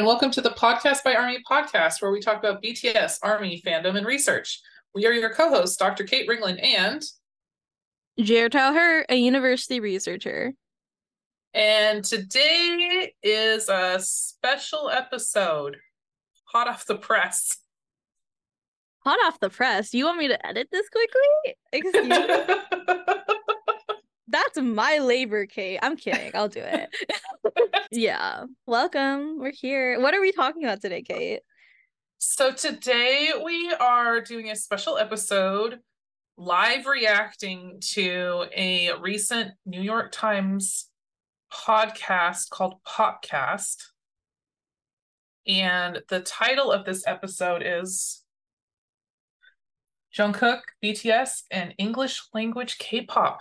and welcome to the Podcast by Army podcast, where we talk about BTS, Army, fandom, and research. We are your co hosts, Dr. Kate Ringland and Jhertau Her, a university researcher. And today is a special episode, hot off the press. Hot off the press. You want me to edit this quickly? Excuse me. That's my labor, Kate. I'm kidding. I'll do it. yeah. Welcome. We're here. What are we talking about today, Kate? So today we are doing a special episode live reacting to a recent New York Times podcast called Popcast. And the title of this episode is Jungkook, BTS, and English language K-pop.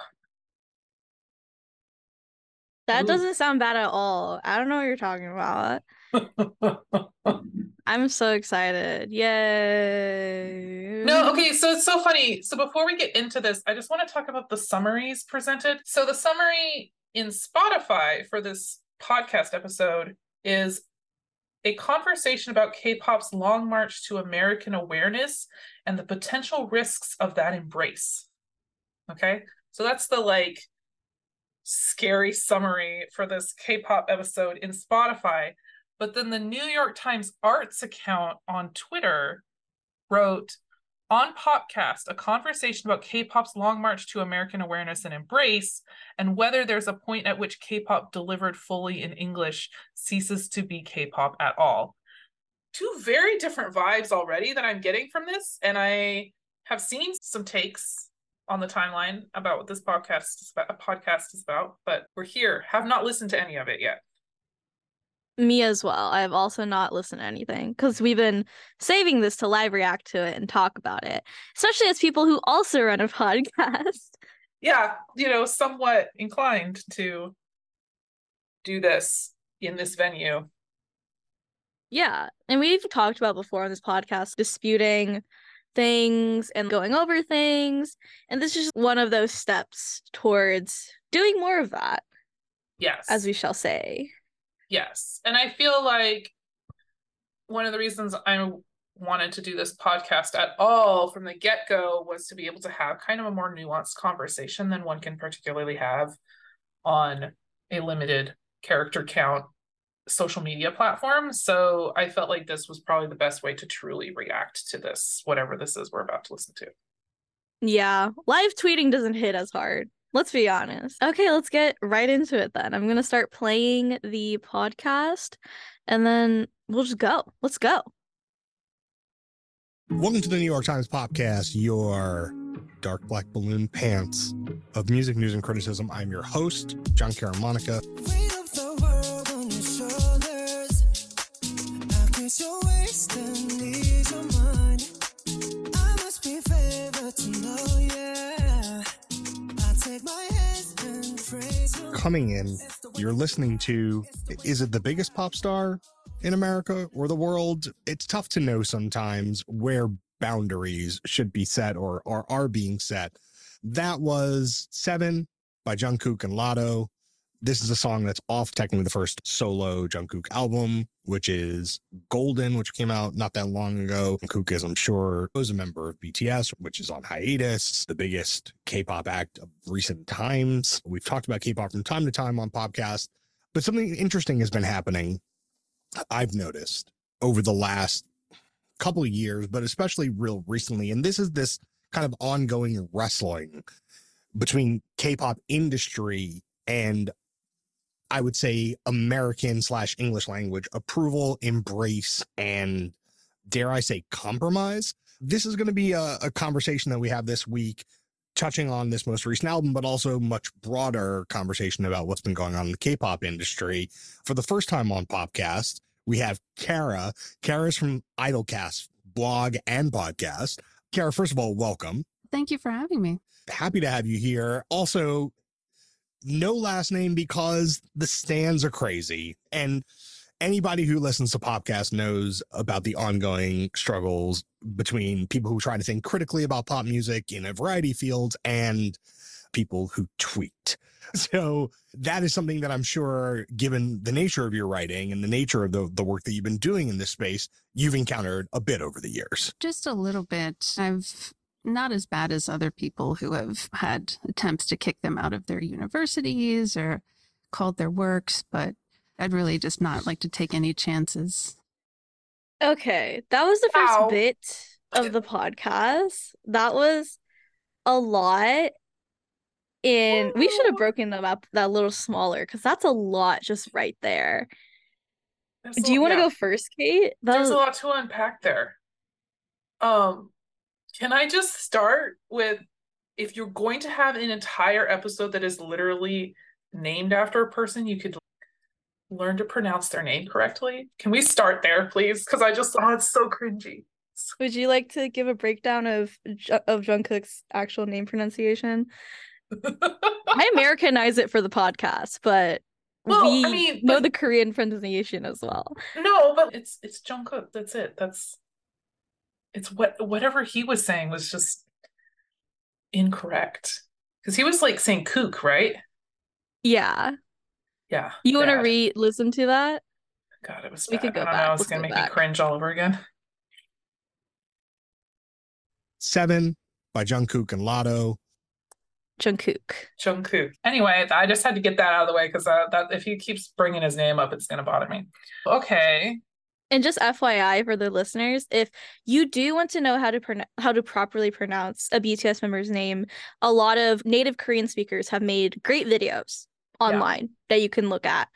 That Ooh. doesn't sound bad at all. I don't know what you're talking about. I'm so excited. Yay. No, okay, so it's so funny. So before we get into this, I just want to talk about the summaries presented. So the summary in Spotify for this podcast episode is a conversation about K-pop's long march to American awareness and the potential risks of that embrace. Okay? So that's the like scary summary for this K-pop episode in Spotify. But then the New York Times arts account on Twitter wrote on Popcast, a conversation about K-pop's long march to American awareness and embrace, and whether there's a point at which K-pop delivered fully in English ceases to be K-pop at all. Two very different vibes already that I'm getting from this, and I have seen some takes on the timeline about what this podcast is about, podcast is about, but we're here. Have not listened to any of it yet. Me as well. I have also not listened to anything because we've been saving this to live react to it and talk about it, especially as people who also run a podcast. Yeah, you know, somewhat inclined to do this in this venue. Yeah. And we've talked about before on this podcast disputing things and going over things. And this is just one of those steps towards doing more of that. Yes. As we shall say. Yes. And I feel like one of the reasons I wanted to do this podcast at all from the get go was to be able to have kind of a more nuanced conversation than one can particularly have on a limited character count social media platform. So I felt like this was probably the best way to truly react to this, whatever this is we're about to listen to. Yeah. Live tweeting doesn't hit as hard. Let's be honest. Okay, let's get right into it then. I'm going to start playing the podcast and then we'll just go. Let's go. Welcome to the New York Times Popcast, your dark black balloon pants of music news and criticism. I'm your host, Jon Caramanica. Coming in, you're listening to is it the biggest pop star in America or the world? It's tough to know sometimes where boundaries should be set or, or are being set. That was Seven by Jungkook and Latto. This is a song that's off technically the first solo Jungkook album, which is Golden, which came out not that long ago. Jungkook is, I'm sure, was a member of BTS, which is on hiatus, the biggest K-pop act of recent times. We've talked about K-pop from time to time on Popcast, but something interesting has been happening. I've noticed over the last couple of years, but especially real recently, and this is this kind of ongoing wrestling between K-pop industry and I would say American slash English language approval, embrace, and dare I say compromise. This is going to be a, a, conversation that we have this week, touching on this most recent album, but also much broader conversation about what's been going on in the K-pop industry. For the first time on Popcast, we have Kara. Kara's from Idolcast blog and podcast. Kara, first of all, welcome. Thank you for having me. Happy to have you here. Also, no last name because the stans are crazy. And anybody who listens to Popcast knows about the ongoing struggles between people who try to think critically about pop music in a variety of fields and people who tweet. So that is something that I'm sure, given the nature of your writing and the nature of the, the work that you've been doing in this space, you've encountered a bit over the years. Just a little bit. I've not as bad as other people who have had attempts to kick them out of their universities or called their works, but I'd really just not like to take any chances. Okay, that was the first Ow. bit of the podcast. That was a lot. And we should have broken them up that little smaller because that's a lot just right there. There's Do you want to yeah, go first, Kate? That There's was- a lot to unpack there. Um, can I just start with if you're going to have an entire episode that is literally named after a person, you could learn to pronounce their name correctly. Can we start there, please? Because I just oh, it's so cringy. Would you like to give a breakdown of Ju- of Jungkook's actual name pronunciation? I Americanize it for the podcast, but Well, I we mean, know but- the Korean pronunciation as well. No, but it's it's Jungkook. That's it. That's it's what whatever he was saying was just incorrect because he was like saying kook, right? Yeah. Yeah. You want to re listen to that? God, it was. We bad. could go I don't back. know. It's Let's gonna go make back. me cringe all over again. Seven by Jungkook and Latto. Jungkook. Jungkook. Anyway, I just had to get that out of the way because uh, that if he keeps bringing his name up, it's gonna bother me. Okay. And just FYI for the listeners, if you do want to know how to pronounce how to properly pronounce a BTS member's name, a lot of native Korean speakers have made great videos online that you can look at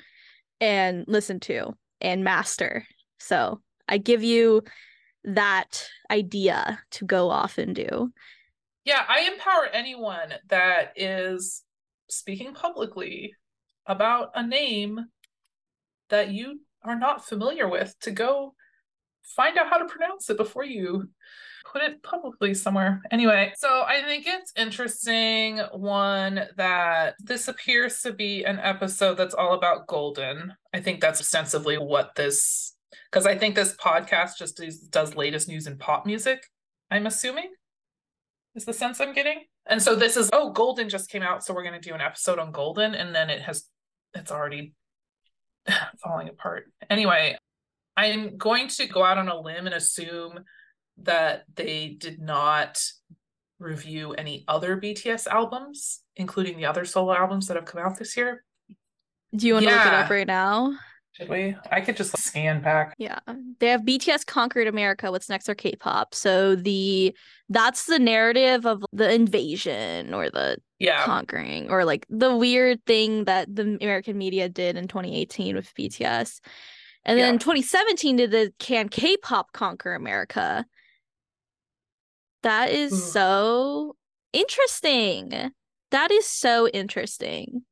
and listen to and master. So I give you that idea to go off and do. Yeah, I empower anyone that is speaking publicly about a name that you are not familiar with to go find out how to pronounce it before you put it publicly somewhere. Anyway, so I think it's interesting one that this appears to be an episode that's all about Golden. I think that's ostensibly what this because I think this podcast just does latest news in pop music, I'm assuming is the sense I'm getting. And so this is oh Golden just came out, so we're gonna do an episode on Golden, and then it has it's already falling apart. Anyway, I'm going to go out on a limb and assume that they did not review any other BTS albums, including the other solo albums that have come out this year. Do you want to look it up right now? Should we? I could just scan back. Yeah. They have BTS conquered America. What's next are K-pop. So the that's the narrative of the invasion or the Yeah. conquering or like the weird thing that the American media did in 2018 with BTS. And then Yeah. 2017 did the can K-pop conquer America. That is Ooh. so interesting. That is so interesting.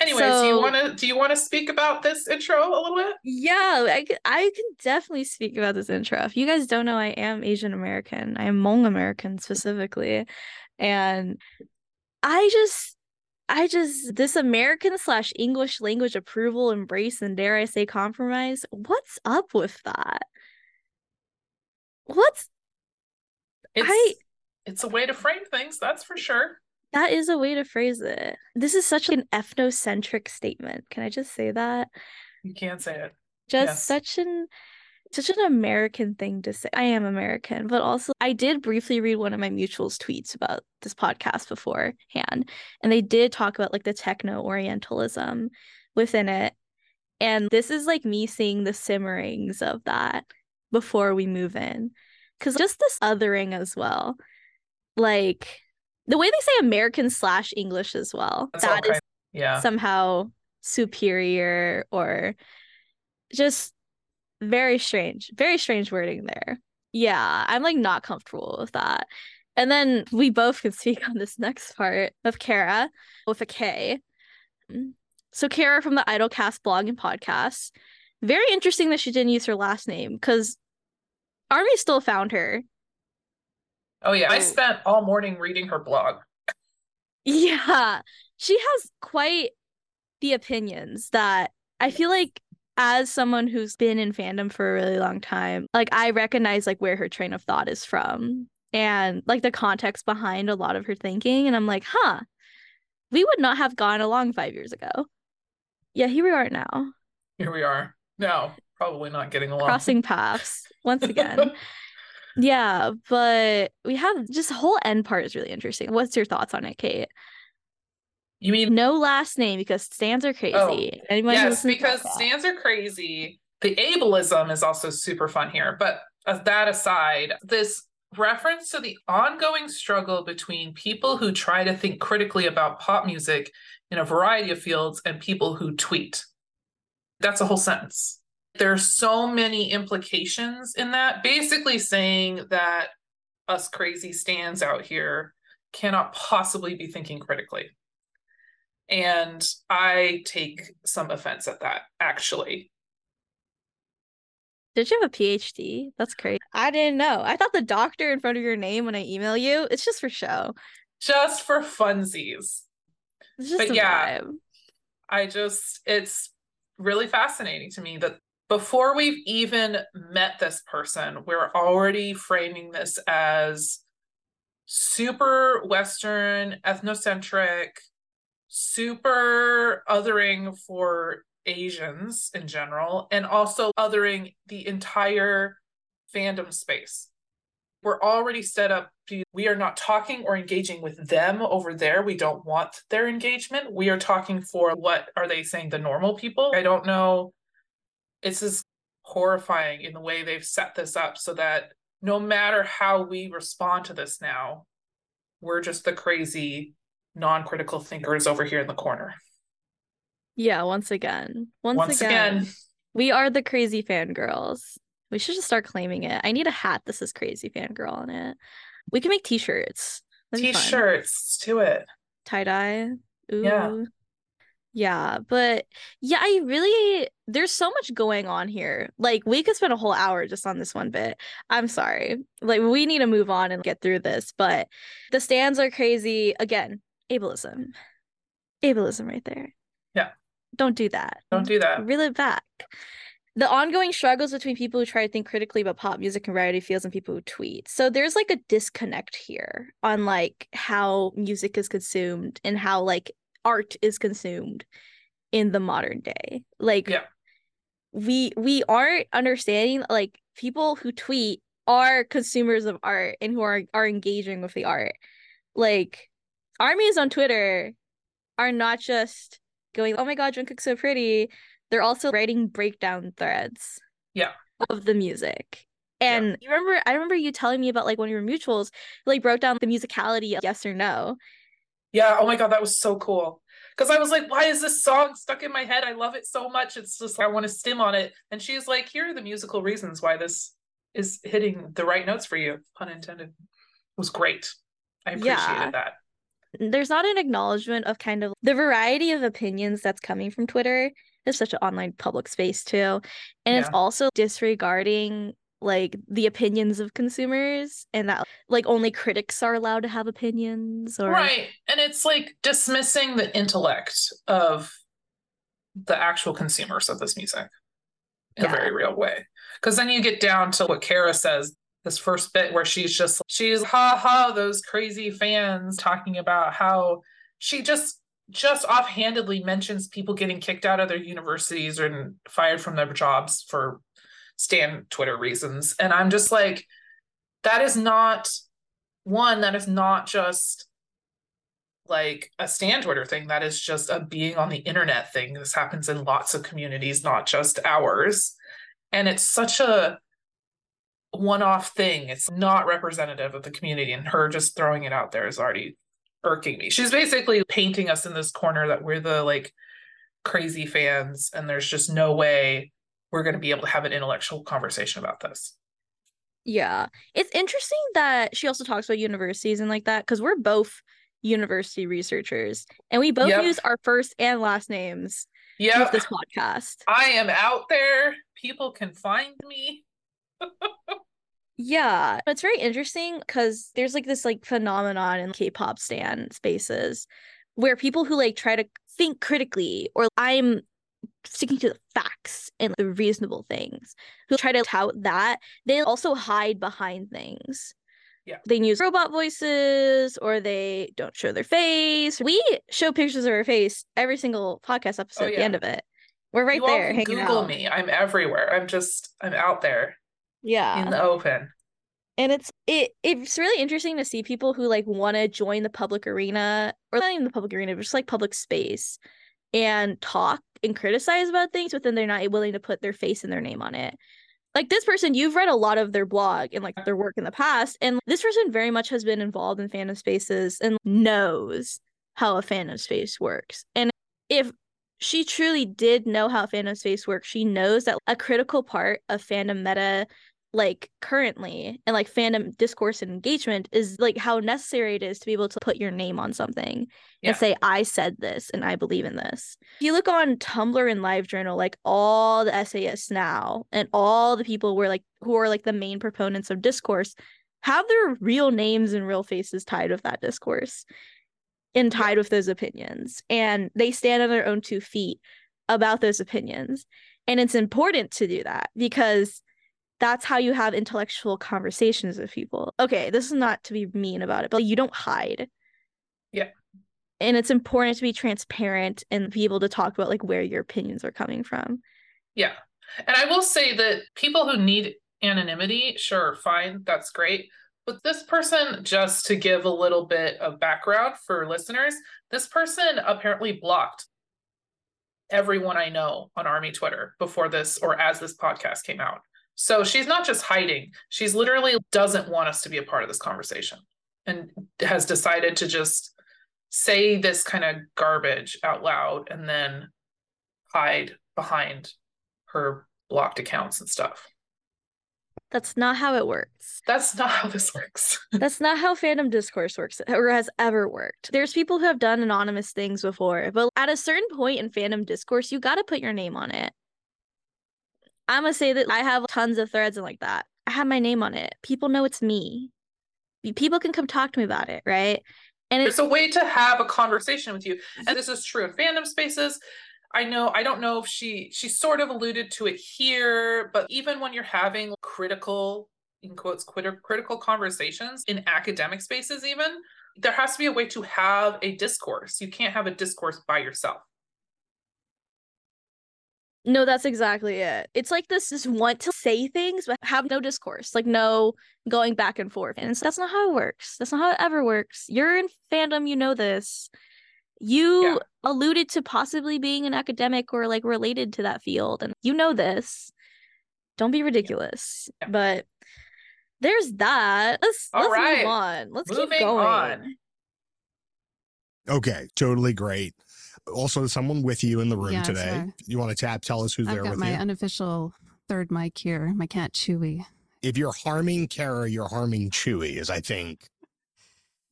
Anyway, do you want to do you want to speak about this intro a little bit? Yeah, I can definitely speak about this intro. If you guys don't know, I am Asian American. I am Hmong American specifically. And I just, I just, this American slash English language approval, embrace, and dare I say compromise, what's up with that? What's, It's I- it's a way to frame things, that's for sure. That is a way to phrase it. This is such an ethnocentric statement. Can I just say that? You can't say it. just Yes. such an such an American thing to say. I am American, but also I did briefly read one of my mutuals tweets about this podcast beforehand, and they did talk about like the techno Orientalism within it. And this is like me seeing the simmerings of that before we move in. Cause just this othering as well. Like the way they say American slash English as well. That's That is yeah. somehow superior or just very strange very strange wording there yeah i'm like not comfortable with that and then we both can speak on this next part of kara with a k so kara from the idolcast blog and podcast very interesting that she didn't use her last name because army still found her Oh yeah. I spent all morning reading her blog. Yeah, she has quite the opinions that I feel like as someone who's been in fandom for a really long time, like I recognize like where her train of thought is from and like the context behind a lot of her thinking and I'm like, "Huh. we would not have gone along five years ago. Yeah, here we are now. Here we are. No, probably not getting along. Crossing paths once again. yeah, but we have just whole end part is really interesting. What's your thoughts on it, Kate? You mean no last name because stans are oh, crazy. Oh, Anyone yes, because stans are crazy. The ableism is also super fun here. But as that aside, this reference to the ongoing struggle between people who try to think critically about pop music in a variety of fields and people who tweet. That's a whole sentence. There's so many implications in that, basically saying that us crazy stans out here cannot possibly be thinking critically. And I take some offense at that, actually. Did you have a PhD? That's crazy. I didn't know. I thought the doctor in front of your name when I email you, it's just for show. Just for funsies. It's just But a yeah. vibe. I just, it's really fascinating to me that before we've even met this person, we're already framing this as super Western, ethnocentric, super othering for Asians in general, and also othering the entire fandom space. We're already set up to, we are not talking or engaging with them over there. We don't want their engagement. We are talking for what are they saying, the normal people? I don't know. It's just horrifying in the way they've set this up so that no matter how we respond to this now, we're just the crazy, non critical thinkers over here in the corner. Yeah, once again. Once, Once again, again, We are the crazy fangirls. We should just start claiming it. I need a hat This is crazy fangirl on it. We can make t-shirts. That'd be t shirts to it. Tie-dye. Ooh. Yeah. Yeah, but yeah, I really there's so much going on here. Like we could spend a whole hour just on this one bit. I'm sorry. Like we need to move on and get through this, but the stans are crazy. Again, ableism. Ableism right there. Yeah. Don't do that. Don't do that. Reel it back. The ongoing struggles between people who try to think critically about pop music and variety fields and people who tweet. So there's like a disconnect here on like how music is consumed and how like art is consumed in the modern day. Like Yeah. we we aren't understanding like people who tweet are consumers of art and who are are engaging with the art. Like armies on Twitter are not just going, "Oh my god, Jungkook's so pretty." They're also writing breakdown threads. Yeah. Of the music. And you remember I remember you telling me about like one of your mutuals like broke down the musicality of yes or no. Yeah. Oh my God, that was so cool. Because I was like, why is this song stuck in my head? I love it so much. It's just, I want to stim on it. And she's like, here are the musical reasons why this is hitting the right notes for you, pun intended. It was great. I appreciated Yeah. that. there's not an acknowledgement of kind of the variety of opinions that's coming from Twitter. It's such an online public space too. And it's also disregarding like the opinions of consumers and that like only critics are allowed to have opinions or Right. And it's like dismissing the intellect of the actual consumers of this music in Yeah. a very real way. Because then you get down to what Kara says, this first bit where she's just, she's ha ha, those crazy fans talking about how she just, just offhandedly mentions people getting kicked out of their universities and fired from their jobs for Stan Twitter reasons. And I'm just like, that is not one, that is not just like a stan Twitter thing. That is just a being on the internet thing. This happens in lots of communities, not just ours. And it's such a one off thing. It's not representative of the community. And her just throwing it out there is already irking me. She's basically painting us in this corner that we're the like crazy fans, and there's just no way we're going to be able to have an intellectual conversation about this. Yeah. It's interesting that she also talks about universities and like that because we're both university researchers and we both Yep. use our first and last names Yeah. this podcast. I am out there. People can find me. Yeah, it's very interesting because there's like this like phenomenon in K-pop stan spaces where people who like try to think critically or I'm sticking to the facts and the reasonable things who try to tout that they also hide behind things Yeah. They use robot voices or they don't show their face. We show pictures of our face every single podcast episode at the end of it. We're right you there Google out. me. I'm everywhere. I'm just I'm out there Yeah. in the open. and it's it it's really interesting to see people who like want to join the public arena or not even the public arena but just like public space and talk and criticize about things but then they're not willing to put their face and their name on it. Like this person you've read a lot of their blog and like their work in the past and this person very much has been involved in fandom spaces and knows how a fandom space works. And if she truly did know how fandom space works she knows that a critical part of fandom meta like currently and like fandom discourse and engagement is like how necessary it is to be able to put your name on something Yeah. and say i said this and i believe in this if you look on tumblr and livejournal like all the essayists now and all the people were like who are like the main proponents of discourse have their real names and real faces tied with that discourse and tied with those opinions and they stand on their own two feet about those opinions and it's important to do that because that's how you have intellectual conversations with people. Okay, this is not to be mean about it, but you don't hide. Yeah. And it's important to be transparent and be able to talk about like where your opinions are coming from. Yeah. And I will say that people who need anonymity, sure, fine, that's great. But this person, just to give a little bit of background for listeners, this person apparently blocked everyone I know on Army Twitter before this or as this podcast came out. So she's not just hiding, she's literally doesn't want us to be a part of this conversation and has decided to just say this kind of garbage out loud and then hide behind her blocked accounts and stuff. That's not how it works. That's not how this works. That's not how fandom discourse works or has ever worked. There's people who have done anonymous things before, but at a certain point in fandom discourse, you got to put your name on it. I'm gonna say that I have tons of threads and like that. I have my name on it. People know it's me. People can come talk to me about it, right? And it's There's a way to have a conversation with you. And this is true in fandom spaces. I know, I don't know if she she sort of alluded to it here, but even when you're having critical in quotes criti- critical conversations in academic spaces even, there has to be a way to have a discourse. You can't have a discourse by yourself. No, that's exactly it. It's like this just want to say things but have no discourse, like no going back and forth. And it's, that's not how it works. That's not how it ever works. You're in fandom, you know this. You Yeah. alluded to possibly being an academic or like related to that field, and you know this. Don't be ridiculous. Yeah. But there's that. Let's All let's right. move on. Let's Moving keep going. on. Okay, totally great. Also, someone with you in the room Yeah, today. You want to tap? Tell us who's I've there got with my you. unofficial third mic here, my cat Chewy. if you're harming Kara, you're harming Chewy. Is I think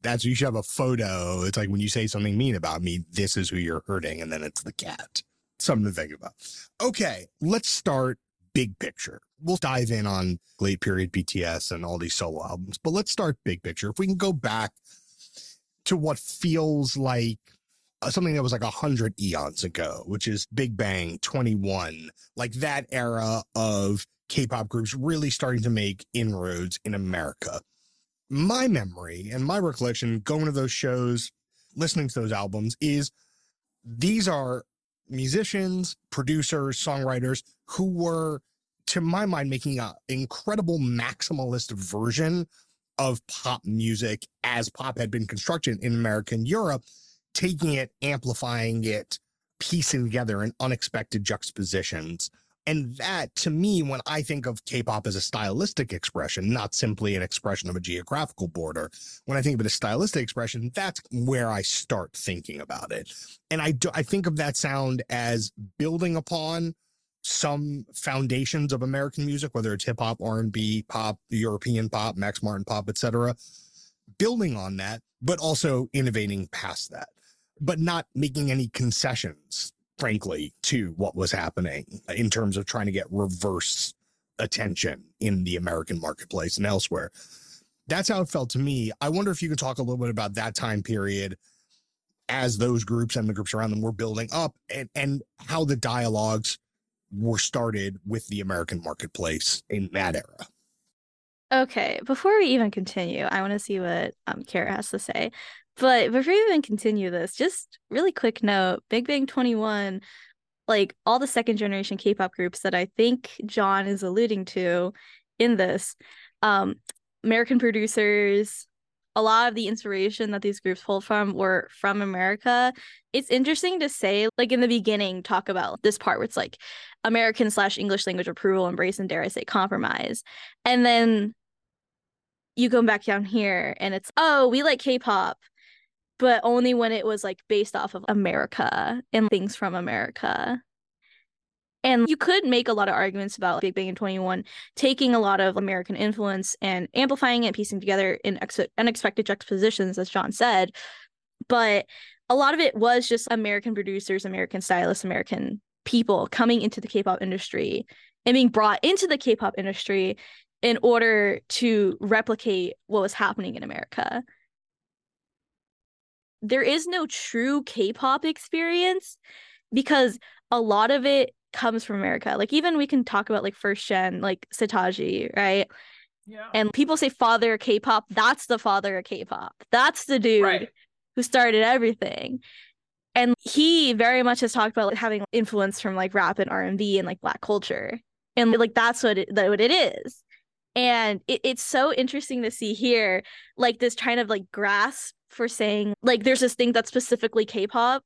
that's you should have a photo. It's like when you say something mean about me, this is who you're hurting, and then it's the cat. Something to think about. Okay, let's start big picture. We'll dive in on late period BTS and all these solo albums, but let's start big picture. If we can go back to what feels like Uh, something that was like a hundred eons ago, which is Big Bang 2NE1, like that era of K-pop groups really starting to make inroads in America. My memory and my recollection going to those shows, listening to those albums is these are musicians, producers, songwriters who were, to my mind, making an incredible maximalist version of pop music as pop had been constructed in America and Europe, taking it, amplifying it, piecing together in unexpected juxtapositions. And that, to me, when I think of K-pop as a stylistic expression, not simply an expression of a geographical border, when I think of it as stylistic expression, that's where I start thinking about it. And I do, I think of that sound as building upon some foundations of American music, whether it's hip hop, R and B, pop, European pop, Max Martin pop, etc. Building on that, but also innovating past that, but not making any concessions frankly, to what was happening in terms of trying to get reverse attention in the American marketplace and elsewhere. That's how it felt to me. I wonder if you could talk a little bit about that time period as those groups and the groups around them were building up and, and how the dialogues were started with the American marketplace in that era. Okay, before we even continue, I want to see what um Kara has to say. But before we even continue this, just really quick note, Big Bang 2NE1, like all the second generation K-pop groups that I think Jon is alluding to in this, um, American producers, a lot of the inspiration that these groups pulled from were from America. It's interesting to say, like in the beginning, talk about this part where it's like American slash English language approval, embrace, and dare I say compromise. And then you come back down here and it's, oh, we like K pop, but only when it was like based off of America and things from America. And you could make a lot of arguments about Big Bang in 2NE1 taking a lot of American influence and amplifying it, piecing together in ex- unexpected juxtapositions, as Jon said. But a lot of it was just American producers, American stylists, American people coming into the K pop industry and being brought into the K pop industry in order to replicate what was happening in America. There is no true K pop experience because a lot of it comes from America. Like, even we can talk about like first gen, like Seo Taiji, right? Yeah. And people say father of K pop. That's the father of K pop. That's the dude right. who started everything. And he very much has talked about like, having influence from like rap and R and B and like black culture. And like that's what it, that what it is and it, it's so interesting to see here like this kind of like grasp for saying like there's this thing that's specifically k-pop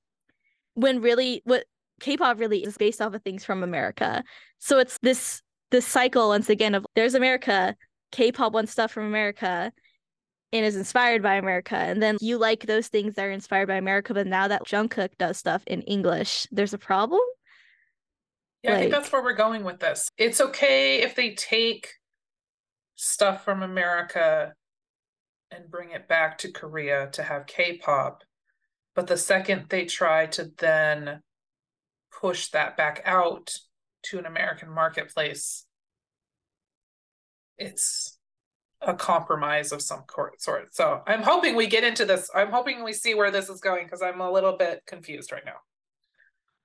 when really what k-pop really is based off of things from america. So it's this this cycle once again of there's america k-pop wants stuff from america and is inspired by america. And then you like those things that are inspired by america but now that jungkook does stuff in english there's a problem? Yeah like... i think that's where we're going with this. It's okay if they take stuff from America and bring it back to Korea to have K-pop. But the second they try to then push that back out to an American marketplace, it's a compromise of some sort. So I'm hoping we get into this. I'm hoping we see where this is going because I'm a little bit confused right now.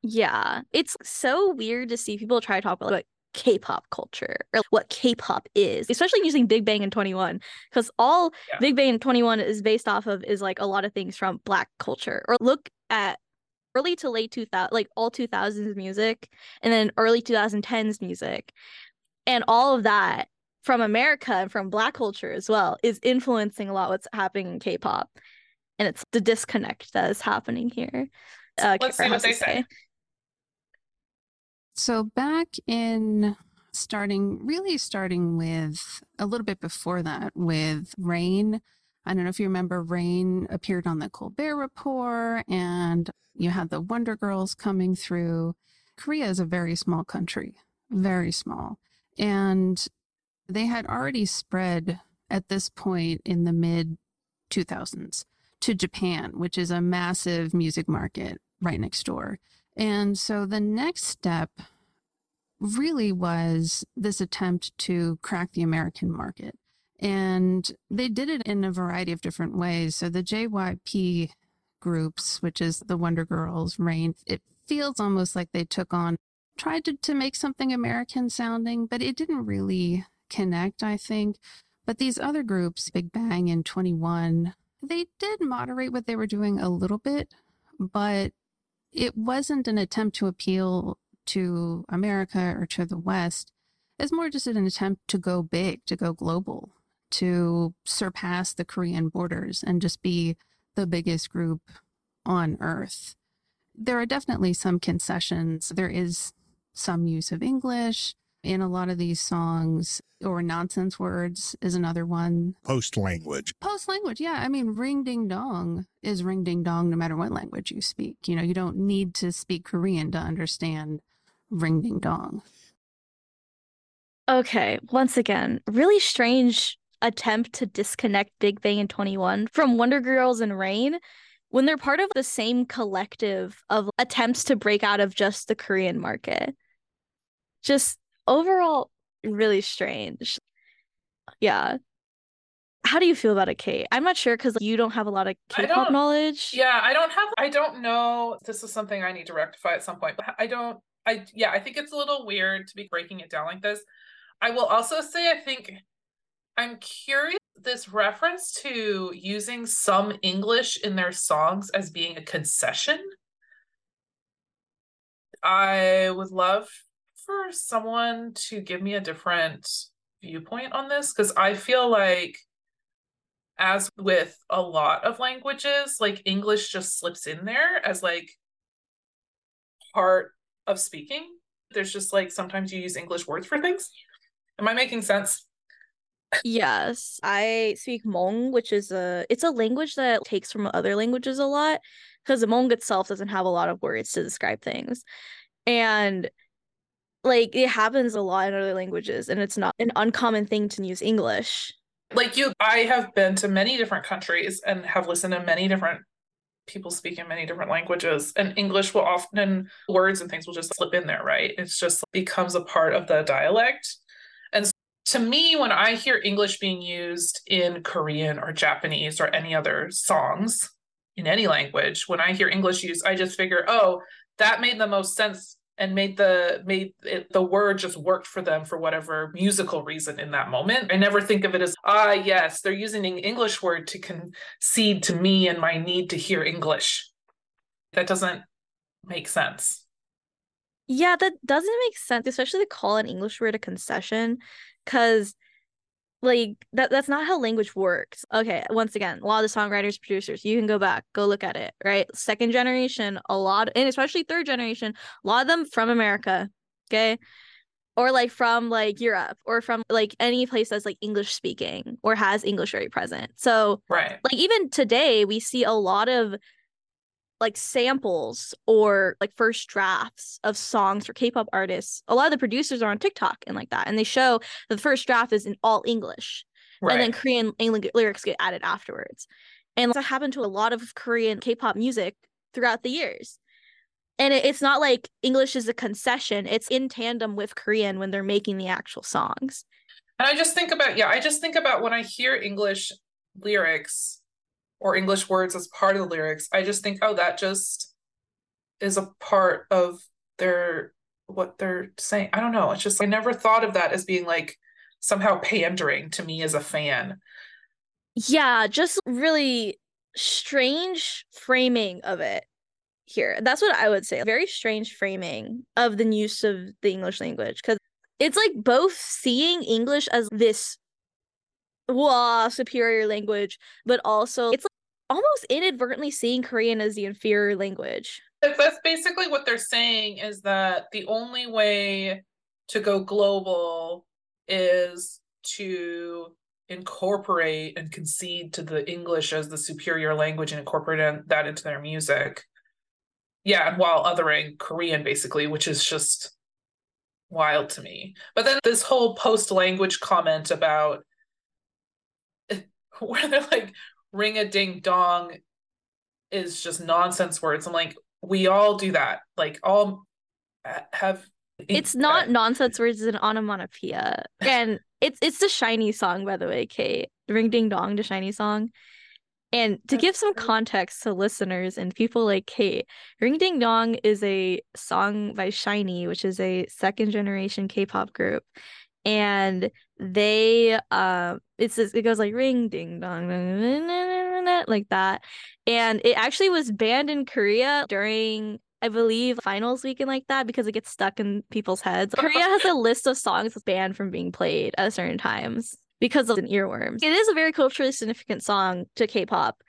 Yeah, it's so weird to see people try to talk about K-pop culture or what K-pop is, especially using Big Bang in 2NE1 because all Yeah. Big Bang in 2NE1 is based off of is like a lot of things from black culture. Or look at early to late 2000 like all 2000s music and then early 2010s music. And all of that from America and from black culture as well is influencing a lot what's happening in K-pop. And it's the disconnect that is happening here. Uh, Let's Kara see what they say. So back in starting, really starting with a little bit before that with Rain. I don't know if you remember Rain appeared on the Colbert Report and you had the Wonder Girls coming through. Korea is a very small country, very small. And they had already spread at this point in the mid 2000s to Japan, which is a massive music market right next door. And so the next step really was this attempt to crack the American market. And they did it in a variety of different ways. So the JYP groups, which is the Wonder Girls, Rain, it feels almost like they took on, tried to, to make something American sounding, but it didn't really connect, I think. But these other groups, Big Bang and 2NE1, they did moderate what they were doing a little bit, but it wasn't an attempt to appeal to America or to the West. It's more just an attempt to go big, to go global, to surpass the Korean borders and just be the biggest group on earth. There are definitely some concessions. There is some use of English in a lot of these songs, or nonsense words is another one. Post language. Post language, yeah. I mean, ring ding dong is ring ding dong no matter what language you speak. You know, you don't need to speak Korean to understand ring ding dong. Okay, once again, really strange attempt to disconnect Big Bang and 2NE1 from Wonder Girls and Rain when they're part of the same collective of attempts to break out of just the Korean market. Just overall, really strange. Yeah. How do you feel about it, Kate? I'm not sure because you don't have a lot of K-pop knowledge. Yeah, I don't have I don't know. This is something I need to rectify at some point. But I don't I yeah, I think it's a little weird to be breaking it down like this. I will also say I think I'm curious this reference to using some English in their songs as being a concession. I would love for someone to give me a different viewpoint on this because I feel like, as with a lot of languages, like English just slips in there as like part of speaking. There's just like sometimes you use English words for things. Am I making sense? Yes, I speak Hmong, which is a it's a language that takes from other languages a lot because the Hmong itself doesn't have a lot of words to describe things. And like it happens a lot in other languages and it's not an uncommon thing to use English. Like you I have been to many different countries and have listened to many different people speak in many different languages and English will often words and things will just slip in there, right? It's just becomes a part of the dialect And so to me, when I hear English being used in Korean or Japanese or any other songs in any language, when I hear English used, I just figure, oh, that made the most sense and made the made it, the word just worked for them for whatever musical reason in that moment. I never think of it as ah yes, they're using an English word to concede to me and my need to hear English. That doesn't make sense. Yeah, that doesn't make sense, especially to call an English word a concession because like that that's not how language works. Okay, once again, a lot of the songwriters, producers, you can go back, go look at it, right? Second generation, a lot and especially third generation, a lot of them from America, okay? Or like from like Europe or from like any place that's like English speaking or has English very present. So right. like even today we see a lot of like samples or like first drafts of songs for K-pop artists. A lot of the producers are on TikTok and like that, and they show the first draft is in all English, right. and then Korean lyrics get added afterwards. And that happened to a lot of Korean K-pop music throughout the years. And it, it's not like English is a concession; it's in tandem with Korean when they're making the actual songs. And I just think about yeah, I just think about when I hear English lyrics or English words as part of the lyrics, I just think, oh, that just is a part of their what they're saying. I don't know. It's just I never thought of that as being like somehow pandering to me as a fan. Yeah, just really strange framing of it here. That's what I would say. Very strange framing of the use of the English language because it's like both seeing English as this wow, superior language, but also it's almost inadvertently seeing Korean as the inferior language. That's basically what they're saying is that the only way to go global is to incorporate and concede to the English as the superior language and incorporate that into their music. Yeah, and while othering Korean basically, which is just wild to me. But then this whole post language comment about where they're like ring a ding dong is just nonsense words. I'm like, we all do that. Like all have it's not nonsense words, it's an onomatopoeia. And it's it's the SHINee song, by the way, Kate. Ring ding dong, the SHINee song. And to give some context to listeners and people like Kate, Ring Ding Dong is a song by SHINee, which is a second generation K-pop group and they uh it's it goes like ring ding dong like that and it actually was banned in korea during I believe finals weekend like that because it gets stuck in people's heads. Korea has a list of songs banned from being played at certain times because of an earworms. It is a very culturally significant song to K-pop.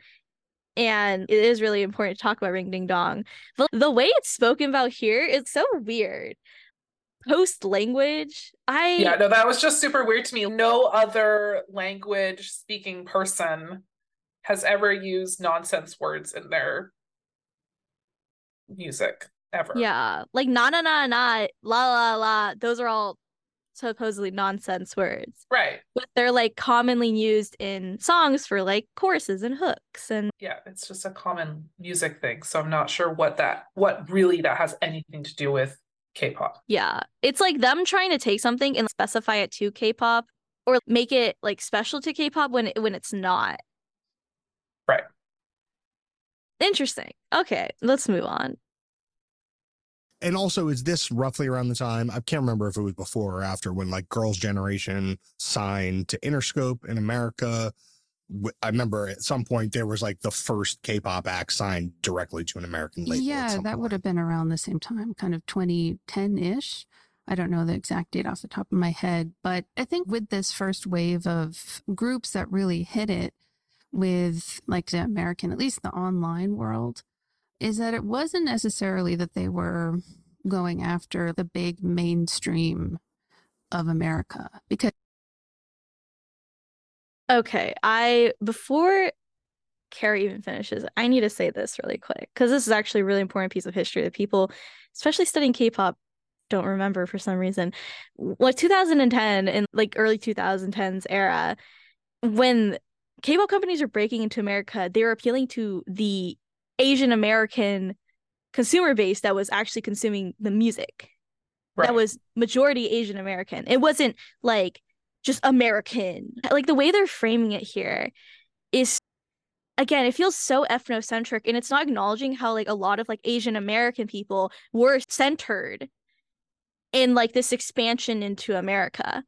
And it is really important to talk about Ring Ding Dong. But the way it's spoken about here is so weird post language. I Yeah, no, that was just super weird to me. No other language speaking person has ever used nonsense words in their music ever. Yeah. Like na na na na la la la. Those are all supposedly nonsense words. Right. But they're like commonly used in songs for like choruses and hooks and Yeah, it's just a common music thing. So I'm not sure what that what really that has anything to do with K-pop. Yeah. It's like them trying to take something and specify it to K-pop or make it like special to K-pop when it, when it's not. Right. Interesting. Okay, let's move on. And also, is this roughly around the time? I can't remember if it was before or after when like Girls' Generation signed to Interscope in America. I remember at some point there was like the first K-pop act signed directly to an American label. Yeah, that point. would have been around the same time, kind of 2010 ish. I don't know the exact date off the top of my head, but I think with this first wave of groups that really hit it with like the American, at least the online world, is that it wasn't necessarily that they were going after the big mainstream of America because Okay, I before Kara even finishes, I need to say this really quick because this is actually a really important piece of history that people, especially studying K-pop, don't remember for some reason. What 2010 and like early 2010s era, when K-pop companies are breaking into America, they were appealing to the Asian American consumer base that was actually consuming the music. Right. That was majority Asian American. It wasn't like just American. Like the way they're framing it here is again, it feels so ethnocentric and it's not acknowledging how like a lot of like Asian American people were centered in like this expansion into America.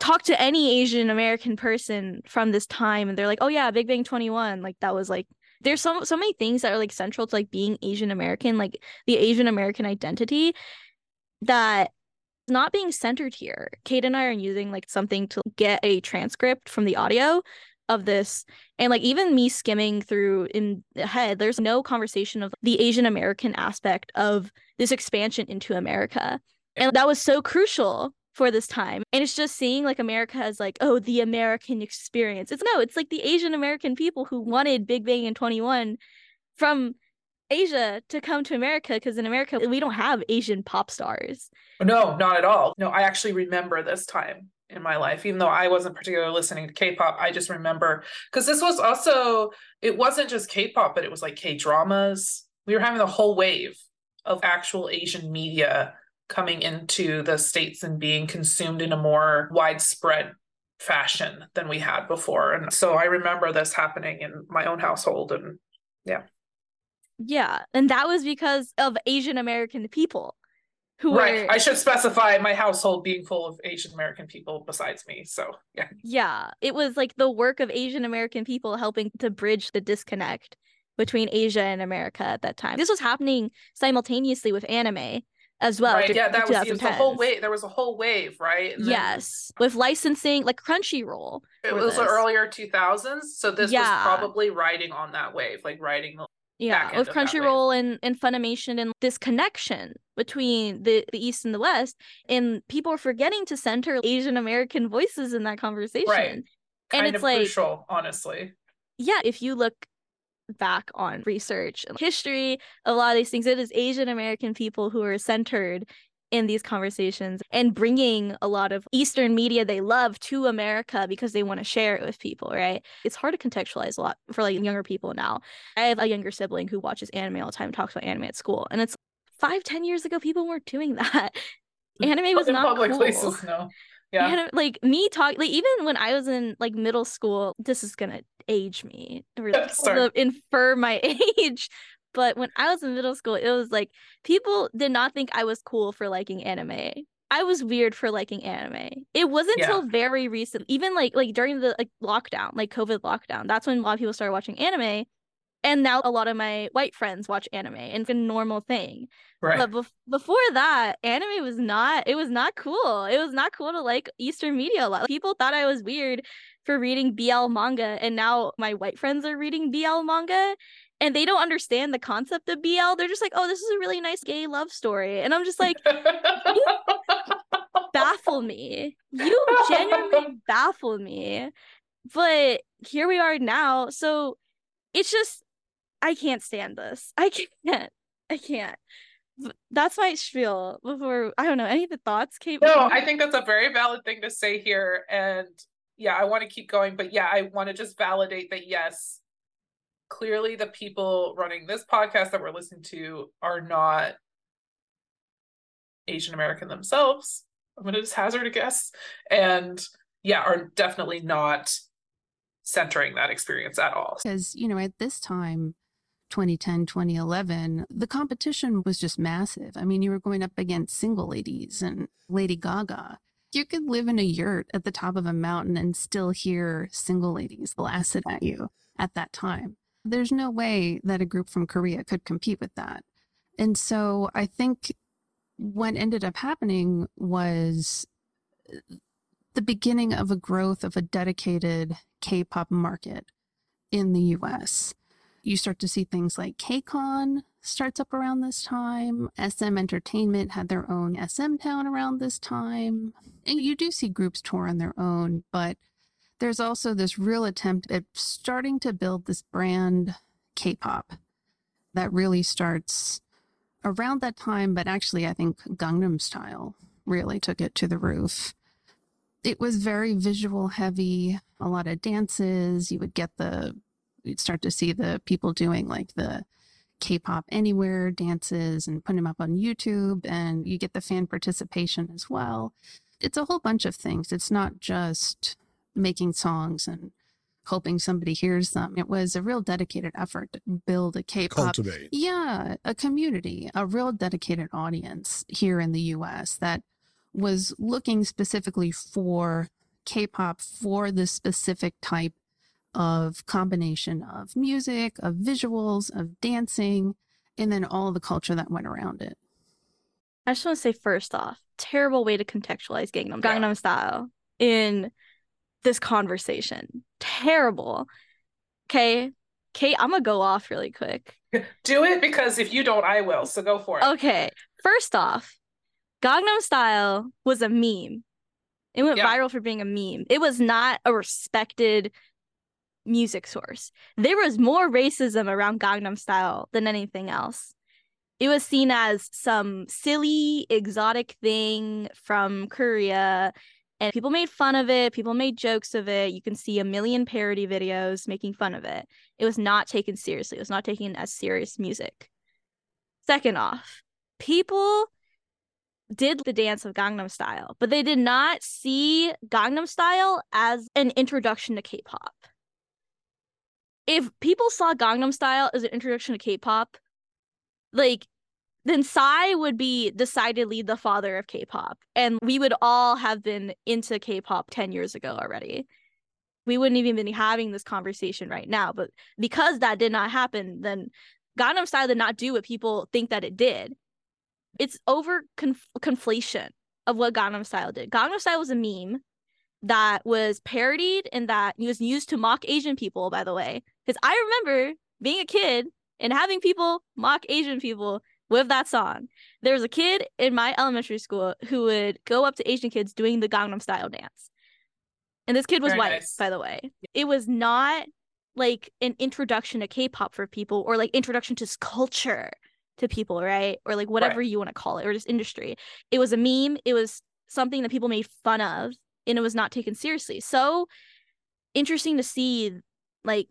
Talk to any Asian American person from this time and they're like, "Oh yeah, Big Bang 2NE1." Like that was like there's so so many things that are like central to like being Asian American, like the Asian American identity that not being centered here. Kate and I are using like something to get a transcript from the audio of this and like even me skimming through in the head there's no conversation of the asian american aspect of this expansion into america. And that was so crucial for this time. And it's just seeing like america as like oh the american experience. It's no it's like the asian american people who wanted big bang and 2NE1 from asia to come to america because in america we don't have asian pop stars. No not at all. No i actually remember this time in my life even though i wasn't particularly listening to k-pop i just remember because this was also it wasn't just k-pop but it was like k-dramas. We were having the whole wave of actual asian media coming into the states and being consumed in a more widespread fashion than we had before. And so i remember this happening in my own household and yeah yeah and that was because of asian american people who right. Were, I should specify my household being full of Asian American people besides me. So yeah. Yeah. It was like the work of Asian American people helping to bridge the disconnect between Asia and America at that time. This was happening simultaneously with anime as well. Right. Yeah, that was, was the whole wave. There was a whole wave, right? And yes, then... with licensing, like Crunchyroll. It was the earlier 2000s, so this yeah. was probably riding on that wave, like riding the yeah with crunchyroll and, and funimation and this connection between the, the east and the west and people are forgetting to center asian american voices in that conversation. Right. Kind and it's like crucial honestly. Yeah if you look back on research and history a lot of these things it is asian american people who are centered in these conversations and bringing a lot of Eastern media they love to America because they want to share it with people, right? It's hard to contextualize a lot for like younger people now. I have a younger sibling who watches anime all the time, talks about anime at school, and it's five, ten years ago, people weren't doing that. Mm. anime was in not public cool. places, no. Yeah. Like me talk like even when I was in like middle school, this is gonna age me, really infer my age. But when I was in middle school, it was like people did not think I was cool for liking anime. I was weird for liking anime. It wasn't yeah. until very recent, even like like during the like lockdown, like COVID lockdown. That's when a lot of people started watching anime. And now a lot of my white friends watch anime, and it's a normal thing. Right. But bef- before that, anime was not. It was not cool. It was not cool to like Eastern media a lot. People thought I was weird for reading BL manga, and now my white friends are reading BL manga, and they don't understand the concept of BL. They're just like, oh, this is a really nice gay love story. And I'm just like, you baffle me. You genuinely baffle me. But here we are now. So it's just, I can't stand this. I can't. I can't. That's my spiel before, I don't know, any of the thoughts, Kate? No, I think that's a very valid thing to say here. And yeah, I want to keep going. But yeah, I want to just validate that, yes, clearly the people running this podcast that we're listening to are not Asian American themselves. I'm going to just hazard a guess. And yeah, are definitely not centering that experience at all. Because, you know, at this time, 2010, 2011, the competition was just massive. I mean, you were going up against single ladies and Lady Gaga. You could live in a yurt at the top of a mountain and still hear single ladies blasted at you at that time. There's no way that a group from Korea could compete with that. And so I think what ended up happening was uh, the beginning of a growth of a dedicated K pop market in the US. You start to see things like KCON starts up around this time. SM Entertainment had their own SM Town around this time. And you do see groups tour on their own, but there's also this real attempt at starting to build this brand K pop that really starts around that time, but actually, I think Gangnam Style really took it to the roof. It was very visual heavy, a lot of dances. You would get the, you'd start to see the people doing like the K pop anywhere dances and putting them up on YouTube, and you get the fan participation as well. It's a whole bunch of things. It's not just making songs and hoping somebody hears them. It was a real dedicated effort to build a K-pop, Cultivate. yeah, a community, a real dedicated audience here in the U.S. that was looking specifically for K-pop for the specific type of combination of music, of visuals, of dancing, and then all the culture that went around it. I just want to say first off, terrible way to contextualize Gangnam Yeah. Gangnam Style in this conversation. Terrible. Okay, Kate, I'm gonna go off really quick. Do it because if you don't, I will. So go for it. Okay, first off, Gangnam Style was a meme. It went Yeah. viral for being a meme. It was not a respected music source. There was more racism around Gangnam Style than anything else. It was seen as some silly, exotic thing from Korea, and people made fun of it. People made jokes of it. You can see a million parody videos making fun of it. It was not taken seriously. It was not taken as serious music. Second off, people did the dance of Gangnam Style, but they did not see Gangnam Style as an introduction to K-pop. If people saw Gangnam Style as an introduction to K-pop, like then Psy would be decidedly the father of K-pop, and we would all have been into K-pop 10 years ago already. We wouldn't even be having this conversation right now, but because that did not happen, then Gangnam Style did not do what people think that it did. It's over conf- conflation of what Gangnam Style did. Gangnam Style was a meme that was parodied and that was used to mock Asian people, by the way. Because I remember being a kid and having people mock Asian people with that song. There was a kid in my elementary school who would go up to Asian kids doing the Gangnam Style dance. And this kid was Very white, nice. by the way. It was not like an introduction to K-pop for people or like introduction to culture to people, right? Or like whatever you want to call it, or just industry. It was a meme. It was something that people made fun of, and it was not taken seriously. So interesting to see, like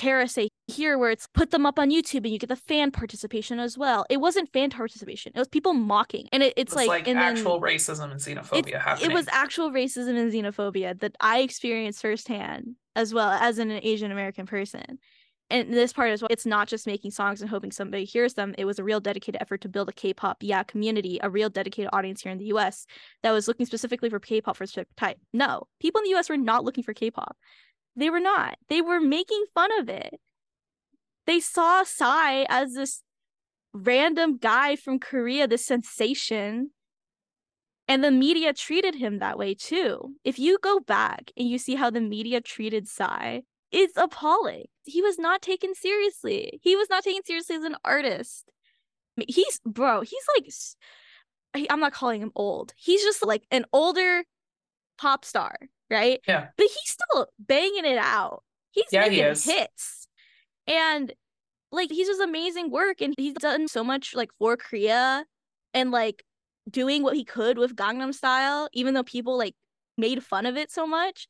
Kara say here, where it's put them up on YouTube and you get the fan participation as well. It wasn't fan participation; it was people mocking, and it, it's like, like, and then- actual racism and xenophobia it's- happening. It was actual racism and xenophobia that I experienced firsthand, as well as an Asian American person. And this part as well, it's not just making songs and hoping somebody hears them. It was a real dedicated effort to build a K-pop, yeah, community, a real dedicated audience here in the U.S. that was looking specifically for K-pop for a specific type. No, people in the U.S. were not looking for K-pop. They were not. They were making fun of it. They saw Psy as this random guy from Korea, this sensation, and the media treated him that way too. If you go back and you see how the media treated Psy, it's appalling. He was not taken seriously. He was not taken seriously as an artist. He's, bro, he's like, I'm not calling him old. He's just like an older pop star, right? Yeah. But he's still banging it out. He's Yeah, he making is. hits. And like he's just amazing work and he's done so much like for Korea and like doing what he could with Gangnam Style, even though people like made fun of it so much.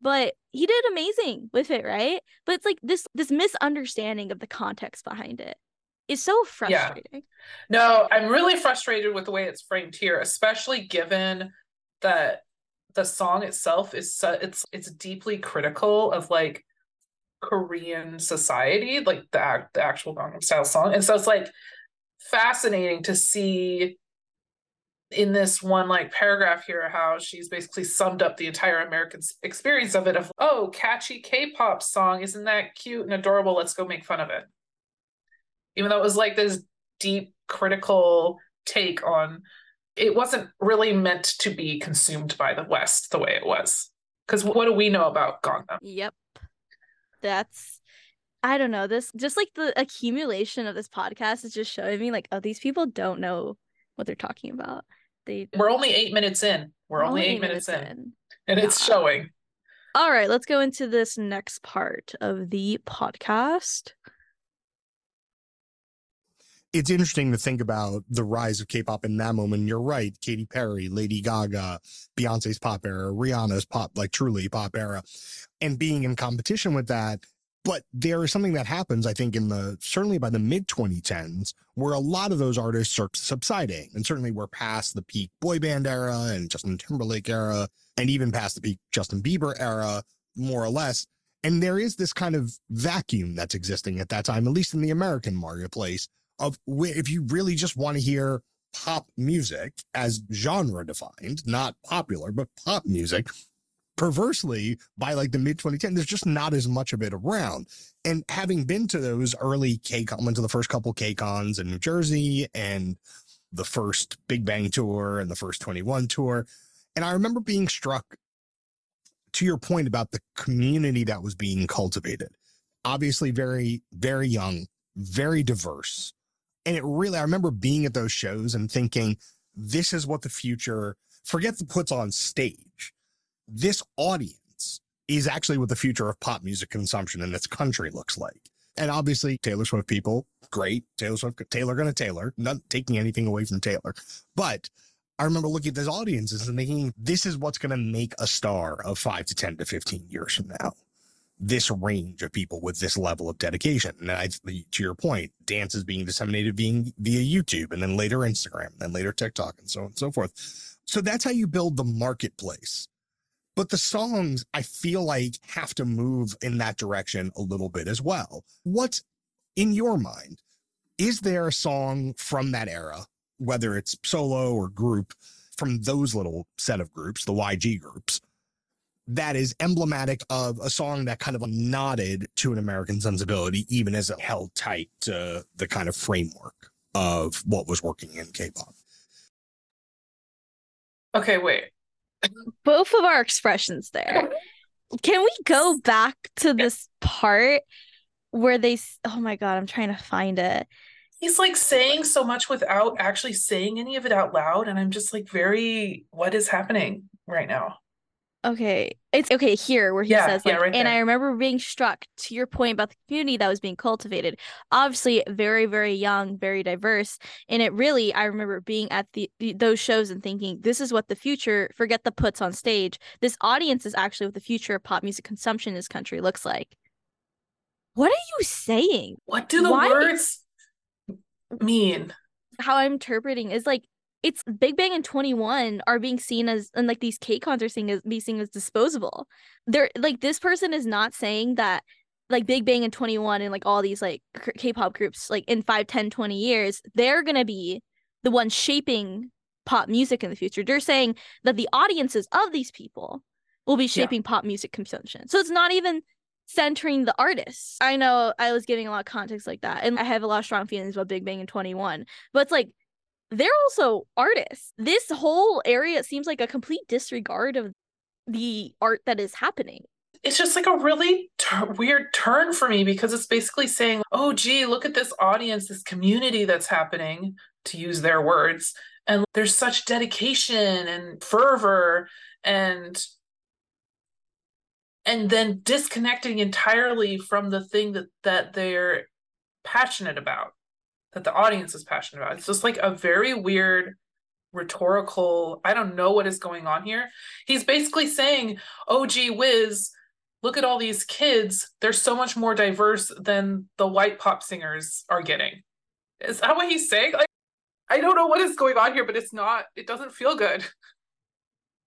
But he did amazing with it, right? But it's like this this misunderstanding of the context behind it is so Yeah. frustrating. No, I'm really frustrated with the way it's framed here, especially given that the song itself is so it's it's deeply critical of like Korean society, like the act, the actual Gangnam Style song. And so it's like fascinating to see in this one like paragraph here how she's basically summed up the entire American experience of it of oh catchy K-pop song isn't that cute and adorable let's go make fun of it even though it was like this deep critical take on it wasn't really meant to be consumed by the West the way it was because what do we know about Gangnam Yep. That's I don't know. This just like the accumulation of this podcast is just showing me like, oh, these people don't know what they're talking about. They we're only eight minutes in we're, only, eight, minutes, in, and it's showing All right, let's go into this next part of the podcast. It's interesting to think about the rise of K-pop in that moment. You're right, Katy Perry, Lady Gaga, Beyonce's pop era, Rihanna's pop, like truly pop era, and being in competition with that. But there is something that happens, I think, in the certainly by the mid 2010s, where a lot of those artists are subsiding, and certainly we're past the peak boy band era and Justin Timberlake era, and even past the peak Justin Bieber era, more or less. And there is this kind of vacuum that's existing at that time, at least in the American marketplace, of if you really just want to hear pop music as genre defined, not popular, but pop music, perversely by like the mid 2010, there's just not as much of it around. And having been to those early K-Con, went to the first couple K-Cons in New Jersey and the first Big Bang tour and the first 2NE1 tour. And I remember being struck to your point about the community that was being cultivated. Obviously, very, very young, very diverse. And it really, I remember being at those shows and thinking, this is what the future, forget the puts on stage. This audience is actually what the future of pop music consumption in this country looks like. And obviously, Taylor Swift people, great. Taylor Swift, Taylor gonna Taylor, not taking anything away from Taylor. But I remember looking at those audiences and thinking, this is what's gonna make a star of five to 10 to 15 years from now this range of people with this level of dedication. And I, to your point, dance is being disseminated being via YouTube and then later Instagram and then later TikTok and so on and so forth. So that's how you build the marketplace. But the songs, I feel like, have to move in that direction a little bit as well. What's in your mind? Is there a song from that era, whether it's solo or group, from those little set of groups, the YG groups, that is emblematic of a song that kind of nodded to an American sensibility, even as it held tight to the kind of framework of what was working in K-pop. okay wait Both of our expressions there. Can we go back to this part where they Oh my god, I'm trying to find it. he's like saying so much without actually saying any of it out loud and i'm just like very what is happening right now Okay. It's okay here where he Yeah, says yeah, like right and. I remember being struck to your point about the community that was being cultivated. Obviously very very young, very diverse, and it really I remember being at the the- those shows and thinking this is what the future, forget the puts on stage. This audience is actually what the future of pop music consumption in this country looks like. What are you saying? what do the Why- words mean how I'm interpreting is like it's Big Bang and 2NE1 are being seen as and like these K-cons are seen as being seen as disposable. They're like this person is not saying that like Big Bang and 2NE1 and like all these like k- K-pop groups like in 5, 10, 20 years, they're going to be the ones shaping pop music in the future. They're saying that the audiences of these people will be shaping pop music consumption. So it's not even centering the artists. I know I was giving a lot of context like that, and I have a lot of strong feelings about Big Bang and 2NE1, but it's like they're also artists. This whole area seems like a complete disregard of the art that is happening. it's just like a really tur weird turn for me because it's basically saying, oh, gee, look at this audience, this community that's happening, to use their words. And there's such dedication and fervor and and then disconnecting entirely from the thing that that they're passionate about that the audience is passionate about. It's just like a very weird rhetorical i don't know what is going on here. He's basically saying oh gee whiz look at all these kids. They're so much more diverse than the white pop singers are getting. Is that what he's saying? Like i don't know what is going on here but it's not it doesn't feel good.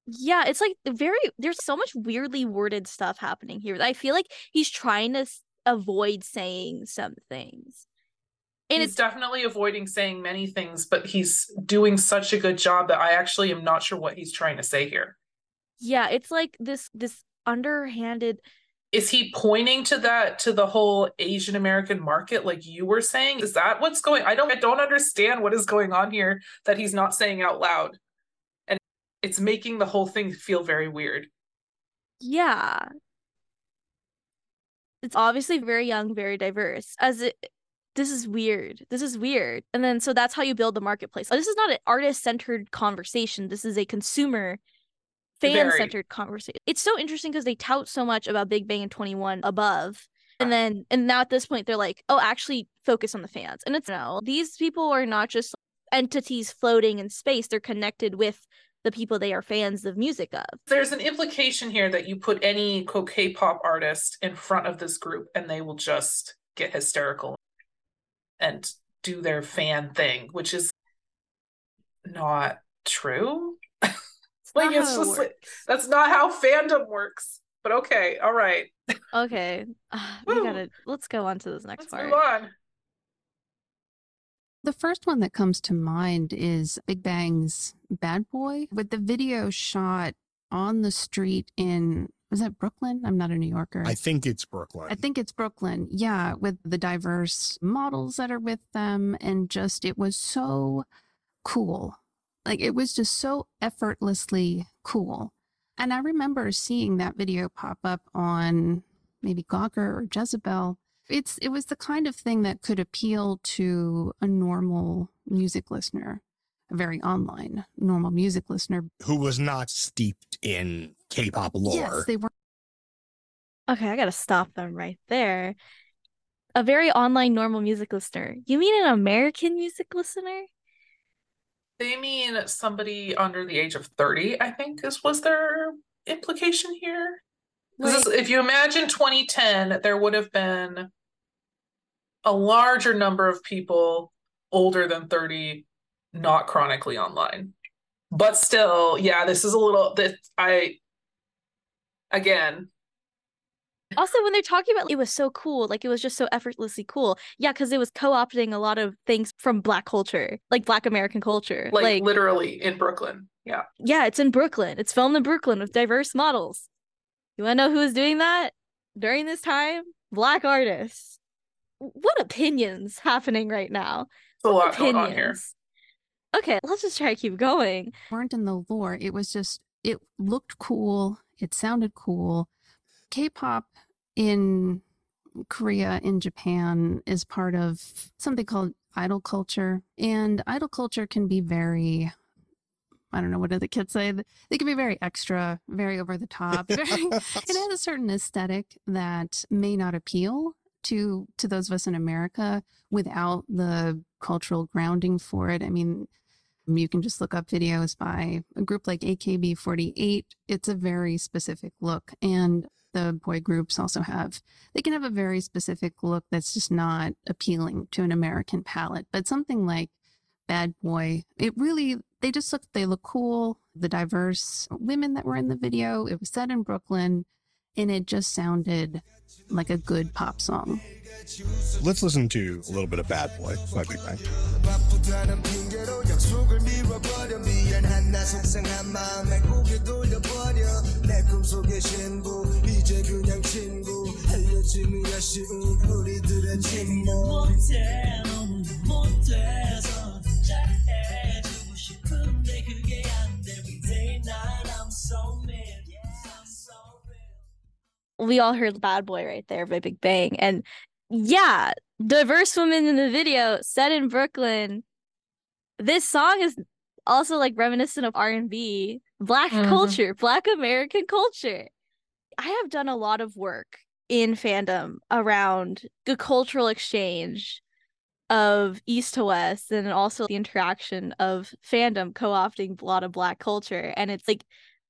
Yeah, it's like very there's so much weirdly worded stuff happening here. I feel like he's trying to avoid saying some things. And he's it's definitely avoiding saying many things, but he's doing such a good job that I actually am not sure what he's trying to say here. Yeah, it's like this this underhanded is he pointing to that to the whole asian american market like you were saying? Is that what's going i don't i don't understand what is going on here that he's not saying out loud. And it's making the whole thing feel very weird. Yeah. It's obviously very young very diverse as it this is weird this is weird and then so that's how you build the marketplace this is not an artist centered conversation this is a consumer fan centered conversation. It's so interesting because they tout so much about Big Bang and 2NE1 above. And then, and now at this point, they're like, oh, actually focus on the fans. And it's no, these people are not just entities floating in space, they're connected with the people they are fans of music of. There's an implication here that you put any K pop artist in front of this group and they will just get hysterical and do their fan thing, which is not true. like it's just like, that's not how fandom works. But okay, all right. Okay, we gotta let's go on to this next let's part. Move on. The first one that comes to mind is Big Bang's Bad Boy, with the video shot on the street in was that Brooklyn? I'm not a New Yorker. I think it's Brooklyn. I think it's Brooklyn. Yeah, with the diverse models that are with them and just it was so cool like it was just so effortlessly cool. And I remember seeing that video pop up on maybe Gawker or Jezebel. It's it was the kind of thing that could appeal to a normal music listener, a very online normal music listener who was not steeped in K-pop lore. Yes, they were. Okay, I gotta stop them right there. A very online normal music listener. You mean an American music listener? They mean somebody under the age of 30, I think is was their implication here. Because if you imagine 2010, there would have been a larger number of people older than 30 not chronically online. But still, yeah, this is a little that I again, also when they're talking about it was so cool like it was just so effortlessly cool. Yeah because it was co-opting a lot of things from black culture like black american culture like, like literally in brooklyn yeah. Yeah it's in brooklyn. It's filmed in brooklyn with diverse models. You want to know who was doing that? During this time black artists. What opinions happening right now? A lot opinions. going on here. Okay let's just try to keep going. Weren't in the lore. It was just it looked cool it sounded cool K-pop in Korea, in Japan, is part of something called idol culture. And idol culture can be very, I don't know, what do the kids say? They can be very extra, very over the top. Very, it has a certain aesthetic that may not appeal to to those of us in America without the cultural grounding for it. I mean, you can just look up videos by a group like AKB48. It's a very specific look. And the boy groups also have they can have a very specific look that's just not appealing to an American palate. But something like Bad Boy, it really they just look they look cool. The diverse women that were in the video, it was set in Brooklyn, and it just sounded like a good pop song. Let's listen to a little bit of Bad Boy by Big Bang. We all heard Bad Boy right there by Big Bang. And yeah, diverse women in the video set in Brooklyn. This song is also like reminiscent of R&B, black mm-hmm. culture, black American culture. I have done a lot of work in fandom around the cultural exchange of east to west and also the interaction of fandom co-opting a lot of black culture and it's like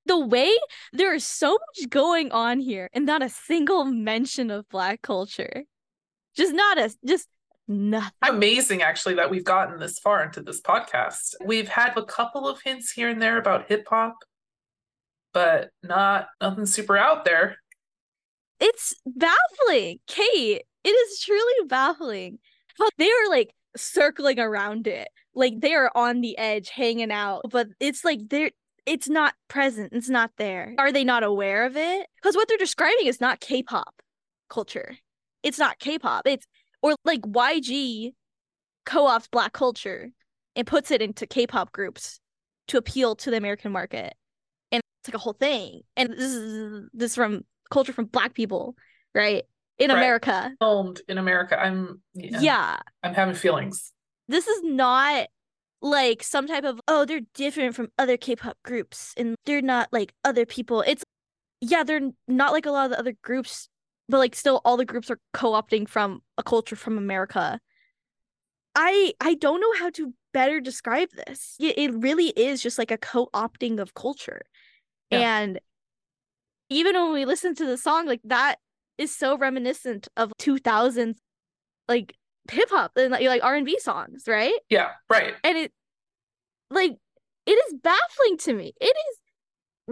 the way there is so much going on here and not a single mention of black culture just not a just nothing. Amazing, actually, that we've gotten this far into this podcast. We've had a couple of hints here and there about hip hop, but not nothing super out there. It's baffling, Kate. It is truly baffling how they are like circling around it, like they are on the edge, hanging out, but it's like they're it's not present. It's not there. Are they not aware of it? Because what they're describing is not K-pop culture. It's not K-pop. It's or like YG co-ops black culture and puts it into K-pop groups to appeal to the American market. And it's like a whole thing. And this is this is from culture from black people, right? In Right. America. Filmed in America. I'm yeah, yeah. I'm having feelings. This is not like some type of oh they're different from other K-pop groups and they're not like other people. It's yeah, they're not like a lot of the other groups, but like still all the groups are co-opting from a culture from America. I I don't know how to better describe this. It, it really is just like a co-opting of culture. Yeah. And even when we listen to the song like that is so reminiscent of 2000s like hip hop and like, like R&B songs, right? Yeah, right. And it like it is baffling to me. It is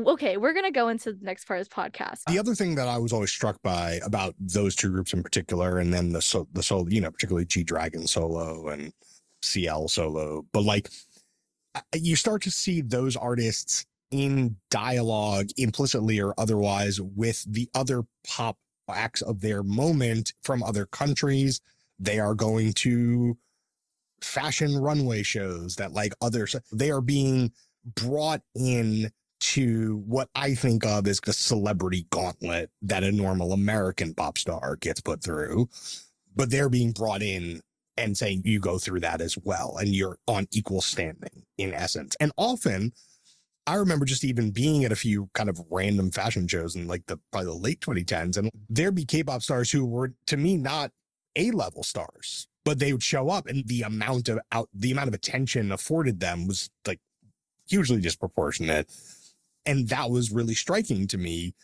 okay, we're going to go into the next part of this podcast. The other thing that I was always struck by about those two groups in particular, and then the so the solo, you know, particularly G Dragon solo and CL solo, but like you start to see those artists in dialogue implicitly or otherwise with the other pop acts of their moment from other countries. They are going to fashion runway shows that like others they are being brought in to what I think of as the celebrity gauntlet that a normal American pop star gets put through, but they're being brought in and saying you go through that as well, and you're on equal standing in essence. And often, I remember just even being at a few kind of random fashion shows in like the probably the late 2010s, and there'd be K-pop stars who were to me not A-level stars, but they would show up, and the amount of out the amount of attention afforded them was like hugely disproportionate and that was really striking to me.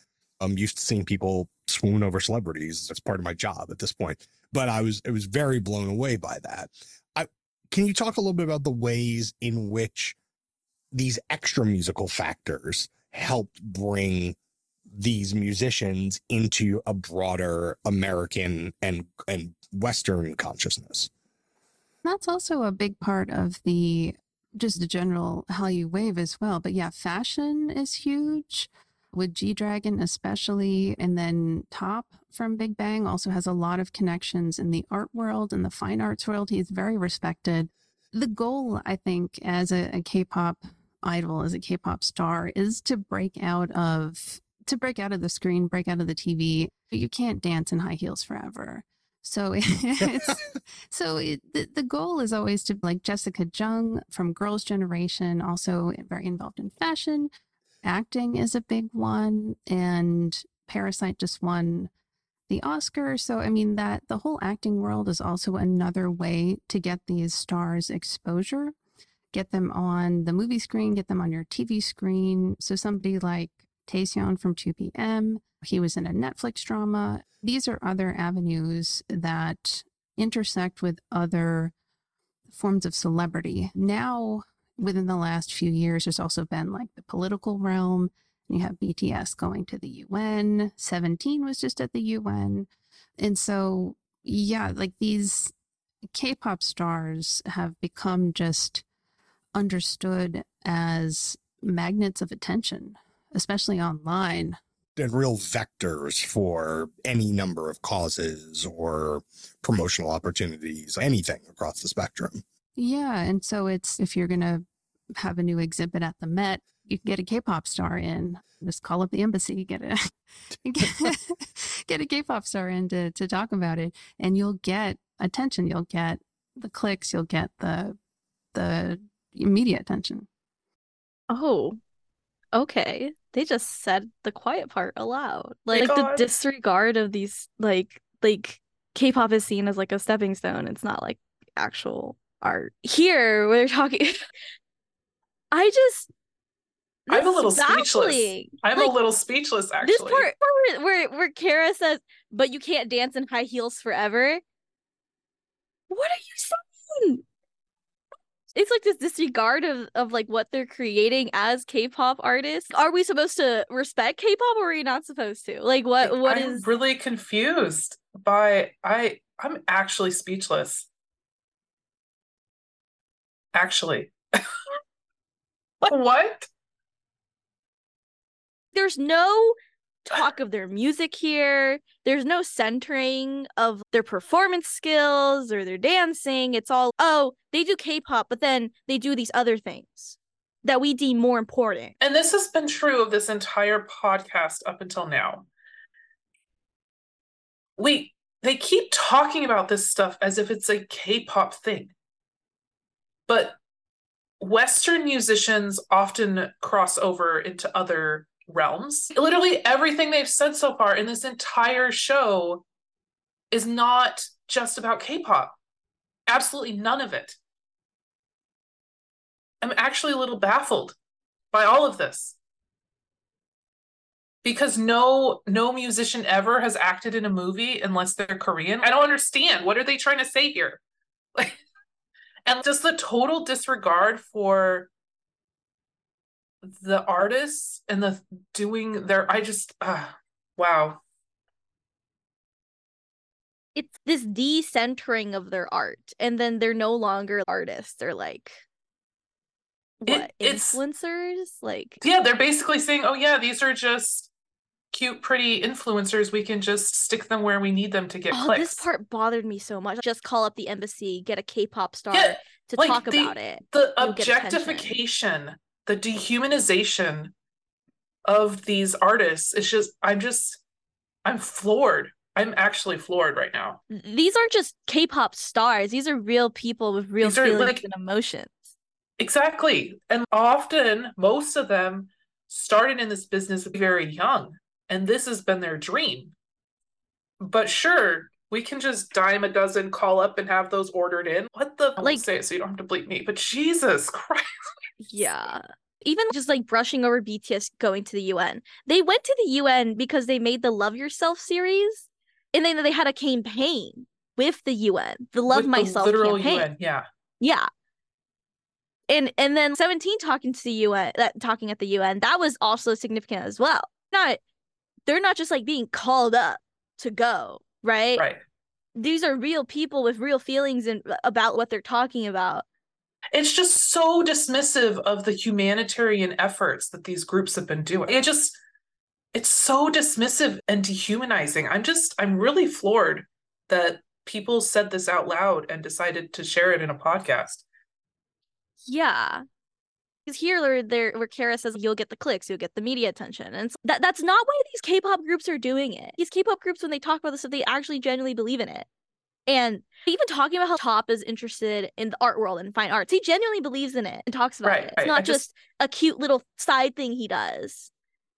I'm used to seeing people swoon over celebrities. That's part of my job at this point. But I was, it was very blown away by that. I can you talk a little bit about the ways in which these extra musical factors helped bring these musicians into a broader American and and Western consciousness? That's also a big part of the just the general Hallyu wave as well. But yeah, fashion is huge with G Dragon, especially. And then Top from Big Bang also has a lot of connections in the art world and the fine arts world. He's very respected. The goal, I think, as a, a K pop idol, as a K pop star, is to break out of to break out of the screen, break out of the TV. But you can't dance in high heels forever. So it's so it, the, the goal is always to like Jessica Jung from Girls' Generation, also very involved in fashion. Acting is a big one, and Parasite just won the Oscar. So I mean that the whole acting world is also another way to get these stars exposure, get them on the movie screen, get them on your TV screen. So somebody like Taecyeon from 2PM, he was in a Netflix drama. These are other avenues that intersect with other forms of celebrity. Now, within the last few years, there's also been like the political realm. You have BTS going to the UN. 17 was just at the UN. And so, yeah, like these K pop stars have become just understood as magnets of attention, especially online. and real vectors for any number of causes or promotional opportunities, anything across the spectrum. Yeah. And so it's if you're going to have a new exhibit at the Met, you can get a K pop star in. Just call up the embassy, get a get, get a K pop star in to, to talk about it, and you'll get attention. You'll get the clicks. You'll get the the media attention. Oh, okay. They just said the quiet part aloud. My Like the disregard of these like like K-pop is seen as like a stepping stone. It's not like actual art. Here we're talking I just I'm a little speechless. I'm Like, a little speechless actually. this part where, where where Kara says, but you can't dance in high heels forever. What are you saying? It's like this disregard of, of like what they're creating as K-pop artists. Are we supposed to respect K-pop or are we not supposed to? Like what what I'm is really confused by I I'm actually speechless. Actually. what? there's no talk of their music here. There's no centering of their performance skills or their dancing. It's all, oh, they do K pop, but then they do these other things that we deem more important. And this has been true of this entire podcast up until now. We they keep talking about this stuff as if it's a K-pop thing. But Western musicians often cross over into other realms. Literally everything they've said so far in this entire show is not just about K-pop. Absolutely none of it. I'm actually a little baffled by all of this. Because no no musician ever has acted in a movie unless they're Korean. I don't understand. What are they trying to say here? Like and just the total disregard for the artists and the doing their I just uh, wow. It's this decentering of their art, and then they're no longer artists. They're like It- what it's- influencers? Like Yeah, they're basically saying, "Oh yeah, these are just cute pretty influencers. We can just stick them where we need them to get oh, clicks." this part bothered me so much. Just call up the embassy, get a K-pop star Yeah, to like, talk the- about it. the You'll objectification, the dehumanization of these artists. It's just I'm just I'm floored. I'm actually floored right now. These aren't just K-pop stars. These are real people with real These feelings like- and emotions. Exactly. And often most of them started in this business very young and this has been their dream. But sure, we can just dime a dozen, call up and have those ordered in. What the Like- say it so you don't have to bleep me, but Jesus Christ. Yeah. Even just like brushing over BTS going to the UN. They went to the UN because they made the Love Yourself series and then they had a campaign with the UN, the Love With the Myself literal campaign. UN, yeah. Yeah. And and then 17 talking to the UN that talking at the UN, that was also significant as well. Not they're not just like being called up to go, right? Right. These are real people with real feelings and uh, about what they're talking about. It's just so dismissive of the humanitarian efforts that these groups have been doing. It just it's so dismissive and dehumanizing. I'm just I'm really floored that people said this out loud and decided to share it in a podcast. Yeah. Because here where there where Kara says you'll get the clicks, you'll get the media attention. And that that's not why these K-pop groups are doing it. These K-pop groups, when they talk about this stuff, they actually genuinely believe in it. And even talking about how Top is interested in the art world and fine arts, he genuinely believes in it and talks about Right, it. It's right. not just- just a cute little side thing he does,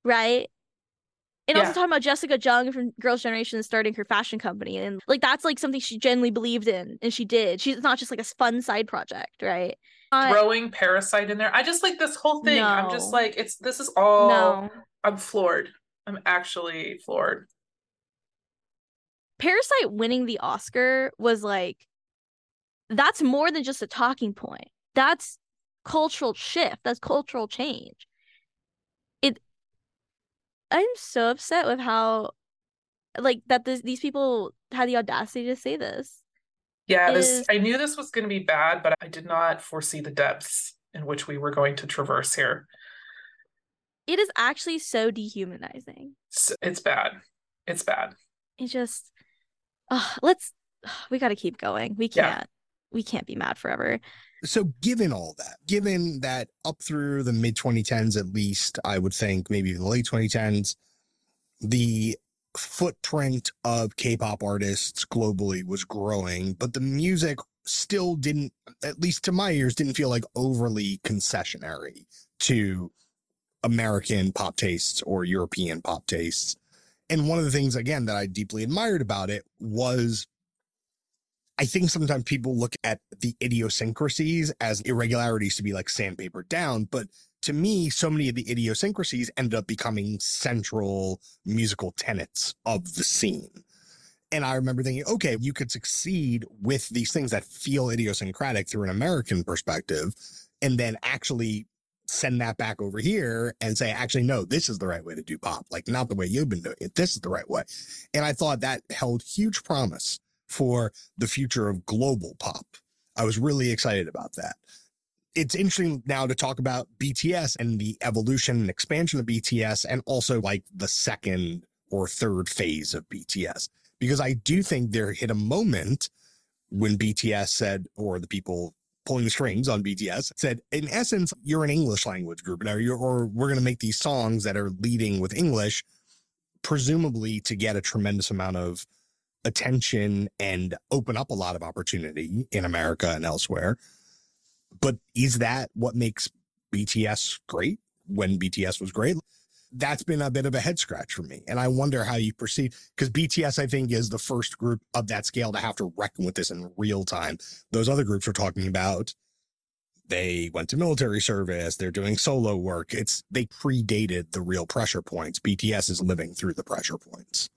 right? And also talking about Jessica Jung from Girls' Generation starting her fashion company, and like that's like something she genuinely believed in, and she did. She's not just like a fun side project, right? Throwing Parasite in there. I just like this whole thing. I'm just like it's this is all no. I'm floored. I'm actually floored. Parasite winning the Oscar was like that's more than just a talking point. That's cultural shift. That's cultural change. It I'm so upset with how like that this, these people had the audacity to say this. Yeah, this Is- I knew this was going to be bad, but I did not foresee the depths in which we were going to traverse here. It is actually so dehumanizing. It's, it's bad. It's bad. It just uh, let's we got to keep going. We can't we can't be mad forever. So, given all that, given that up through the mid 2010s, at least, I would think maybe the late 2010s, the footprint of K pop artists globally was growing, but the music still didn't, at least to my ears, didn't feel like overly concessionary to American pop tastes or European pop tastes. And one of the things, again, that I deeply admired about it was I think sometimes people look at the idiosyncrasies as irregularities to be like sandpaper down, but to me, so many of the idiosyncrasies ended up becoming central musical tenets of the scene. And I remember thinking, okay, you could succeed with these things that feel idiosyncratic through an American perspective, and then actually send that back over here and say, actually, no, this is the right way to do pop. Like, not the way you've been doing it. This is the right way. And I thought that held huge promise for the future of global pop. I was really excited about that. It's interesting now to talk about BTS and the evolution and expansion of BTS, and also like the second or third phase of BTS, because I do think there hit a moment when BTS said, or the people pulling the strings on BTS said, in essence, you're an English language group now, or we're going to make these songs that are leading with English, presumably to get a tremendous amount of attention and open up a lot of opportunity in America and elsewhere. But is that what makes BTS great when BTS was great? That's been a bit of a head scratch for me. And I wonder how you perceive, because BTS, I think, is the first group of that scale to have to reckon with this in real time. Those other groups are talking about they went to military service, they're doing solo work. It's they predated the real pressure points. BTS is living through the pressure points.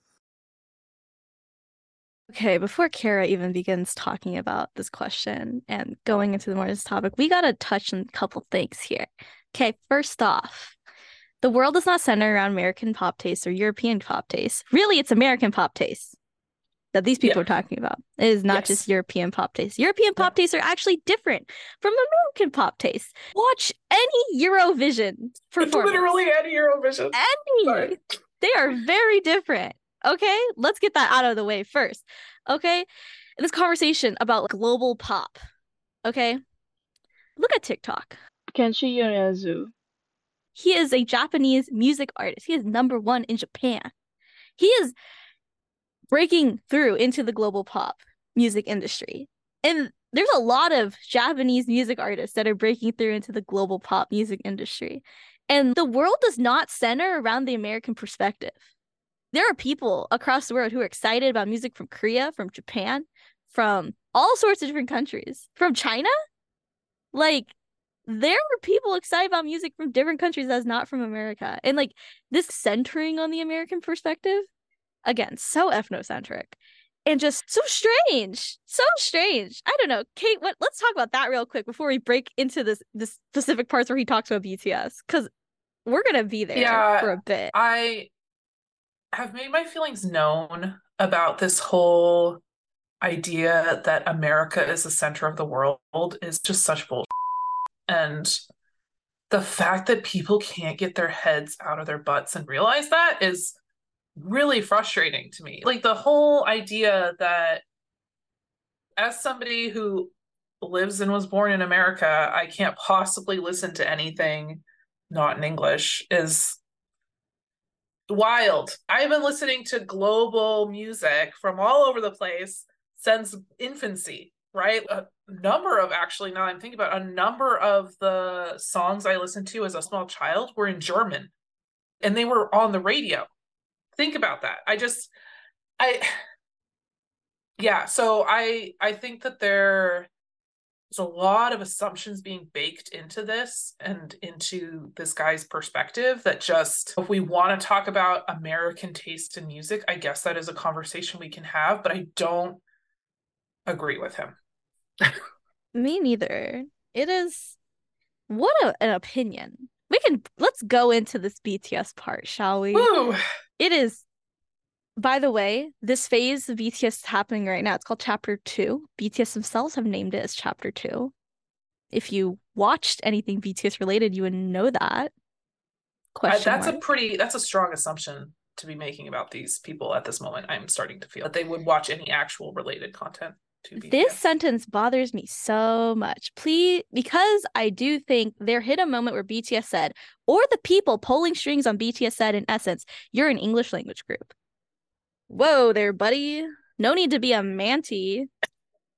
Okay, before Kara even begins talking about this question and going into the more this topic, we gotta touch on a couple things here. Okay, first off, the world is not centered around American pop taste or European pop taste. Really, it's American pop taste that these people Yeah. are talking about. It is not Yes. just European pop taste. European pop tastes are actually different from American pop taste. Watch any Eurovision performance. Literally any Eurovision. any. Sorry. They are very different. Okay, let's get that out of the way first. Okay, in this conversation about global pop. Okay, look at TikTok. Kenshi Yonezu. He is a Japanese music artist. He is number one in Japan. He is breaking through into the global pop music industry. And there's a lot of Japanese music artists that are breaking through into the global pop music industry. And the world does not center around the American perspective. There are people across the world who are excited about music from Korea, from Japan, from all sorts of different countries, from China. Like, there were people excited about music from different countries that's not from America. And like this centering on the American perspective, again, so ethnocentric and just so strange. So strange. I don't know. Kate, what let's talk about that real quick before we break into this this specific parts where he talks about BTS. Cause we're gonna be there Yeah, for a bit. I have made my feelings known about this whole idea that America is the center of the world is just such bullshit. And the fact that people can't get their heads out of their butts and realize that is really frustrating to me. Like the whole idea that as somebody who lives and was born in America, I can't possibly listen to anything not in English is wild. I've been listening to global music from all over the place since infancy, right? Uh, Number of actually, now I'm thinking about a number of the songs I listened to as a small child were in German and they were on the radio. Think about that. I just, I, yeah, so I, I think that there, there's a lot of assumptions being baked into this and into this guy's perspective that just if we want to talk about american taste in music i guess that is a conversation we can have but i don't agree with him Me neither. It is what a, an opinion. We can let's go into this BTS part, shall we? Woo! It is, by the way, this phase of BTS is happening right now. It's called Chapter 2. BTS themselves have named it as Chapter 2. If you watched anything BTS related, you would know that. I- Question that's a pretty that's a strong assumption to be making about these people at this moment i'm starting to feel that they would watch any actual related content. This sentence bothers me so much. Please, because I do think there hit a moment where BTS said, or the people pulling strings on BTS said, in essence, you're an English language group. Whoa there, buddy. No need to be a manti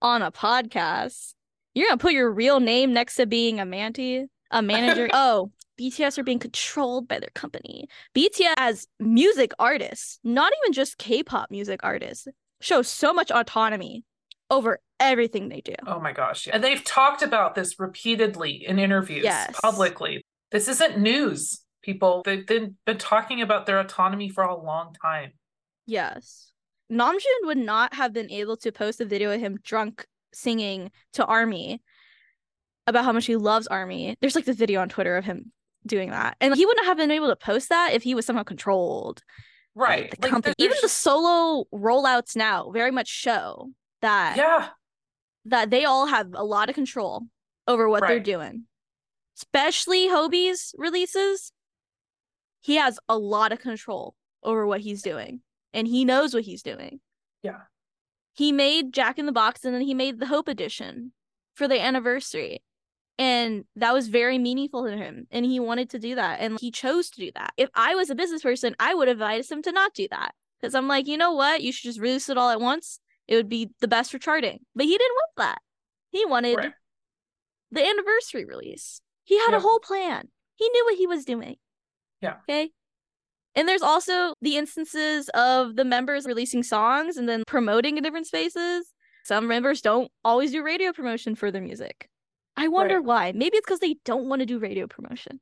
on a podcast. You're gonna put your real name next to being a manti, a manager. oh, BTS are being controlled by their company. BTS as music artists, not even just K-pop music artists, show so much autonomy over everything they do. Oh my gosh. yeah. And they've talked about this repeatedly in interviews Yes. publicly. This isn't news, people. They've been, been talking about their autonomy for a long time. Yes. Namjoon would not have been able to post a video of him drunk singing to Army about how much he loves Army. There's like the video on Twitter of him doing that. And he wouldn't have been able to post that if he was somehow controlled. Right. The Like, company. Even the solo rollouts now very much show that Yeah. that they all have a lot of control over what they're doing. Especially Hobi's releases. He has a lot of control over what he's doing. And he knows what he's doing. Yeah. He made Jack in the Box and then he made the Hope Edition for the anniversary. And that was very meaningful to him. And he wanted to do that. And he chose to do that. If I was a business person, I would advise him to not do that. Because I'm like, you know what? You should just release it all at once. It would be the best for charting. But he didn't want that. He wanted Right. the anniversary release. He had Yeah. a whole plan. He knew what he was doing. Yeah. Okay. And there's also the instances of the members releasing songs and then promoting in different spaces. Some members don't always do radio promotion for their music. I wonder Right. why. Maybe it's because they don't want to do radio promotion.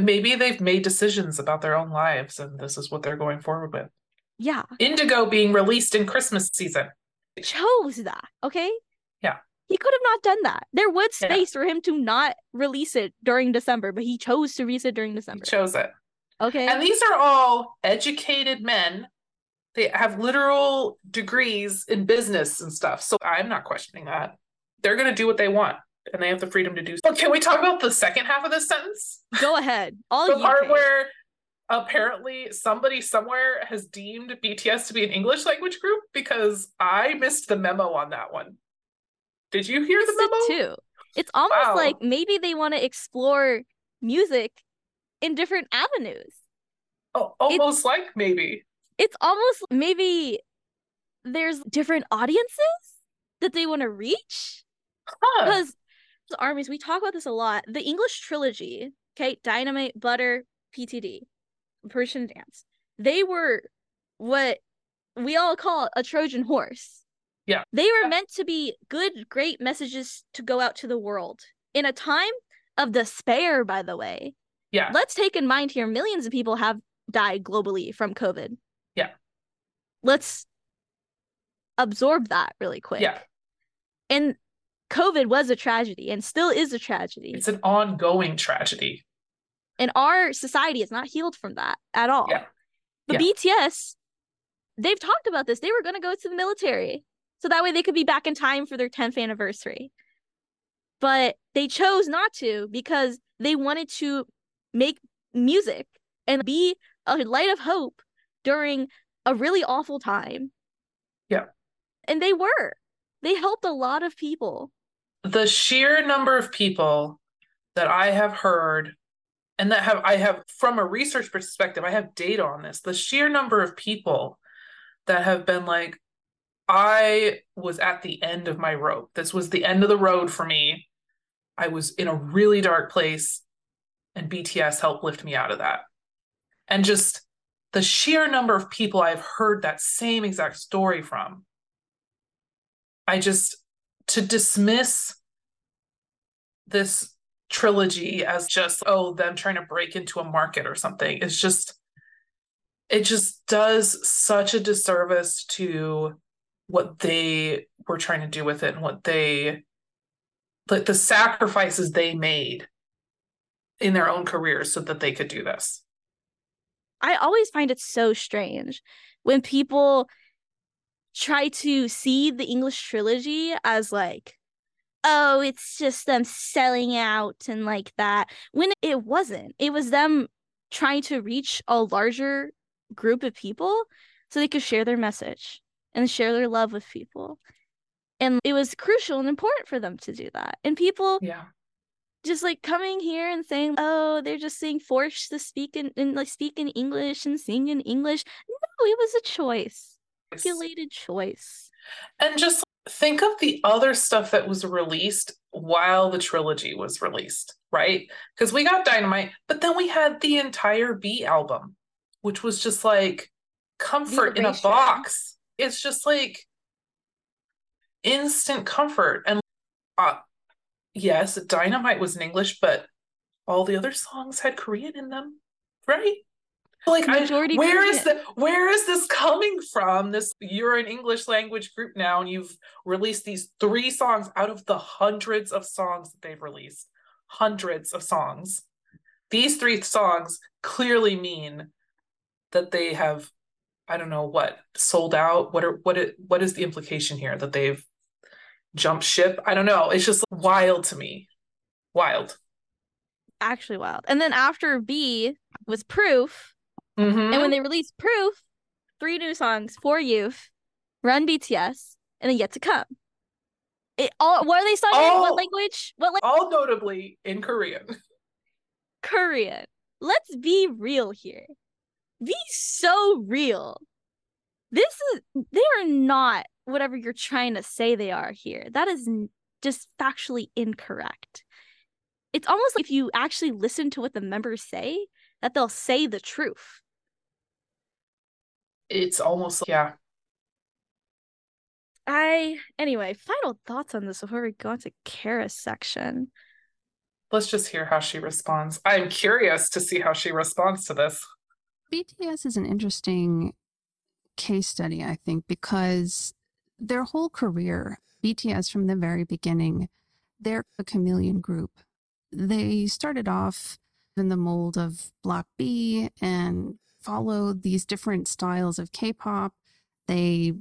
Maybe they've made decisions about their own lives and this is what they're going forward with. Yeah. Indigo being released in Christmas season. Chose that. Okay. Yeah. He could have not done that. There was Yeah. space for him to not release it during December, but he chose to release it during He December. chose it. Okay. And these are all educated men. They have literal degrees in business and stuff. So I'm not questioning that. They're going to do what they want and they have the freedom to do so. Can we talk about the second half of this sentence? Go ahead. All the you part Kate. where apparently somebody somewhere has deemed BTS to be an English language group because I missed the memo on that one. Did you hear the memo? too. It's almost Wow. like maybe they want to explore music in different avenues. Oh, almost like maybe. It's almost maybe there's different audiences that they want to reach Huh. because armies we talk about this a lot. The English trilogy, okay, Dynamite, Butter, PTD, Permission to Dance. They were what we all call a Trojan horse. Yeah. They were Yeah. meant to be good, great messages to go out to the world in a time of despair, by the way. Yeah. Let's take in mind here millions of people have died globally from COVID. Yeah. Let's absorb that really quick. Yeah. And COVID was a tragedy and still is a tragedy. It's an ongoing tragedy. And our society is not healed from that at all. Yeah. But BTS, they've talked about this. They were going to go to the military so that way they could be back in time for their 10th anniversary. But they chose not to because they wanted to make music and be a light of hope during a really awful time. Yeah. And they were. They helped a lot of people. The sheer number of people that I have heard and that have I have from a research perspective, I have data on this. The sheer number of people that have been like, I was at the end of my rope. This was the end of the road for me. I was in a really dark place, and BTS helped lift me out of that. And just the sheer number of people I've heard that same exact story from. I just, to dismiss this trilogy as just, oh, them trying to break into a market or something It's just, it just does such a disservice to what they were trying to do with it and what they like the sacrifices they made in their own careers so that they could do this. I always find it so strange when people try to see the English trilogy as like, oh, it's just them selling out and like that. When it wasn't, it was them trying to reach a larger group of people so they could share their message and share their love with people. And it was crucial and important for them to do that. And people Yeah. just like coming here and saying, "Oh, they're just saying forced to speak in, in like speak in English and sing in English." No, it was a choice, calculated choice. And just think of the other stuff that was released while the trilogy was released, right? Because we got Dynamite, but then we had the entire BE album, which was just like comfort in a box. It's just like instant comfort. And uh, yes, Dynamite was in English, but all the other songs had Korean in them, right? Like I, Majority where is the where is this coming from? This you're an english language group now and you've released these three songs out of the hundreds of songs that they've released. Hundreds of songs. These three songs clearly mean that they have i don't know what sold out? What are what it, what is the implication here that they've jumped ship? I don't know. It's just wild to me. Wild. Actually wild. And then after BE was Proof, Mhm. and when they released Proof, three new songs for Youth, Run BTS, and then Yet to Come. It all what are they sung in? Oh. What language? What like all notably in korean Korean. Let's be real here. Be so real. This is they are not whatever you're trying to say they are here. That is just factually incorrect. It's almost like if you actually listen to what the members say, that they'll say the truth. It's almost like, yeah I anyway, final thoughts on this before we go into Kara's section. let's just hear how she responds i'm curious to see how she responds to this BTS is an interesting case study, I think, because their whole career, BTS from the very beginning, they're a chameleon group. They started off in the mold of Block B and followed these different styles of K pop. They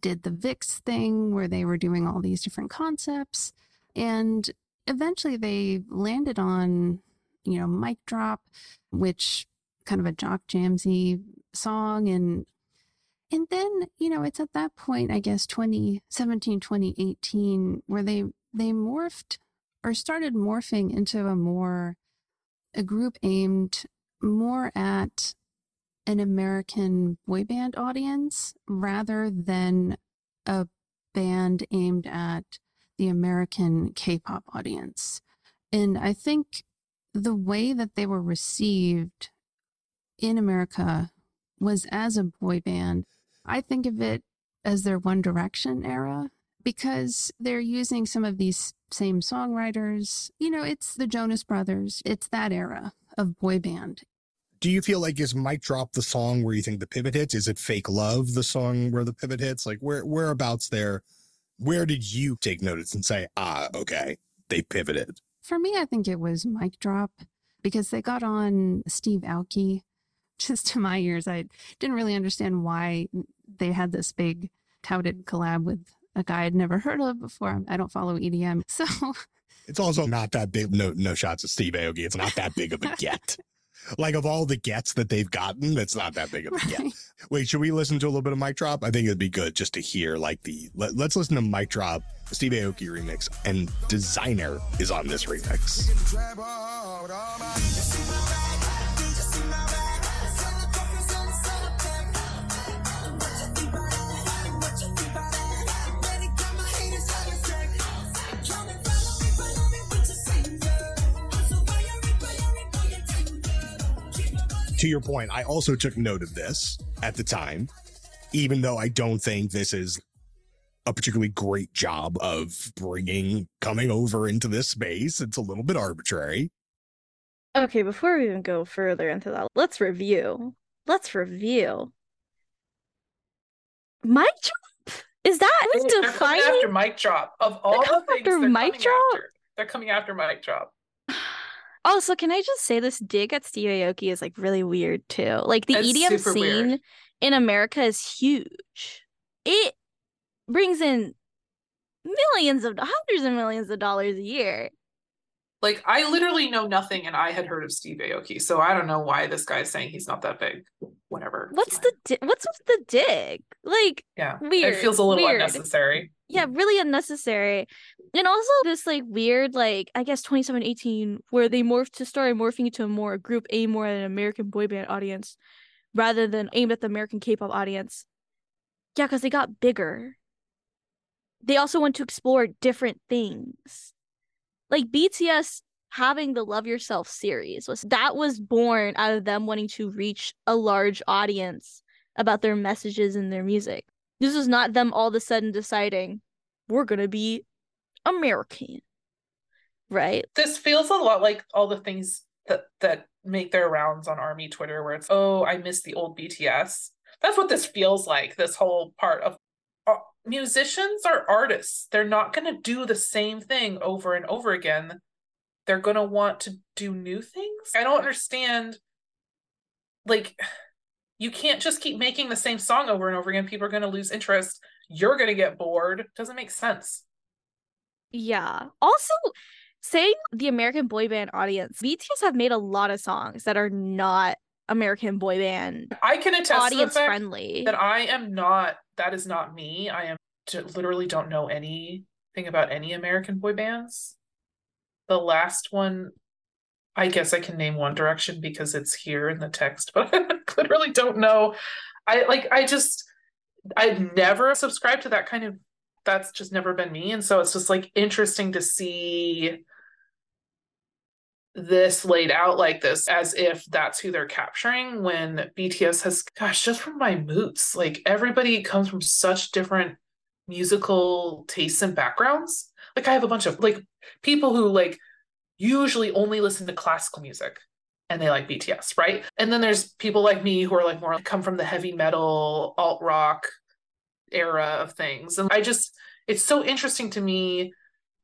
did the VIXX thing where they were doing all these different concepts. And eventually they landed on, you know, Mic Drop, which kind of a jock jamsy song and and then you know it's at that point i guess 2017 2018 where they they morphed or started morphing into a more a group aimed more at an american boy band audience rather than a band aimed at the american k-pop audience and i think the way that they were received in America was as a boy band. I think of it as their One Direction era because they're using some of these same songwriters. You know, it's the Jonas Brothers, it's that era of boy band. Do you feel like is Mic Drop the song where you think the pivot hits? Is it Fake Love the song where the pivot hits? Like where whereabouts there? Where did you take notice and say, ah, okay, they pivoted? For me, I think it was Mic Drop because they got on Steve Aoki. Just to my ears, I didn't really understand why they had this big touted collab with a guy I'd never heard of before. I don't follow EDM. So It's also not that big. No, no shots at Steve Aoki. It's not that big of a get. like of all the gets that they've gotten, that's not that big of a get. Wait, should we listen to a little bit of Mic Drop? I think it'd be good just to hear like the. Let, us listen to Mic Drop, Steve Aoki remix, and Desiigner is on this remix. To your point, I also took note of this at the time, even though I don't think this is a particularly great job of bringing coming over into this space. It's a little bit arbitrary. Okay, before we even go further into that, let's review. Let's review. Mic drop? Is that who's they're coming defining? after mic drop of all the things after they're mic coming drop? after they're coming after mic drop Also, can I just say this dig at Steve Aoki is like really weird too. Like the It's EDM scene weird. in America is huge. It brings in millions of hundreds of millions of dollars a year. like i literally know nothing and i had heard of steve aoki so i don't know why this guy's saying he's not that big whatever What's the di- what's with the dig? Like yeah weird, it feels a little weird. unnecessary yeah, really unnecessary. And also this like weird like I guess 27 18 where they morphed to start morphing into a more group a more an American boy band audience rather than aimed at the American K-pop audience. Yeah, because they got bigger. They also want to explore different things. Like BTS having the Love Yourself series was that was born out of them wanting to reach a large audience about their messages and their music. This is not them all of a sudden deciding we're gonna be American. Right? this feels a lot like all the things that that make their rounds on army Twitter where it's, oh, I miss the old BTS. That's what this feels like, this whole part of uh, musicians are artists. They're not going to do the same thing over and over again. They're going to want to do new things. I don't understand. Like, you can't just keep making the same song over and over again. People are going to lose interest. You're going to get bored. Doesn't make sense. Yeah. Also, saying the American boy band audience, BTS have made a lot of songs that are not American boy band I can attest audience to the fact friendly. that I am not. That is not me. I am literally don't know anything about any American boy bands. The last one, I guess I can name One Direction because it's here in the text, but I literally don't know. I like. I just. I've never subscribed to that kind of. That's just never been me, and so it's just like interesting to see this laid out like this as if that's who they're capturing when BTS has gosh just from my moods like everybody comes from such different musical tastes and backgrounds like I have a bunch of like people who like usually only listen to classical music and they like BTS right and then there's people like me who are like more come from the heavy metal alt rock era of things and I just it's so interesting to me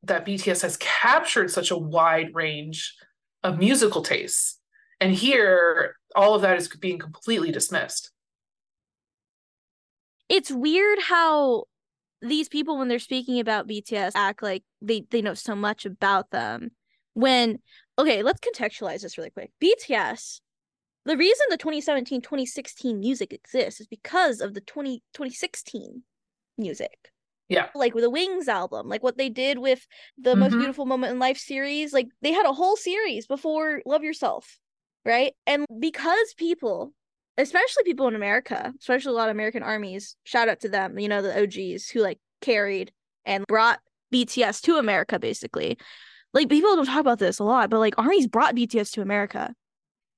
that BTS has captured such a wide range of musical tastes. And here, all of that is being completely dismissed. it's weird how these people when they're speaking about BTS act like they they know so much about them when okay let's contextualize this really quick BTS the reason the 2017 2016 music exists is because of the 20 2016 music Yeah. like with the Wings album like what they did with the most Mhm. beautiful moment in life series like they had a whole series before Love Yourself right and because people especially people in America, especially a lot of American armies, shout out to them, you know, the OGs who like carried and brought BTS to America, basically. Like people don't talk about this a lot, but like armies brought BTS to America.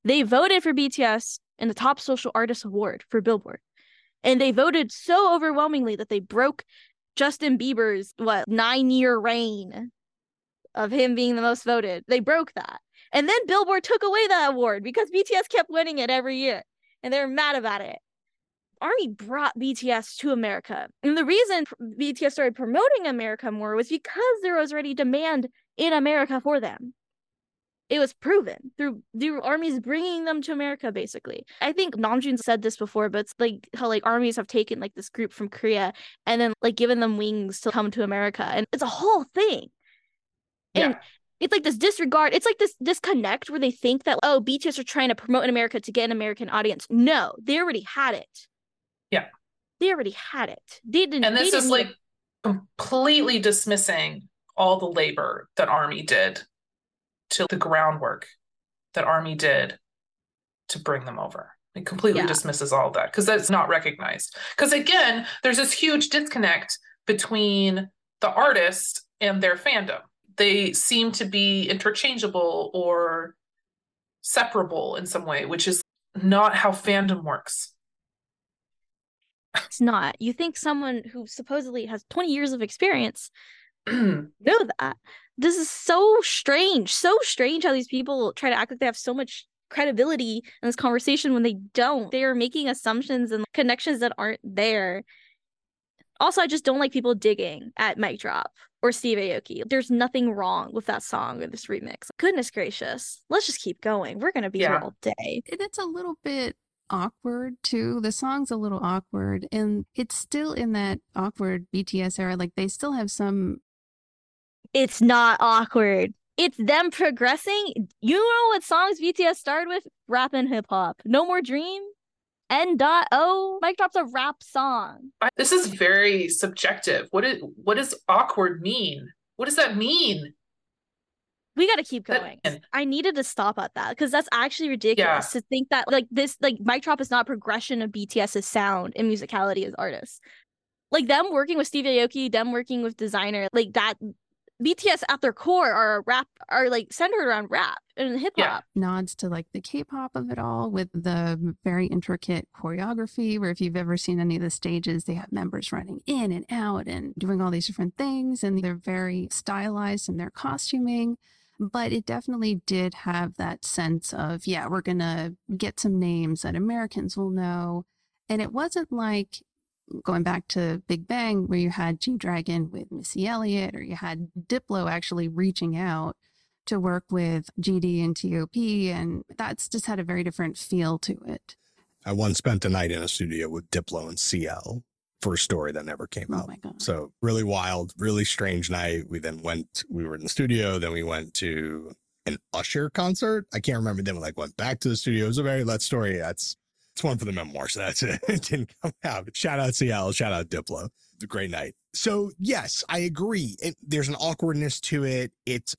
They voted for BTS in the top social artist award for Billboard. And they voted so overwhelmingly that they broke Justin Bieber's what nine year reign of him being the most voted. They broke that. And then Billboard took away that award because BTS kept winning it every year and they were mad about it. Army brought BTS to America. And the reason BTS started promoting America more was because there was already demand in America for them. It was proven through through armies bringing them to America, basically. I think Namjoon said this before, but it's like how like armies have taken like this group from Korea and then like given them wings to come to America, and it's a whole thing. And Yeah. it's like this disregard. It's like this disconnect where they think that oh, BTS are trying to promote in America to get an American audience. No, they already had it. Yeah. they already had it. They didn't. And this is like completely dismissing all the labor that Army did to the groundwork that Army did to bring them over. It completely Yeah. dismisses all of that because that's not recognized. Because again, there's this huge disconnect between the artist and their fandom. They seem to be interchangeable or separable in some way, which is not how fandom works. It's not. You think someone who supposedly has 20 years of experience know that. This is so strange. So strange how these people try to act like they have so much credibility in this conversation when they don't. They are making assumptions and connections that aren't there. Also, I just don't like people digging at Mic Drop or Steve Aoki. There's nothing wrong with that song or this remix. Goodness gracious. Let's just keep going. We're gonna be here all day. And it's a little bit awkward too. The song's a little awkward and it's still in that awkward BTS era. Like they still have some It's not awkward. It's them progressing. You know what songs BTS started with? Rap and hip hop. No More Dream. N dot O. Mic drops a rap song. This is very subjective. What is what does awkward mean? What does that mean? We got to keep going. I needed to stop at that because that's actually ridiculous to think that like this like Mic Drop is not progression of BTS's sound and musicality as artists. Like them working with Steve Aoki, them working with Desiigner, like that BTS at their core are a rap are like centered around rap and hip Yeah. hop. nods to like the K-pop of it all with the very intricate choreography where if you've ever seen any of the stages they have members running in and out and doing all these different things and they're very stylized in their costuming But it definitely did have that sense of, yeah, we're going to get some names that Americans will know. And it wasn't like going back to Big Bang, where you had G Dragon with Missy Elliott, or you had Diplo actually reaching out to work with GD and TOP. And that's just had a very different feel to it. I once spent a night in a studio with Diplo and CL for a story that never came Oh out. my God. So really wild, really strange night. We then went, we were in the studio, then we went to an Usher concert. I can't remember. Then we like went back to the studio. It was a very that story. That's it's one for the memoirs. That's it. It didn't come out. Shout out CL, shout out Diplo. A great night. So yes, I agree. It, there's an awkwardness to it. It's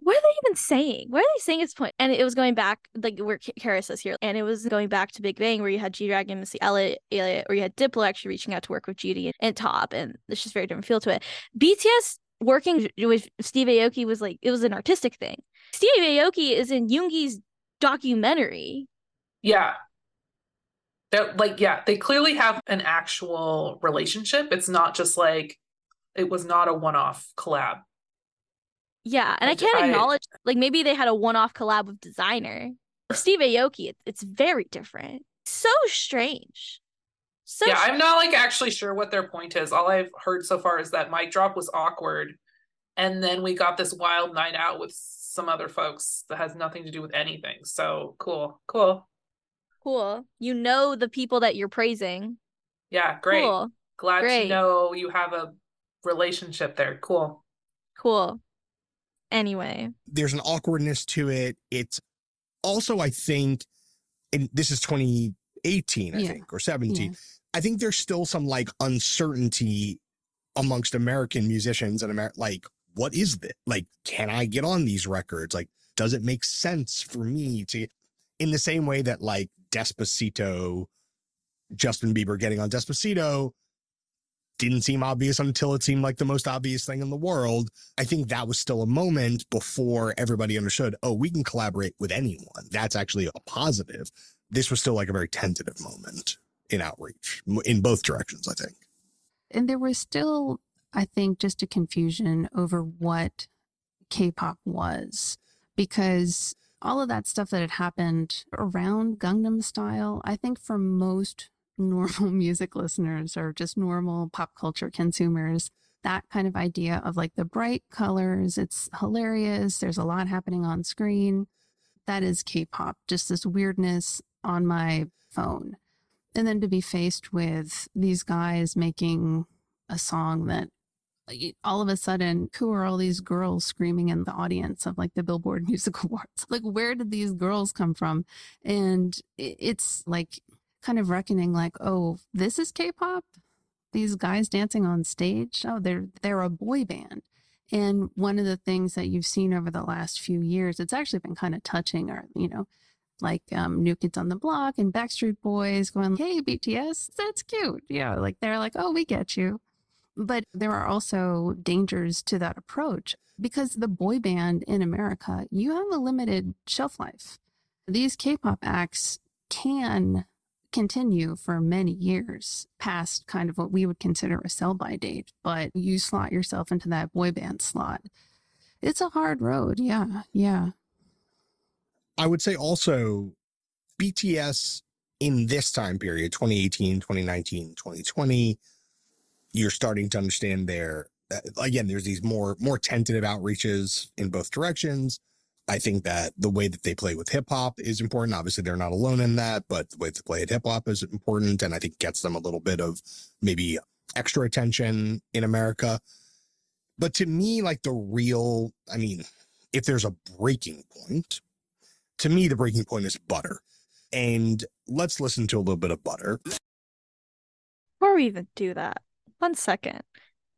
what are they even saying? What are they saying at this point? And it was going back, like where Kara says here, and it was going back to Big Bang, where you had G Dragon, Missy Elliott, Elliott, or you had Diplo actually reaching out to work with GD and, and Top, and it's just very different feel to it. BTS working with Steve Aoki was like it was an artistic thing. Steve Aoki is in Yoongi's documentary. Yeah. They're like, yeah, they clearly have an actual relationship. It's not just like it was not a one-off collab. Yeah, and I can't I- acknowledge like maybe they had a one-off collab with Desiigner. Steve Aoki, it, it's very different. So strange. So yeah, I'm not like actually sure what their point is. All I've heard so far is that mic drop was awkward. And then we got this wild night out with some other folks that has nothing to do with anything. So cool. Cool. cool. You know the people that you're praising. Yeah, great. Cool. Glad Great. to know you have a relationship there. Cool. Cool. Anyway, there's an awkwardness to it. It's also, I think, and this is 2018, I Yeah. think, or 17. Yeah. I think there's still some like uncertainty amongst American musicians and Amer- like, what is this? Like, can I get on these records? Like, does it make sense for me to, in the same way that like Despacito, Justin Bieber getting on Despacito didn't seem obvious until it seemed like the most obvious thing in the world. I think that was still a moment before everybody understood, oh, we can collaborate with anyone. That's actually a positive. This was still like a very tentative moment in outreach in both directions, I think. And there was still, I think, just a confusion over what K pop was because all of that stuff that had happened around Gangnam Style, I think for most normal music listeners or just normal pop culture consumers, that kind of idea of like the bright colors, it's hilarious, there's a lot happening on screen. That is K pop, just this weirdness on my phone. And then to be faced with these guys making a song that all of a sudden, who are all these girls screaming in the audience of like the Billboard Music Awards? Like, where did these girls come from? And it's like kind of reckoning, like, oh, this is K-pop. These guys dancing on stage. Oh, they're they're a boy band. And one of the things that you've seen over the last few years, it's actually been kind of touching, or you know, like um, New Kids on the Block and Backstreet Boys going, "Hey BTS, that's cute." Yeah, like they're like, "Oh, we get you." But there are also dangers to that approach because the boy band in America, you have a limited shelf life. These K-pop acts can continue for many years past kind of what we would consider a sell by date, but you slot yourself into that boy band slot. It's a hard road. Yeah. Yeah. I would say also BTS in this time period 2018 2019 2020 you're starting to understand their uh, again there's these more more tentative outreaches in both directions. I think that the way that they play with hip hop is important. Obviously they're not alone in that but the way they play at hip hop is important and i think gets them a little bit of maybe extra attention in america. But to me like the real i mean if there's a breaking point to me the breaking point is butter. And let's listen to a little bit of butter. Before we even do that, one second.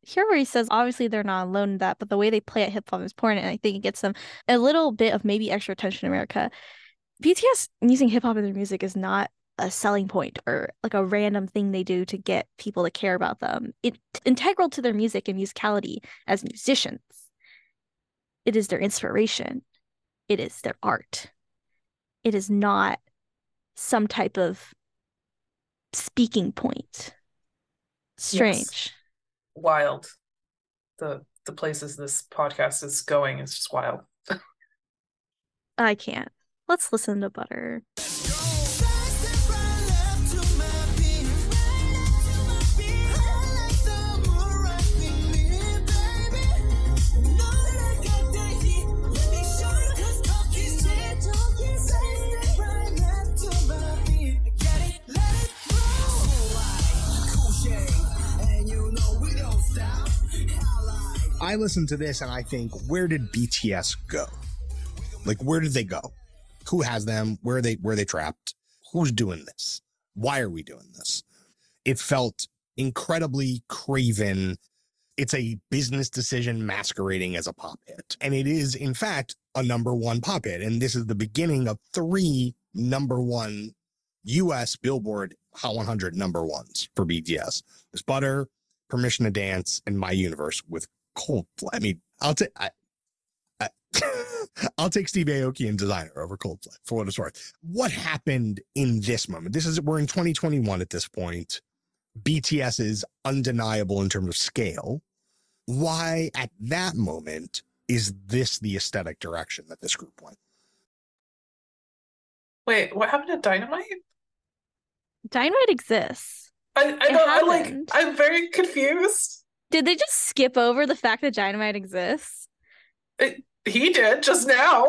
Here where he says obviously they're not alone in that, but the way they play at hip hop is important, and I think it gets them a little bit of maybe extra attention in America. BTS using hip hop in their music is not a selling point or like a random thing they do to get people to care about them. It's integral to their music and musicality as musicians. It is their inspiration. It is their art. It is not some type of speaking point. Strange. Wild. The the places this podcast is going is just wild. I can't. Let's listen to Butter. I listen to this and I think, where did BTS go? Like, where did they go? Who has them? Where are they? Where are they trapped? Who's doing this? Why are we doing this? It felt incredibly craven. It's a business decision masquerading as a pop hit, and it is, in fact, a number one pop hit. And this is the beginning of three number one U.S. Billboard Hot 100 number ones for BTS. There's Butter, Permission to Dance, and My Universe with Coldplay. I mean, I'll take I, I I'll take Steve Aoki and Desiigner over Coldplay for what it's worth. What happened in this moment? This is we're in 2021 at this point. BTS is undeniable in terms of scale. Why at that moment is this the aesthetic direction that this group went? Wait, what happened to Dynamite? Dynamite exists. I, I know, I like. I'm very confused. Did they just skip over the fact that Dynamite exists? He did just now.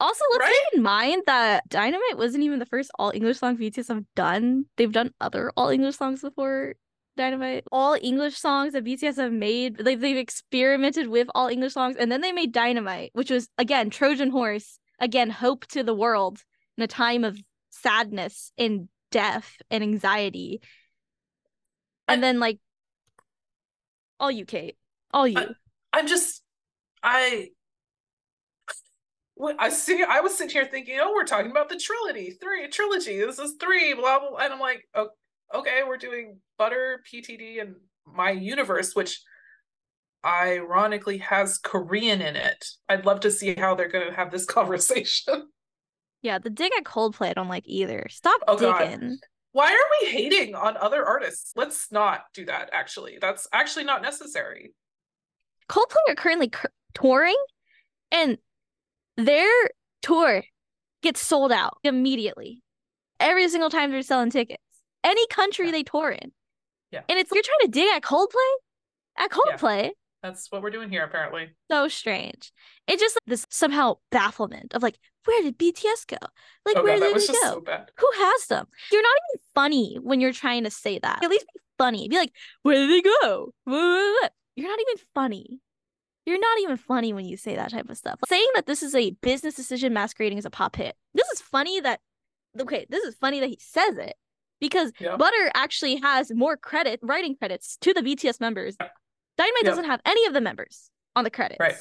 Also, let's Right? keep in mind that Dynamite wasn't even the first all English song BTS have done. They've done other all English songs before Dynamite. All English songs that BTS have made, they've, they've experimented with all English songs, and then they made Dynamite, which was, again, Trojan Horse, again, hope to the world in a time of sadness and death and anxiety. And then, like, all you, Kate. All you. I'm just I I see I was sitting here thinking, oh, we're talking about the trilogy, three trilogy. This is three, blah blah, and I'm like, oh, okay, we're doing Butter, PTD, and My Universe, which ironically has Korean in it. I'd love to see how they're going to have this conversation. yeah, the dig at Coldplay I don't like either. Stop Oh, God. Why are we hating on other artists? Let's not do that. Actually, that's actually not necessary. Coldplay are currently cur- touring, and their tour gets sold out immediately. Every single time they're selling tickets, any country Yeah. they tour in. Yeah. And it's you're trying to dig at Coldplay? At Yeah. That's what we're doing here, apparently. So strange. it just this somehow bafflement of like, where did BTS go? Like, oh where god, did they just go? so bad. Who has them? You're not even funny when you're trying to say that. At least be funny. Be like, where did they go? You're not even funny. You're not even funny when you say that type of stuff. Saying that this is a business decision masquerading as a pop hit. This is funny that okay, this is funny that he says it because Yeah. Butter actually has more credit, writing credits to the BTS members. Dynamite Yep. doesn't have any of the members on the credits. Right.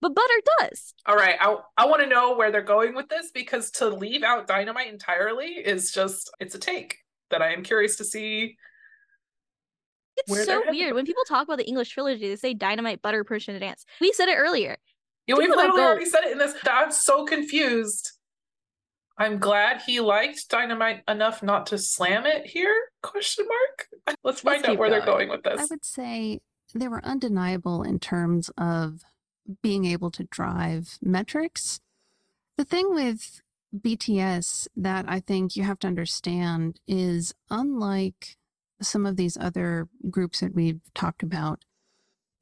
But Butter does. All right, I I want to know where they're going with this because to leave out Dynamite entirely is just it's a take that I am curious to see. It's so weird. When people talk about the English trilogy, they say dynamite, butter, Persian, and dance. We said it earlier. You know, we've literally already said it in this. I'm so confused. I'm glad he liked Dynamite enough not to slam it here? Question mark. Let's find out keep where they're going. going with this. I would say they were undeniable in terms of being able to drive metrics. The thing with BTS that I think you have to understand is unlike some of these other groups that we've talked about,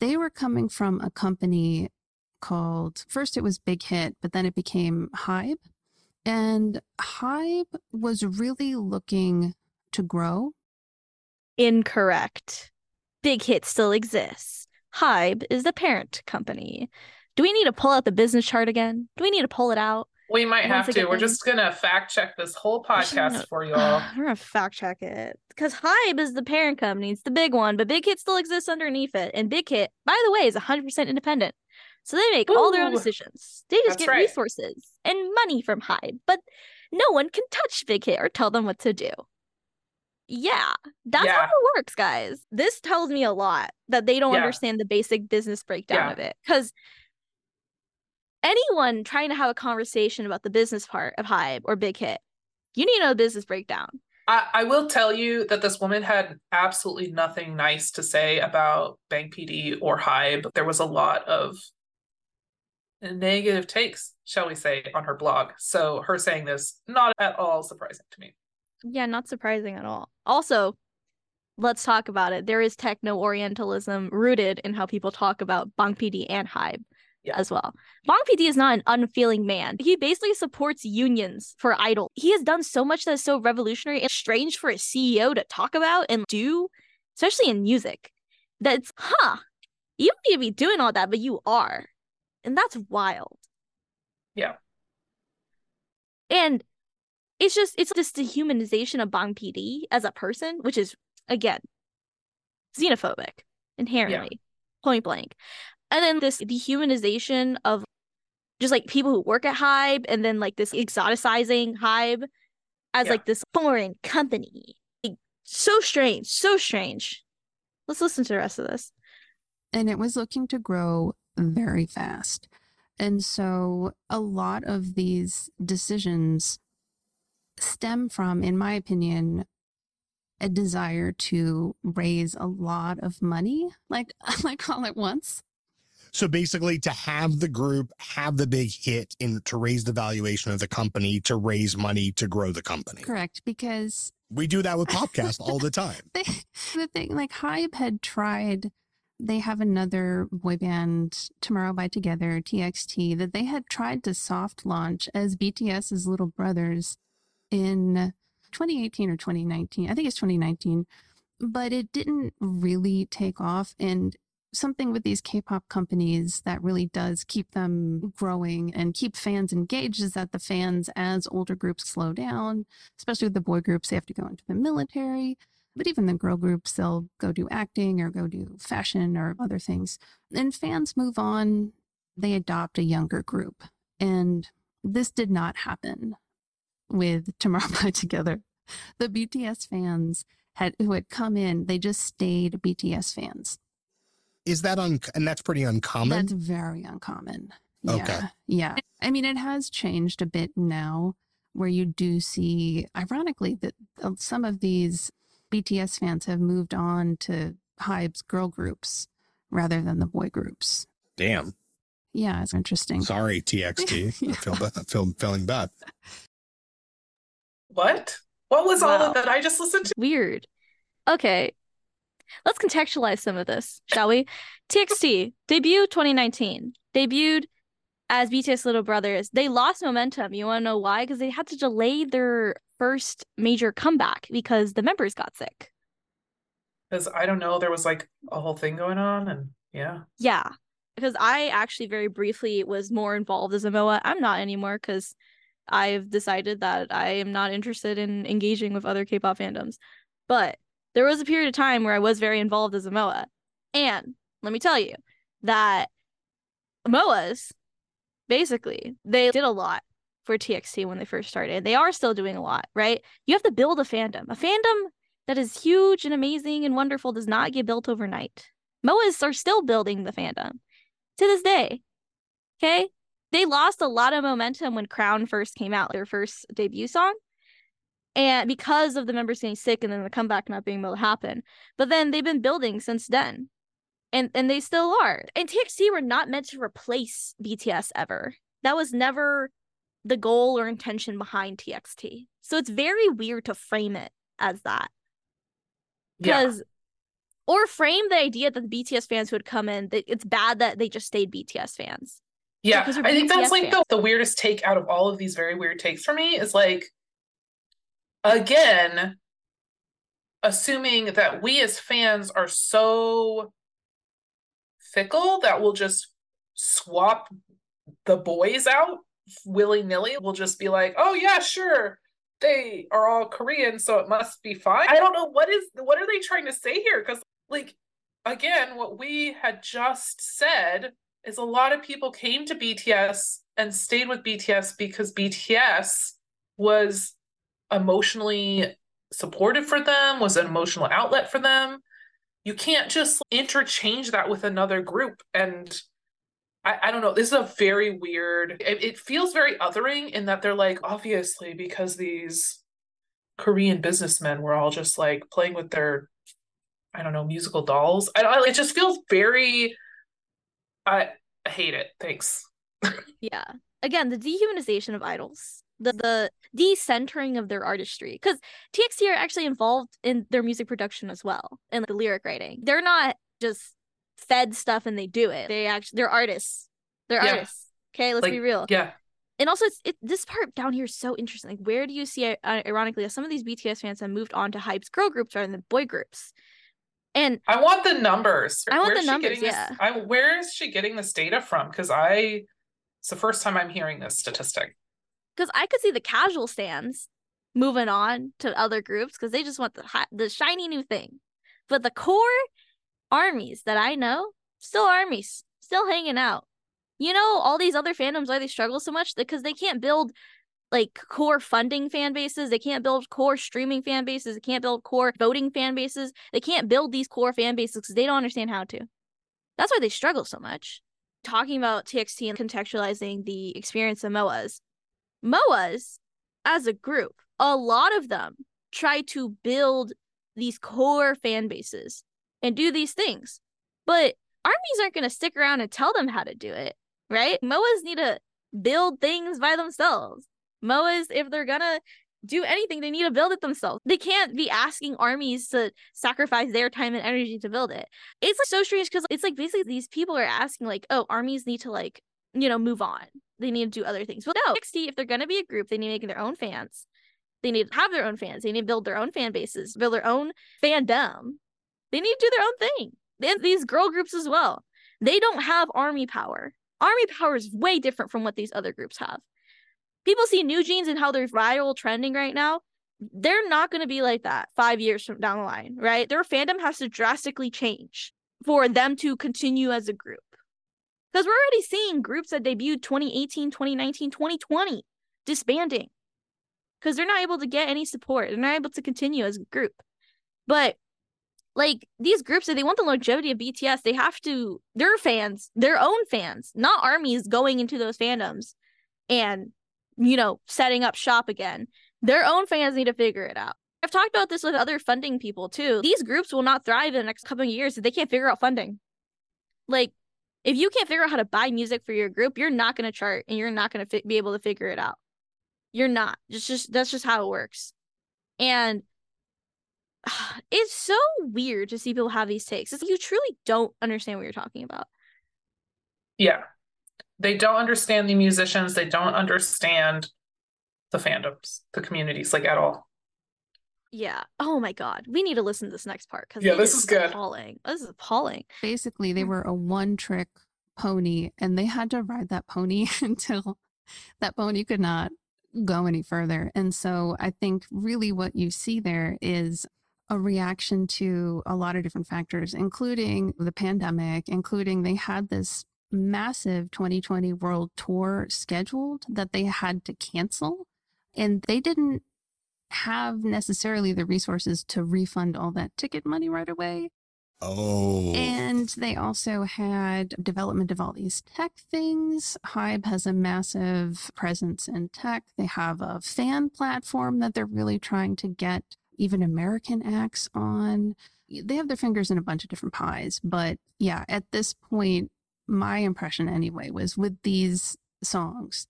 they were coming from a company called, first it was Big Hit, but then it became Hybe. And Hybe was really looking to grow Incorrect. Big Hit still exists. Hybe is the parent company. Do we need to pull out the business chart again? Do we need to pull it out? we might have to. We're just gonna fact check this whole gonna- podcast for y'all. We're gonna fact check it because Hybe is the parent company. It's the big one, but Big Hit still exists underneath it. And Big Hit, by the way, is 100% independent. So they make all their own decisions. They just get right. resources and money from Hybe, but no one can touch Big Hit or tell them what to do. Yeah, that's how it works, guys. This tells me a lot that they don't Yeah. understand the basic business breakdown Yeah. of it. Because anyone trying to have a conversation about the business part of Hybe or Big Hit, you need to know the business breakdown. I, I will tell you that this woman had absolutely nothing nice to say about Bang PD or Hybe. There was a lot of negative takes, shall we say, on her blog. So her saying this, not at all surprising to me. Yeah, not surprising at all. Also, let's talk about it. There is techno Orientalism rooted in how people talk about Bang PD and Hybe Yeah. as well. Bang PD is not an unfeeling man. He basically supports unions for Idol. He has done so much that is so revolutionary and strange for a CEO to talk about and do, especially in music. That's huh. You don't need to be doing all that, but you are. And that's wild. Yeah. And it's just it's this dehumanization of Bang PD as a person, which is again xenophobic inherently, point blank. And then this dehumanization of just like people who work at Hybe and then like this exoticizing Hybe as Yeah. like this foreign company. Like, So strange, so strange. Let's listen to the rest of this. and it was looking to grow very fast. And so a lot of these decisions stem from, in my opinion, a desire to raise a lot of money, like like all at once. So basically, to have the group have the big hit and to raise the valuation of the company, to raise money to grow the company. Correct, because We do that with Popcast all the time. they, the thing like Hybe had tried they have another boy band tomorrow by together txt that they had tried to soft launch as bts's little brothers in 2018 or 2019 i think it's 2019 but it didn't really take off and something with these k-pop companies that really does keep them growing and keep fans engaged is that the fans as older groups slow down especially with the boy groups they have to go into the military but even the girl groups, they'll go do acting or go do fashion or other things. And fans move on, they adopt a younger group. And this did not happen with Tomorrow by Together. The BTS fans had who had come in, they just stayed BTS fans. Is that un? And that's pretty uncommon. That's very uncommon. Okay. Yeah. Yeah. I mean, it has changed a bit now where you do see, ironically, that uh, some of these BTS fans have moved on to Hybe's girl groups rather than the boy groups. Damn. Yeah, it's interesting. Sorry, TXT. I feel bad. I feel feeling bad. What? What was all of that I just listened to? Weird. Okay. Let's contextualize some of this, shall we? TXT, debut 2019. Debuted as BTS Little Brothers. They lost momentum. You want to know why? Because they had to delay their first major comeback because the members got sick. Because I don't know, there was like a whole thing going on, and yeah. Yeah. Because I actually very briefly was more involved as a MOA. I'm not anymore because I've decided that I am not interested in engaging with other K pop fandoms. But there was a period of time where I was very involved as a MOA. And let me tell you that MOAs, basically, they did a lot for TXT when they first started. They are still doing a lot, right? You have to build a fandom. A fandom that is huge and amazing and wonderful does not get built overnight. MOAs are still building the fandom to this day. Okay? They lost a lot of momentum when Crown first came out, their first debut song. And because of the members getting sick and then the comeback not being able to happen. But then they've been building since then. And and they still are. And TXT were not meant to replace BTS ever. That was never the goal or intention behind TXT. So it's very weird to frame it as that Yeah. because or frame the idea that the BTS fans who had come in that it's bad that they just stayed BTS fans. Yeah, I think that's like the, the weirdest take out of all of these very weird takes for me is like, again, assuming that we as fans are so fickle that we'll just swap the boys out willy nilly. We'll just be like, oh, yeah, sure. They are all Korean, so it must be fine. I don't know what is what are they trying to say here? Because like again, what we had just said is a lot of people came to BTS and stayed with BTS because BTS was emotionally supportive for them, was an emotional outlet for them. You can't just interchange that with another group. And I, I don't know, this is a very weird, it, it feels very othering in that they're like, obviously, because these Korean businessmen were all just like playing with their, I don't know, musical dolls. I, it just feels very. I, I hate it. Thanks. Yeah. Again, the dehumanization of idols, the the decentering of their artistry, because TXT are actually involved in their music production as well and the lyric writing. They're not just fed stuff and they do it. They actually they're artists. They're Yeah. artists. Okay, let's like, be real. Yeah. and also it's it, this part down here is so interesting like where do you see uh, ironically some of these bts fans have moved on to Hybe's girl groups rather than boy groups and I want the numbers. I want Where's the numbers, getting this- I, where is she getting this data from? Because I, it's the first time I'm hearing this statistic. because i could see the casual stans moving on to other groups because they just want the hi- the shiny new thing but the core armies that i know still armies still hanging out you know all these other fandoms why they struggle so much because they can't build like core funding fan bases they can't build core streaming fan bases they can't build core voting fan bases they can't build these core fan bases because they don't understand how to. That's why they struggle so much. Talking about txt and contextualizing the experience of moas. Moas as a group a lot of them try to build these core fan bases and do these things but armies aren't going to stick around and tell them how to do it right? Moas need to build things by themselves moas if they're gonna do anything they need to build it themselves. They can't be asking armies to sacrifice their time and energy to build it. It's like so strange because it's like basically these people are asking like oh armies need to like you know move on. They need to do other things. But no 60 if they're gonna be a group they need to make their own fans. They need to have their own fans. They need to build their own fan bases build their own fandom. They need to do their own thing. And these girl groups as well. They don't have army power. Army power is way different from what these other groups have people see NewJeans and how they're viral trending right now they're not going to be like that five years from down the line right? Their fandom has to drastically change for them to continue as a group. Because we're already seeing groups that debuted 2018 2019 2020 disbanding because they're not able to get any support they're not able to continue as a group. But like these groups if they want the longevity of bts they have to their fans their own fans not armies going into those fandoms and you know setting up shop again. Their own fans need to figure it out. I've talked about this with other funding people too. These groups will not thrive in the next couple of years if they can't figure out funding. Like if you can't figure out how to buy music for your group you're not going to chart and you're not going to be able to figure it out. You're not. Just just that's just how it works. And it's so weird to see people have these takes. It's like you truly don't understand what you're talking about. Yeah. They don't understand the musicians. They don't understand the fandoms, the communities, like at all. yeah oh my god we need to listen to this next part because Yeah, this is good. appalling this is appalling Basically, they mm. were a one trick pony and they had to ride that pony until that pony could not go any further. And so I think really what you see there is a reaction to a lot of different factors, including the pandemic, including they had this massive 2020 world tour scheduled that they had to cancel. And they didn't have necessarily the resources to refund all that ticket money right away. Oh. And they also had development of all these tech things. Hybe has a massive presence in tech. They have a fan platform that they're really trying to get even American acts on. They have their fingers in a bunch of different pies. But yeah, at this point, my impression anyway was with these songs,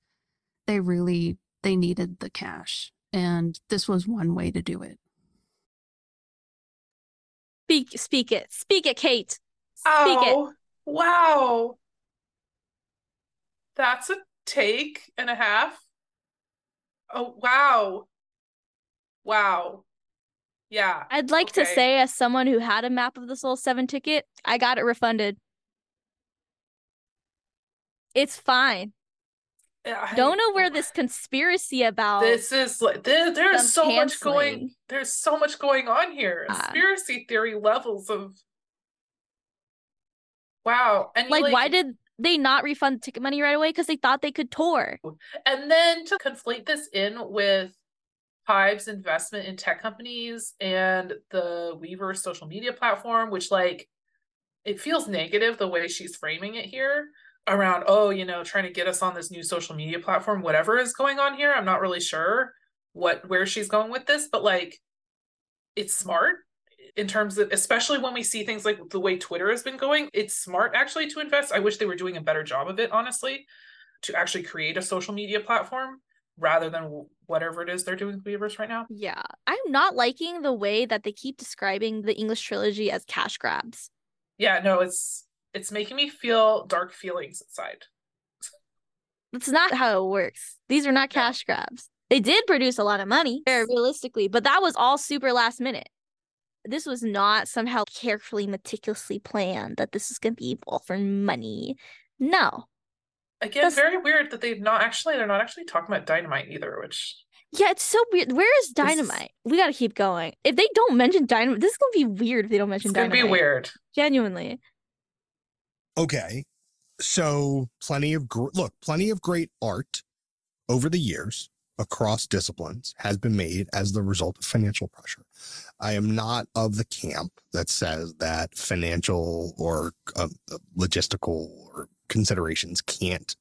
they really they needed the cash. And this was one way to do it. speak speak it speak it kate speak it Oh, wow. That's a take and a half. Oh, wow. Wow. Yeah. I'd like to say, as someone who had a Map of the Soul 7 ticket, I got it refunded. It's fine. I- Don't know where this conspiracy about This is like there, there's so much going there's so much going on here. Ah. Conspiracy theory levels of Wow. And you, like, why did they not refund ticket money right away? Because they thought they could tour. and then to conflate this in with Hybe's investment in tech companies and the Weverse social media platform, which like it feels negative the way she's framing it here around, oh, you know, trying to get us on this new social media platform, whatever is going on here. I'm not really sure. what where she's going with this, but like it's smart in terms of especially when we see things like the way Twitter has been going, it's smart actually to invest. I wish they were doing a better job of it, honestly, to actually create a social media platform rather than whatever it is they're doing with Weverse right now. Yeah. I'm not liking the way that they keep describing the English trilogy as cash grabs. Yeah, no, it's it's making me feel dark feelings inside. That's not how it works. These are not cash grabs. They did produce a lot of money, realistically, but that was all super last minute. This was not somehow carefully, meticulously planned that this is going to be all for money. No. Again, That's... very weird that they've not actually, they're not actually talking about dynamite either, which. Yeah, it's so weird. Where is dynamite? This... We got to keep going. If they don't mention dynamite, this is going to be weird if they don't mention it's dynamite. It's going to be weird. Genuinely. Okay. So, plenty of, gr- look, plenty of great art over the years across disciplines has been made as the result of financial pressure. I am not of the camp that says that financial or uh, logistical or considerations can't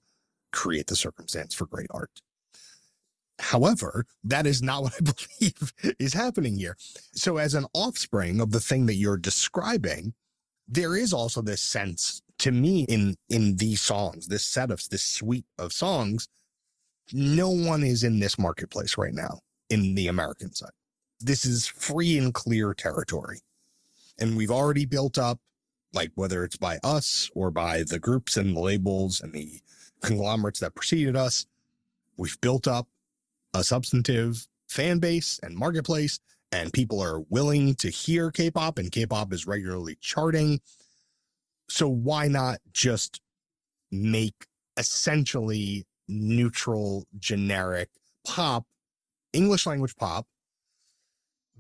create the circumstance for great art. However, that is not what I believe is happening here. So, as an offspring of the thing that you're describing, there is also this sense to me in in these songs, this set of this suite of songs no one is in this marketplace right now in the American side. This is free and clear territory. And we've already built up, like whether it's by us or by the groups and the labels and the conglomerates that preceded us, we've built up a substantive fan base and marketplace, and people are willing to hear K pop, and K pop is regularly charting. So why not just make essentially neutral, generic pop, English language pop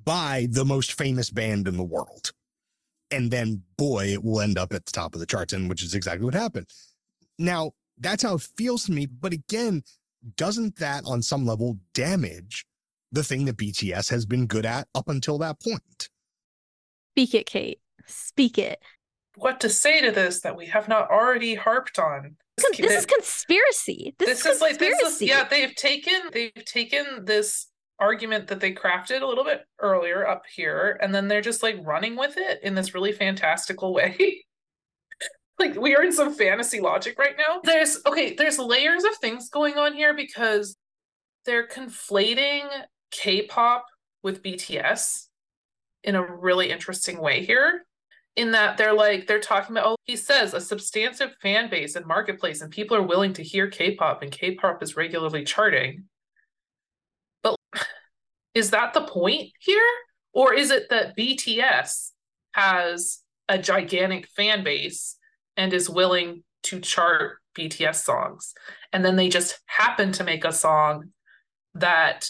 by the most famous band in the world. And then, boy, it will end up at the top of the charts, and which is exactly what happened. Now, that's how it feels to me. But again, doesn't that on some level damage the thing that BTS has been good at up until that point? Speak it, Kate. Speak it. What to say to this that we have not already harped on? Con- this is conspiracy. This, this is, is like this is yeah. They've taken they've taken this argument that they crafted a little bit earlier up here, and then they're just like running with it in this really fantastical way. like we are in some fantasy logic right now. There's okay. There's layers of things going on here because they're conflating K-pop with BTS in a really interesting way here in that they're like they're talking about oh he says a substantive fan base and marketplace and people are willing to hear k-pop and k-pop is regularly charting. But is that the point here? Or is it that bts has a gigantic fan base and is willing to chart bts songs? And then they just happen to make a song that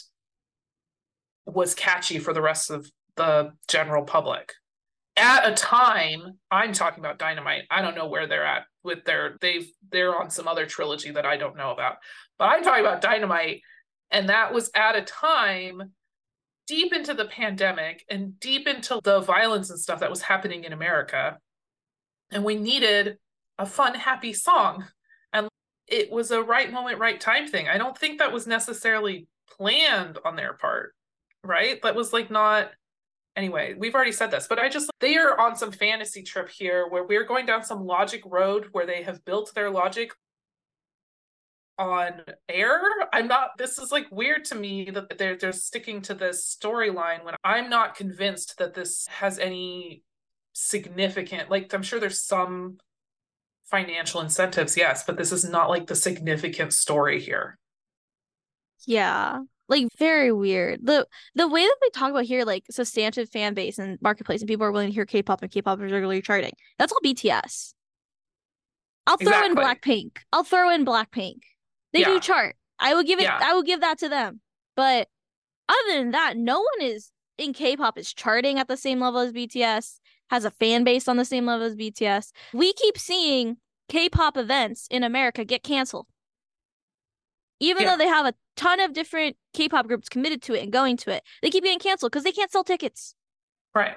was catchy for the rest of the general public at a time i'm talking about dynamite i don't know where they're at with their they've they're on some other trilogy that i don't know about. But i'm talking about dynamite and that was at a time deep into the pandemic and deep into the violence and stuff that was happening in america and we needed a fun happy song. And it was a right moment right time thing. I don't think that was necessarily planned on their part right? That was like not anyway, we've already said this, but I just they are on some fantasy trip here where we're going down some logic road where they have built their logic on air. I'm not this is like weird to me that they're they're sticking to this storyline when I'm not convinced that this has any significant like I'm sure there's some financial incentives, yes, but this is not like the significant story here. Yeah like very weird. The the way that they talk about here, like substantive fan base and marketplace, and people are willing to hear K-pop and K-pop is regularly charting. That's all BTS. I'll throw exactly. in Blackpink. I'll throw in Blackpink. They yeah. do chart. I will give it. Yeah. I will give that to them. But other than that, no one is in K-pop is charting at the same level as BTS. Has a fan base on the same level as BTS. We keep seeing K-pop events in America get canceled even yeah. though they have a ton of different K-pop groups committed to it and going to it, they keep getting canceled because they can't sell tickets. Right.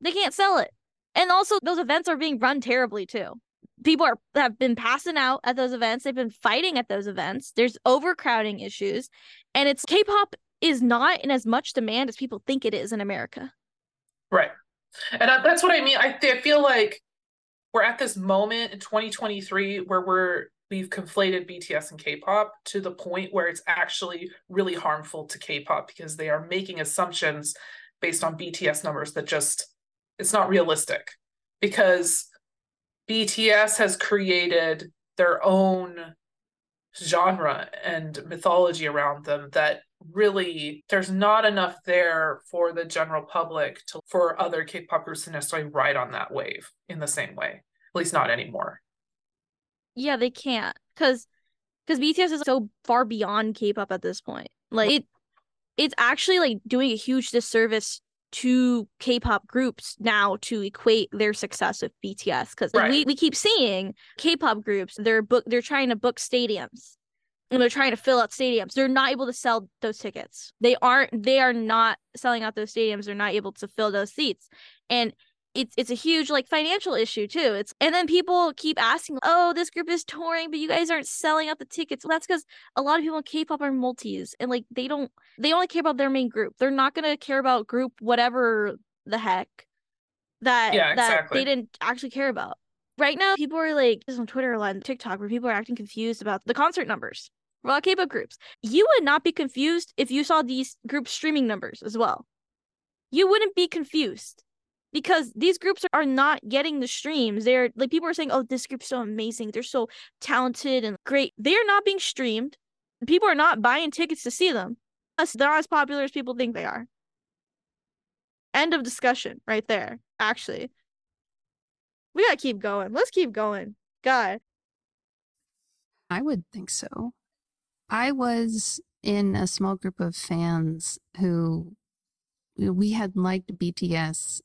They can't sell it. And also those events are being run terribly too. People are have been passing out at those events. They've been fighting at those events. There's overcrowding issues. And it's K-pop is not in as much demand as people think it is in America. Right. And that's what I mean. I, I feel like we're at this moment in 2023 where we're we've conflated BTS and K-pop to the point where it's actually really harmful to K-pop because they are making assumptions based on BTS numbers that just it's not realistic because BTS has created their own genre and mythology around them that really there's not enough there for the general public to for other K-pop groups to necessarily ride on that wave in the same way. At least not anymore. Yeah, they can't because because BTS is so far beyond K-pop at this point. Like it, it's actually like doing a huge disservice to K-pop groups now to equate their success with BTS because right. we, we keep seeing K-pop groups they're book they're trying to book stadiums and they're trying to fill out stadiums. They're not able to sell those tickets. They aren't they are not selling out those stadiums. They're not able to fill those seats. And it's it's a huge like financial issue too. It's and then people keep asking, "Oh, this group is touring, but you guys aren't selling out the tickets." Well, that's because a lot of people in K-pop are multis, and like they don't they only care about their main group. They're not gonna care about group whatever the heck that yeah, that exactly. they didn't actually care about. Right now, people are like this on Twitter a lot, and TikTok, where people are acting confused about the concert numbers for K-pop groups. You would not be confused if you saw these group streaming numbers as well. You wouldn't be confused because these groups are not getting the streams. They're like people are saying, "Oh, this group's so amazing. They're so talented and great." They are not being streamed. People are not buying tickets to see them. Plus, They're not as popular as people think they are. End of discussion right there. Actually, we gotta keep going. Let's keep going. God, I would think so. I was in a small group of fans who we had liked BTS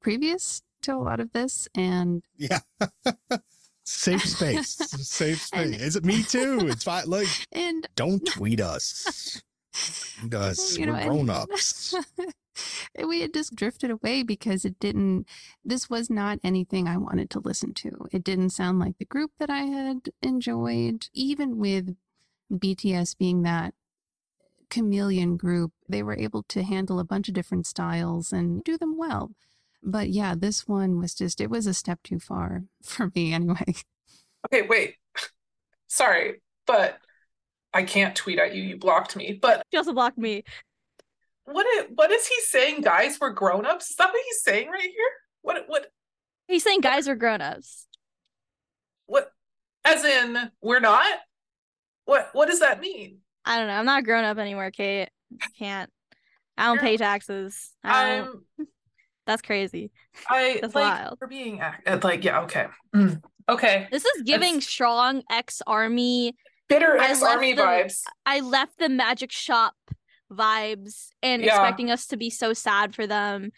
previous to a lot of this and yeah. Safe space. Safe space and, is it me too. It's fine like and don't tweet us. Tweet us. You know, we're grown-ups. we had just drifted away because it didn't this was not anything i wanted to listen to. It didn't sound like the group that i had enjoyed even with bts being that chameleon group they were able to handle a bunch of different styles and do them well but yeah, this one was just, it was a step too far for me anyway. Okay, wait. Sorry, but I can't tweet at you. You blocked me. But she also blocked me. What is, what is he saying? Guys, we're grown ups? Is that what he's saying right here? What what He's saying guys are grown ups. What as in we're not? What what does that mean? I don't know. I'm not grown up anymore, Kate. I Can't. I don't pay taxes. I don't. I'm that's crazy. I That's like wild. for being uh, like yeah okay mm. okay. This is giving That's... strong ex army bitter ex army vibes. I left the magic shop vibes and yeah. expecting us to be so sad for them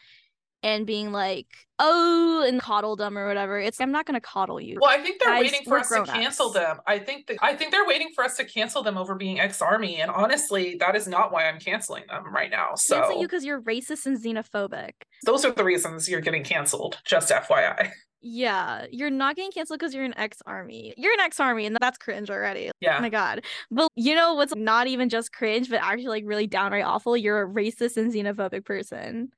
and being like, oh, and coddle them or whatever. It's I'm not gonna coddle you. Well, I think they're Guys, waiting for us to cancel them. I think that I think they're waiting for us to cancel them over being ex-army. And honestly, that is not why I'm canceling them right now. So cancel you because you're racist and xenophobic. Those are the reasons you're getting canceled. Just FYI. Yeah, you're not getting canceled because you're an ex-army. You're an ex-army, and that's cringe already. Yeah. Oh my god. But you know what's not even just cringe, but actually like really downright awful? You're a racist and xenophobic person.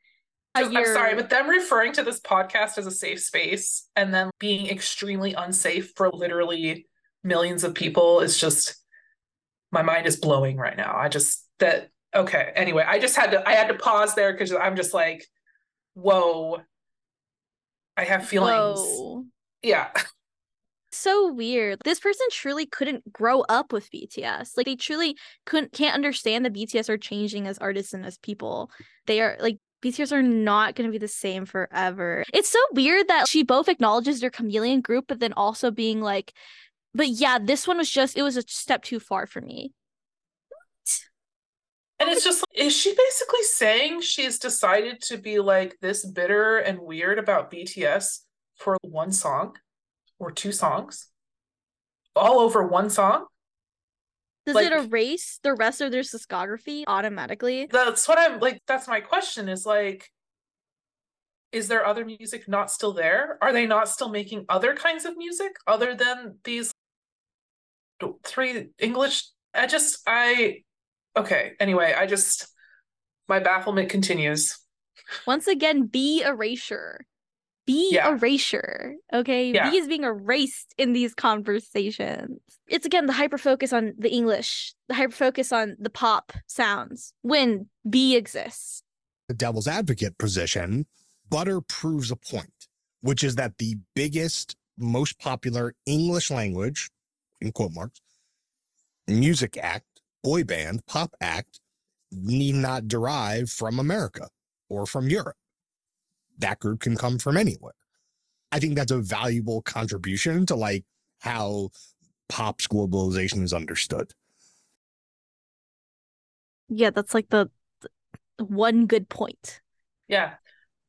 I'm sorry, but them referring to this podcast as a safe space and then being extremely unsafe for literally millions of people is just my mind is blowing right now. I just that okay. Anyway, I just had to I had to pause there because I'm just like, whoa. I have feelings. Whoa. Yeah. so weird. This person truly couldn't grow up with BTS. Like they truly couldn't can't understand that BTS are changing as artists and as people. They are like BTS are not going to be the same forever. It's so weird that she both acknowledges their chameleon group, but then also being like, but yeah, this one was just, it was a step too far for me. And it's just, like, is she basically saying she's decided to be like this bitter and weird about BTS for one song or two songs? All over one song? Does like, it erase the rest of their discography automatically? That's what I'm like. That's my question is like, is there other music not still there? Are they not still making other kinds of music other than these three English? I just, I, okay. Anyway, I just, My bafflement continues. Once again, BE erasure. BE Yeah. erasure. Okay. Yeah. BE is being erased in these conversations. It's again the hyper focus on the English, the hyper focus on the pop sounds when BE exists. the devil's advocate position, Butter proves a point, which is that the biggest, most popular English language, in quote marks, music act, boy band, pop act, need not derive from America or from Europe. That group can come from anywhere. I think that's a valuable contribution to like how pop's globalization is understood. Yeah, that's like the, the one good point. Yeah.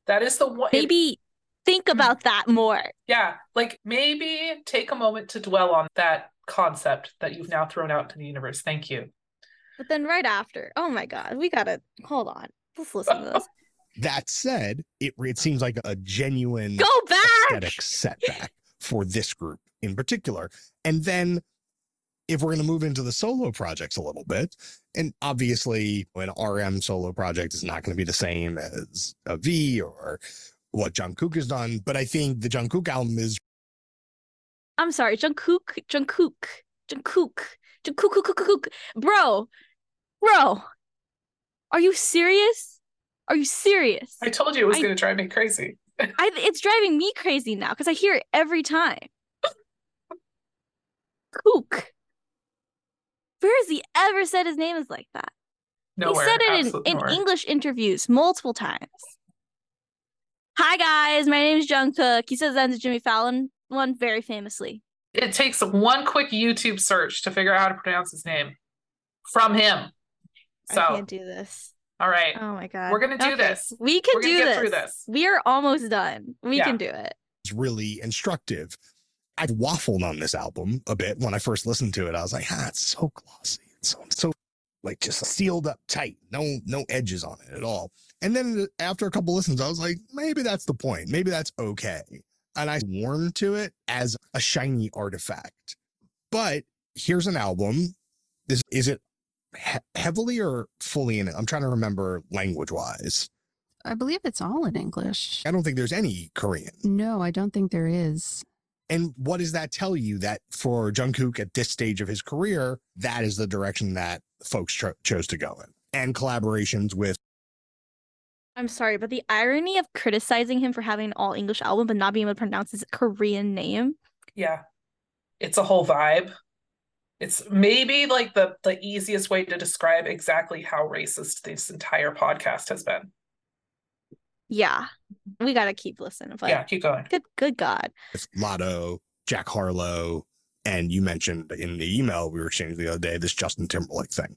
That is the one. Maybe think Mm. about that more. yeah. Like maybe take a moment to dwell on that concept that you've now thrown out to the universe. Thank you. But then right after, oh my God, we gotta hold on. Let's listen to this. That said, it it seems like a genuine Go back. aesthetic setback for this group in particular. And then if we're going to move into the solo projects a little bit, and obviously an RM solo project is not going to be the same as a V or what Jungkook has done, but I think the Jungkook album is I'm sorry, Jungkook, Jungkook, Jungkook, Jungkook, Kook, Kook, Kook. bro, bro, are you serious? Are you serious? I told you it was going to drive me crazy. I, it's driving me crazy now because I hear it every time. Kook. Where has he ever said his name is like that? Nowhere. he said it in, in. English interviews multiple times. Hi guys, my name is Jungkook. He says that to Jimmy Fallon one very famously. It takes one quick YouTube search to figure out how to pronounce his name from him. So I So, can't do this. All right. Oh my god. We're gonna do Okay, this. We can We're do get this. through this. We are almost done. We Yeah. can do it. It's really instructive. I waffled on this album a bit when I first listened to it. I was like, ah, it's so glossy. It's so, so like just sealed up tight. No, no edges on it at all. And then after a couple listens, I was like, maybe that's the point. Maybe that's okay. And I warmed to it as a shiny artifact. But here's an album. This is it he- heavily or fully in it? I'm trying to remember language wise. I believe it's all in English. I don't think there's any Korean. No, I don't think there is. And what does that tell you? That for Jungkook at this stage of his career, that is the direction that folks cho- chose to go in, and collaborations with I'm sorry, but the irony of criticizing him for having an all English album but not being able to pronounce his Korean name. Yeah. It's a whole vibe. It's maybe like the the easiest way to describe exactly how racist this entire podcast has been. Yeah. We gotta keep listening. But yeah, keep going. good good God. with Latto, Jack Harlow, and you mentioned in the email we were exchanging the other day this Justin Timberlake thing.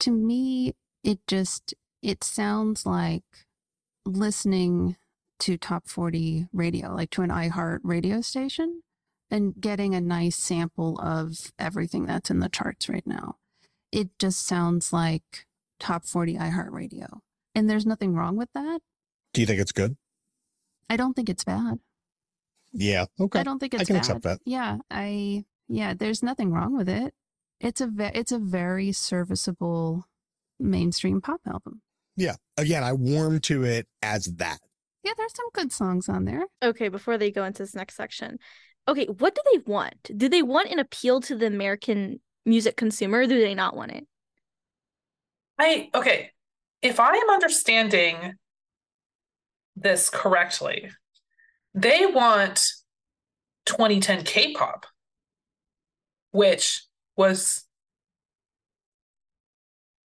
To me, it just it sounds like listening to top 40 radio, like to an iHeart radio station and getting a nice sample of everything that's in the charts right now. It just sounds like top 40 iHeart radio. And there's nothing wrong with that. Do you think it's good? I don't think it's bad. Yeah. Okay. I don't think it's I can bad. accept that. Yeah, I yeah, there's nothing wrong with it. It's a ve- it's a very serviceable mainstream pop album. Yeah. Again, I warmed to it as that. Yeah, there's some good songs on there. Okay, before they go into this next section. Okay, what do they want? Do they want an appeal to the American music consumer or do they not want it? I okay. If I am understanding this correctly, they want 2010 K-pop, which was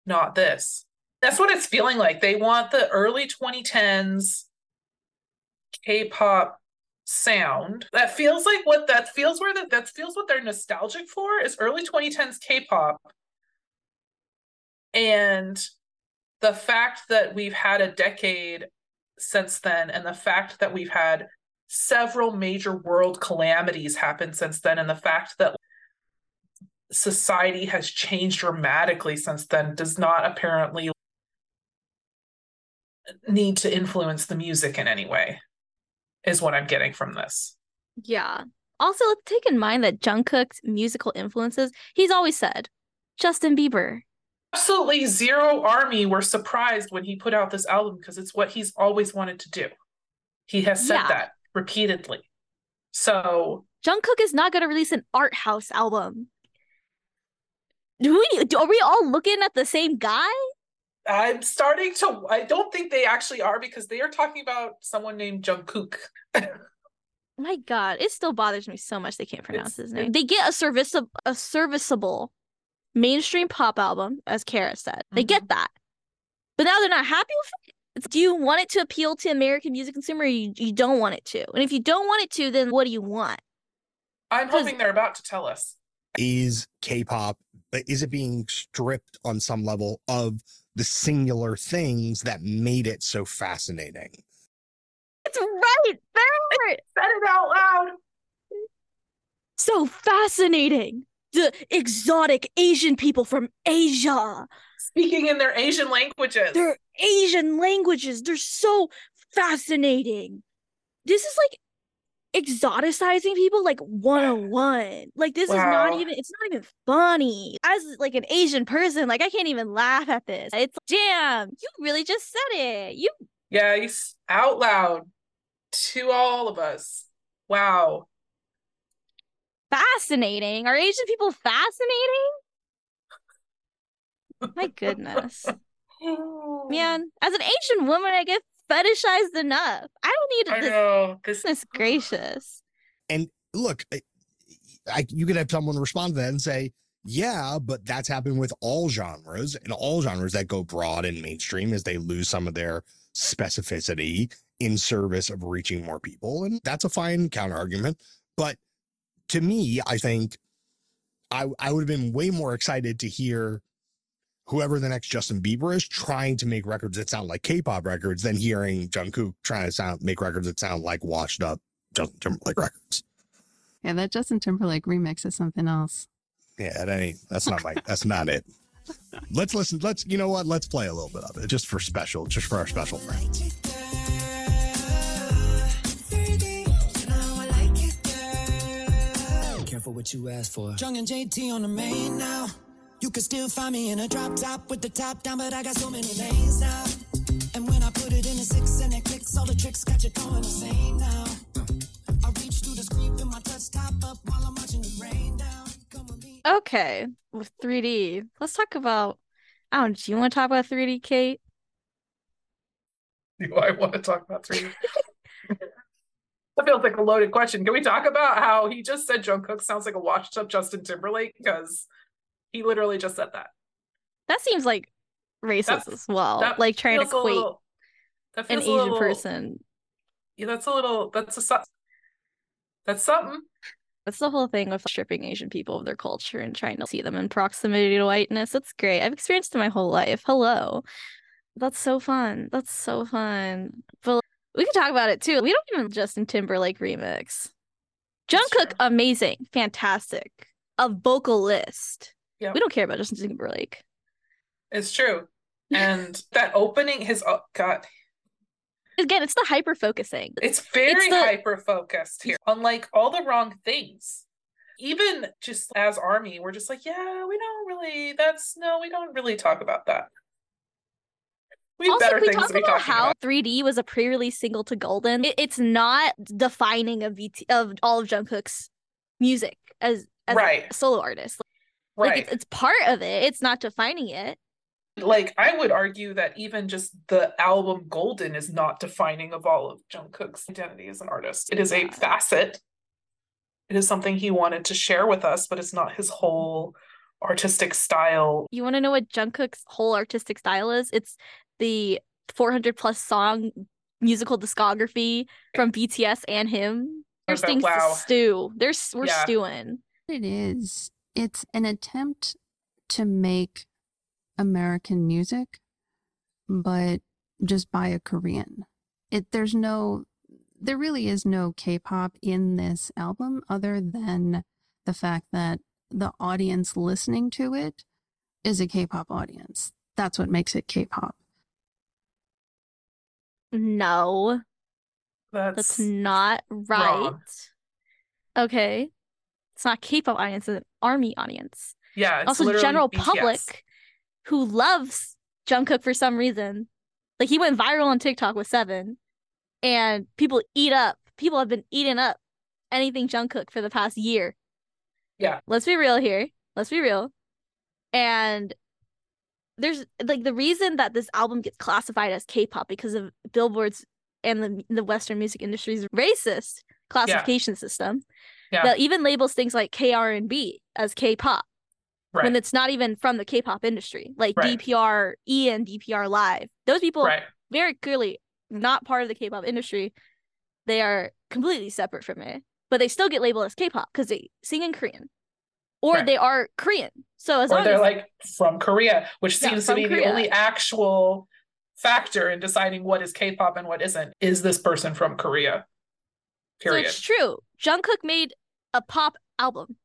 not this. That's what it's feeling like. They want the early 2010s K-pop sound. That feels like what that feels where that that feels what they're nostalgic for is early 2010s K-pop. And the fact that we've had a decade since then, and the fact that we've had several major world calamities happen since then, and the fact that society has changed dramatically since then does not apparently need to influence the music in any way, is what I'm getting from this. Yeah. Also, let's take in mind that Jungkook's musical influences, he's always said Justin Bieber, absolutely zero army were surprised when he put out this album because it's what he's always wanted to do. He has said Yeah. that repeatedly. So Jungkook is not going to release an art house album. Do we? Are we all looking at the same guy? I'm starting to. I don't think they actually are because they are talking about someone named Jungkook. My God, it still bothers me so much they can't pronounce It's- his name. They get a serviceable, a serviceable mainstream pop album, as Kara said. They get mm-hmm. that, but now they're not happy with it. It's- Do you want it to appeal to American music consumer? Or you you don't want it to, and if you don't want it to, then what do you want? I'm hoping they're about to tell us. Is K-pop is it being stripped on some level of the singular things that made it so fascinating? It's right there. Said it out loud. So fascinating. The exotic Asian people from Asia. Speaking in their Asian languages. Their Asian languages. They're so fascinating. This is like exoticizing people like 101. Like this is not even it's not even funny. As like an Asian person, like I can't even laugh at this. It's damn, you really just said it. You Yeah, out loud to all of us. Wow. fascinating. Are Asian people fascinating? My goodness. Man, as an Asian woman, I get fetishized enough. I don't I need this. know. This Goodness gracious. And look, I, I you could have someone respond to that and say, "Yeah, but that's happened with all genres, and all genres that go broad and mainstream as they lose some of their specificity in service of reaching more people, and that's a fine counter argument. But to me, I think I I would have been way more excited to hear whoever the next Justin Bieber is trying to make records that sound like K-pop records than hearing Jungkook trying to sound make records that sound like washed up Justin Timberlake records. Yeah, that Justin Timberlake remix is something else. Yeah, that ain't that's not my that's not it. Let's listen. Let's you know what? Let's play a little bit of it just for special, just for our special friend. Careful what you ask for. Jung and JT on the main now. You can still find me in a drop top with the top down, but I got so many lanes now. And when I put it in a six and it clicks, all the tricks got you going insane now. I reach through the screen, put my touch top up while I'm watching the rain down. Come with me. Okay, with 3D, let's talk about. I don't. Do you want to talk about 3D, Kate? Do I want to talk about 3D? that feels like a loaded question. Can we talk about how he just said Jungkook sounds like a washed up Justin Timberlake? Because he literally just said that. That seems like racist That's- as well. Like trying to equate little- an Asian little- person. Yeah, that's a little. That's a. That's something. That's the whole thing with stripping Asian people of their culture and trying to see them in proximity to whiteness. That's great. I've experienced it my whole life. Hello. That's so fun. That's so fun. But we can talk about it too. We don't even Justin Timberlake remix. Jungkook, amazing, fantastic, a vocalist. Yep. We don't care about Justin Timberlake. It's true. And that opening, his oh god, Again, it's the hyper focusing. it's very the- hyper focused here on like all the wrong things. Even just as army, we're just like, yeah, we don't really. That's no, we don't really talk about that. We have also, better we things talk to be about how about. 3D was a pre-release single to Golden? It- it's not defining of VT of all of Jungkook's music as as Right. a solo artist. Like it's, it's part of it. It's not defining it. like I would argue that even just the album Golden is not defining of all of Jungkook's identity as an artist. It is a facet. It is something he wanted to share with us, but it's not his whole artistic style. You want to know what Jungkook's whole artistic style is? It's the 400 plus song musical discography from BTS and him. There's things wow. to stew. There's we're Yeah. stewing. It is. It's an attempt to make American music, but just by a Korean. It there's no there really is no K-pop in this album other than the fact that the audience listening to it is a K-pop audience. That's what makes it K-pop. No, That's, that's not right. wrong. Okay. It's not K-pop audience, it's an army audience. yeah, also general BTS. public who loves Jungkook for some reason. Like he went viral on TikTok with Seven, and people eat up. People have been eating up anything Jungkook for the past year. Yeah. Let's be real here. Let's be real. And there's like the reason that this album gets classified as K-pop because of Billboard's and the the Western music industry's racist classification system Yeah. that even labels things like KR&B as K-pop Right. when it's not even from the K-pop industry, like Right. DPR E and DPR Live. Those people right. very clearly not part of the K-pop industry. They are completely separate from it, but they still get labeled as K-pop because they sing in Korean, or they are Korean. So as Or they're as like from Korea, which Yeah, seems to be Korea. the only actual factor in deciding what is K-pop and what isn't. Is this person from Korea? Period. so it's true. Jungkook made a pop album,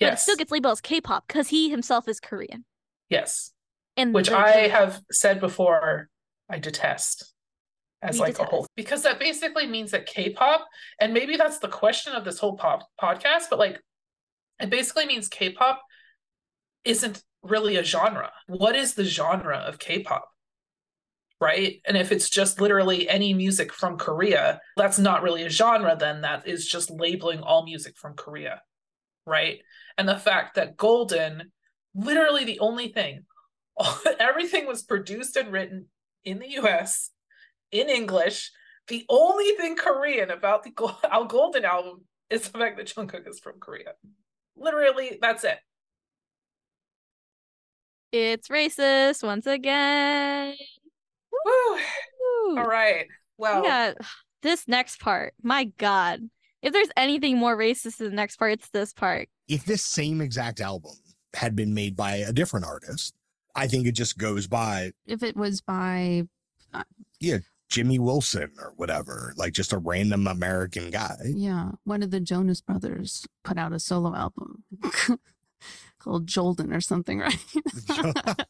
but it still gets labeled as K-pop because he himself is Korean. yes. And Which the- I have said before, I detest as We like a whole because that basically means that K-pop, and maybe that's the question of this whole pop podcast, but like it basically means K-pop isn't really a genre. What is the genre of K-pop? Right? And if it's just literally any music from Korea, that's not really a genre, then that is just labeling all music from Korea. Right? And the fact that Golden, literally the only thing, everything was produced and written in the US in English. The only thing Korean about the Al Golden album is the fact that Jungkook is from Korea. Literally, that's it. it's racist once again. Woo. Woo. All right. Well, Yeah, this next part. My God. If there's anything more racist in the next part, it's this part. If this same exact album had been made by a different artist, I think it just goes by If it was by uh, Yeah, Jimmy Wilson or whatever, like just a random American guy. yeah, one of the Jonas brothers put out a solo album called Jolden or something, right?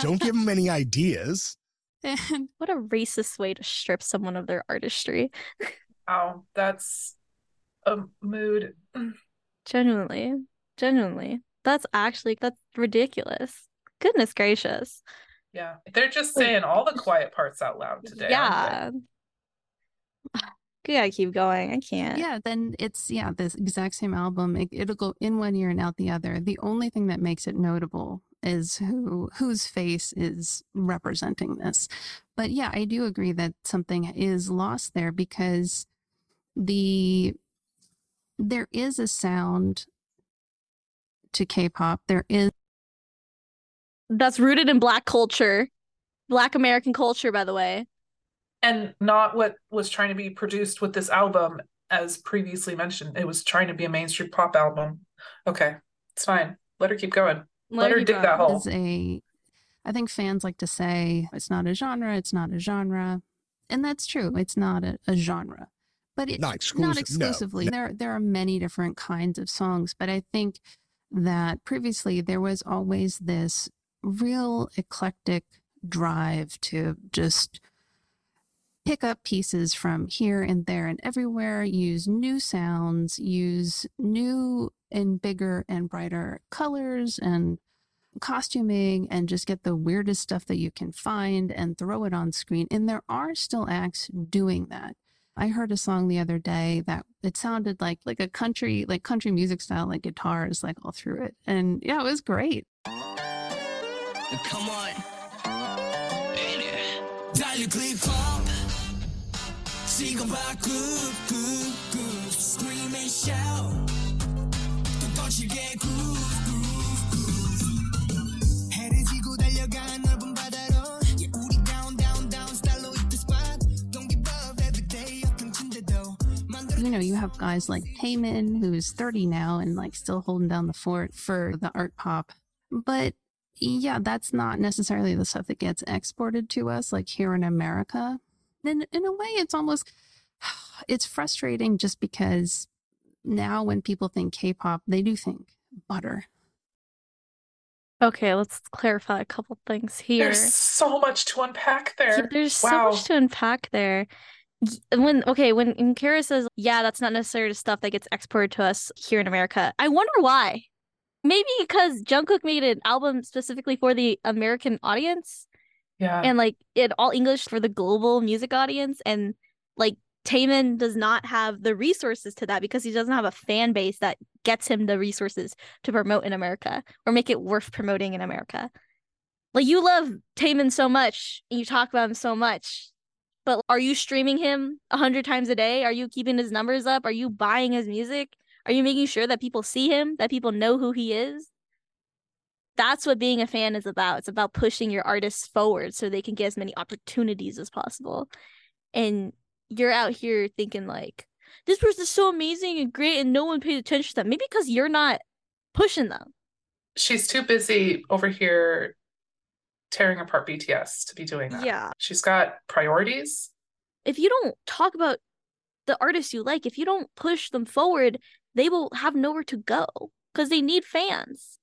Don't give him any ideas. And What a racist way to strip someone of their artistry. oh, that's a mood. Genuinely. Genuinely. That's actually that's ridiculous. Goodness gracious. Yeah. They're just saying all the quiet parts out loud today. aren't yeah. We gotta keep going. I can't. yeah, then it's yeah, this exact same album. It, it'll go in one ear and out the other. The only thing that makes it notable is who whose face is representing this. But yeah, I do agree that something is lost there because the there is a sound to K-pop. There is That's rooted in black culture. Black American culture, by the way. And not what was trying to be produced with this album as previously mentioned it was trying to be a mainstream pop album okay it's fine let her keep going Let her keep dig that hole. is a I think fans like to say it's not a genre, it's not a genre. And that's true. It's not a, a genre. But it Not exclusive. not no, exclusively. no. There there are many different kinds of songs, but I think that previously there was always this real eclectic drive to just pick up pieces from here and there and everywhere, use new sounds, use new and bigger and brighter colors and costuming and just get the weirdest stuff that you can find and throw it on screen. And there are still acts doing that. I heard a song the other day that it sounded like like a country like country music style like guitars like all through it. And yeah, it was great. Come on. 달려 click hop. 지금 막굽굽굽 scream and shout. 또 거칠게 굽굽굽 해를 지고 달려간 넓은 바다로 yeah, 우리 down down down style hit the spot. Don't give up every day You know, you have guys like Taemin, who's 30 now and like still holding down the fort for the art pop. But yeah, that's not necessarily the stuff that gets exported to us, like here in America. Then in a way it's almost it's frustrating just because now when people think K-pop, they do think butter. Okay, let's clarify a couple things here. there's so much to unpack Yeah, there there's so much to unpack there. When okay, when when Kara says, "Yeah, that's not necessarily the stuff that gets exported to us here in America," I wonder why. Maybe because Jungkook made an album specifically for the American audience Yeah. and like it all English for the global music audience and like Taemin does not have the resources to that because he doesn't have a fan base that gets him the resources to promote in America or make it worth promoting in America. Like you love Taemin so much and you talk about him so much, but are you streaming him a hundred times a day? Are you keeping his numbers up? Are you buying his music? Are you making sure that people see him, that people know who he is? That's what being a fan is about. It's about pushing your artists forward so they can get as many opportunities as possible. And you're out here thinking like, this person's so amazing and great, and no one paid attention to them. Maybe because you're not pushing them. She's too busy over here tearing apart BTS to be doing that. Yeah. She's got priorities. If you don't talk about the artists you like, if you don't push them forward, they will have nowhere to go because they need fans.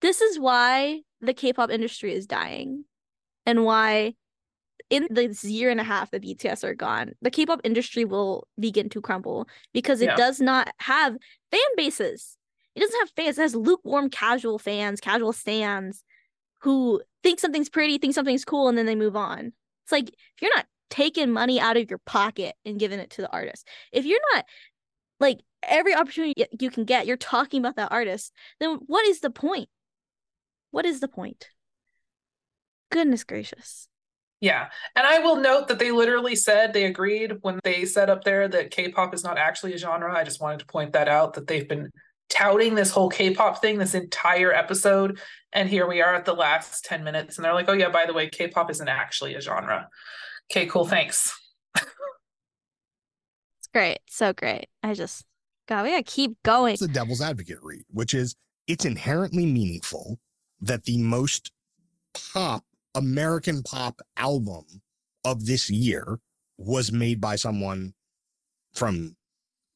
This is why the K-pop industry is dying and why in this year and a half the BTS are gone, the K-pop industry will begin to crumble because it Yeah. does not have fan bases. It doesn't have fans. It has lukewarm casual fans, casual stans who think something's pretty, think something's cool, and then they move on. It's like if you're not taking money out of your pocket and giving it to the artist, if you're not like every opportunity you can get, you're talking about that artist, then what is the point? What is the point? Goodness gracious. Yeah. And I will note that they literally said they agreed when they said up there that K-pop is not actually a genre. I just wanted to point that out that they've been touting this whole K-pop thing this entire episode and here we are at the last 10 minutes and they're like, "Oh yeah, by the way, K-pop isn't actually a genre." Okay, cool, thanks. It's great. So great. I just God, we gotta keep going. It's the devil's advocate read, which is it's inherently meaningful that the most pop American pop album of this year was made by someone from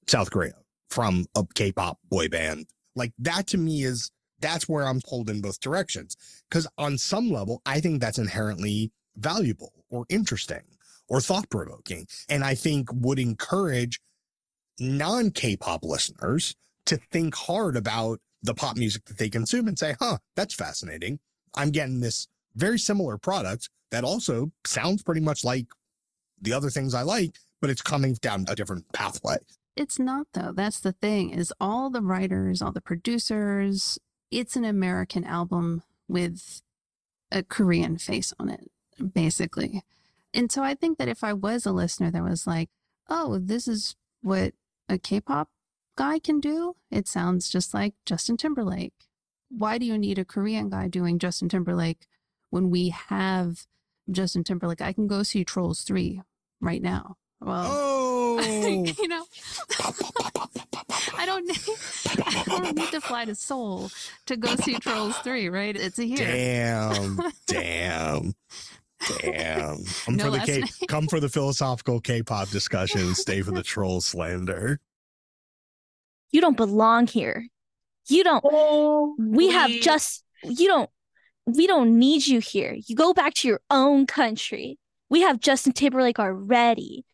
South Korea, from a K-pop boy band. Like that to me is that's where I'm pulled in both directions. Because on some level, I think that's inherently valuable or interesting or thought provoking. And I think would encourage non K-pop listeners to think hard about the pop music that they consume and say, huh, that's fascinating. I'm getting this very similar product that also sounds pretty much like the other things I like, but it's coming down a different pathway. It's not though. That's the thing is all the writers, all the producers, it's an American album with a Korean face on it, basically. And so I think that if I was a listener that was like, oh, this is what a K-pop guy can do, it sounds just like Justin Timberlake. Why do you need a Korean guy doing Justin Timberlake when we have Justin Timberlake? I can go see Trolls 3 right now. Well, Oh, you know, I don't need, I don't need to fly to Seoul to go see Trolls 3, right? It's a here. damn, damn, damn. Come No for the K- name. come for the philosophical K-pop discussion. Stay for the troll slander. You don't belong here. You don't Oh, we have just you don't we don't need you here. You go back to your own country. We have Justin Timberlake already.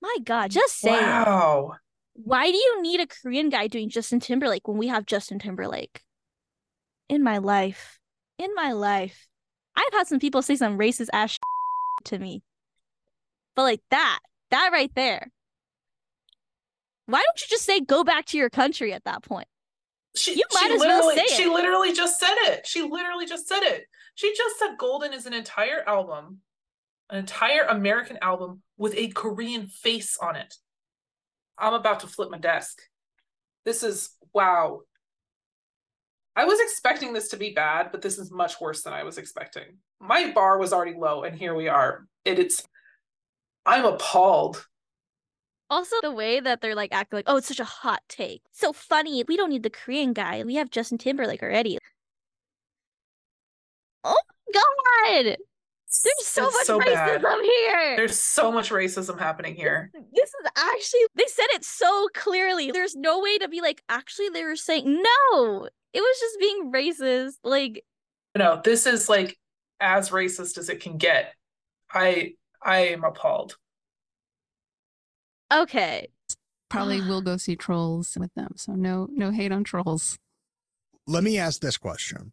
My God, just say it. Wow. Why do you need a Korean guy doing Justin Timberlake when we have Justin Timberlake? In my life, in my life, I've had some people say some racist ass to me, but like that, that right there. Why don't you just say go back to your country at that point? She, You might she as well say She it. literally just said it. She literally just said it. She just said Golden is an entire album, an entire American album with a Korean face on it. I'm about to flip my desk. This is wow. I was expecting this to be bad, but this is much worse than I was expecting. My bar was already low, and here we are. It, it's I'm appalled. Also, the way that they're like acting like, oh, it's such a hot take. So funny. We don't need the Korean guy. We have Justin Timberlake already. Oh my God. There's so It's much so racism bad. here. There's so much racism happening here. This is actually, they said it so clearly. There's no way to be like, actually, they were saying, no, it was just being racist. Like, no this is like as racist as it can get i i am appalled okay. Probably will go see Trolls with them. So no, no hate on Trolls. let me ask this question.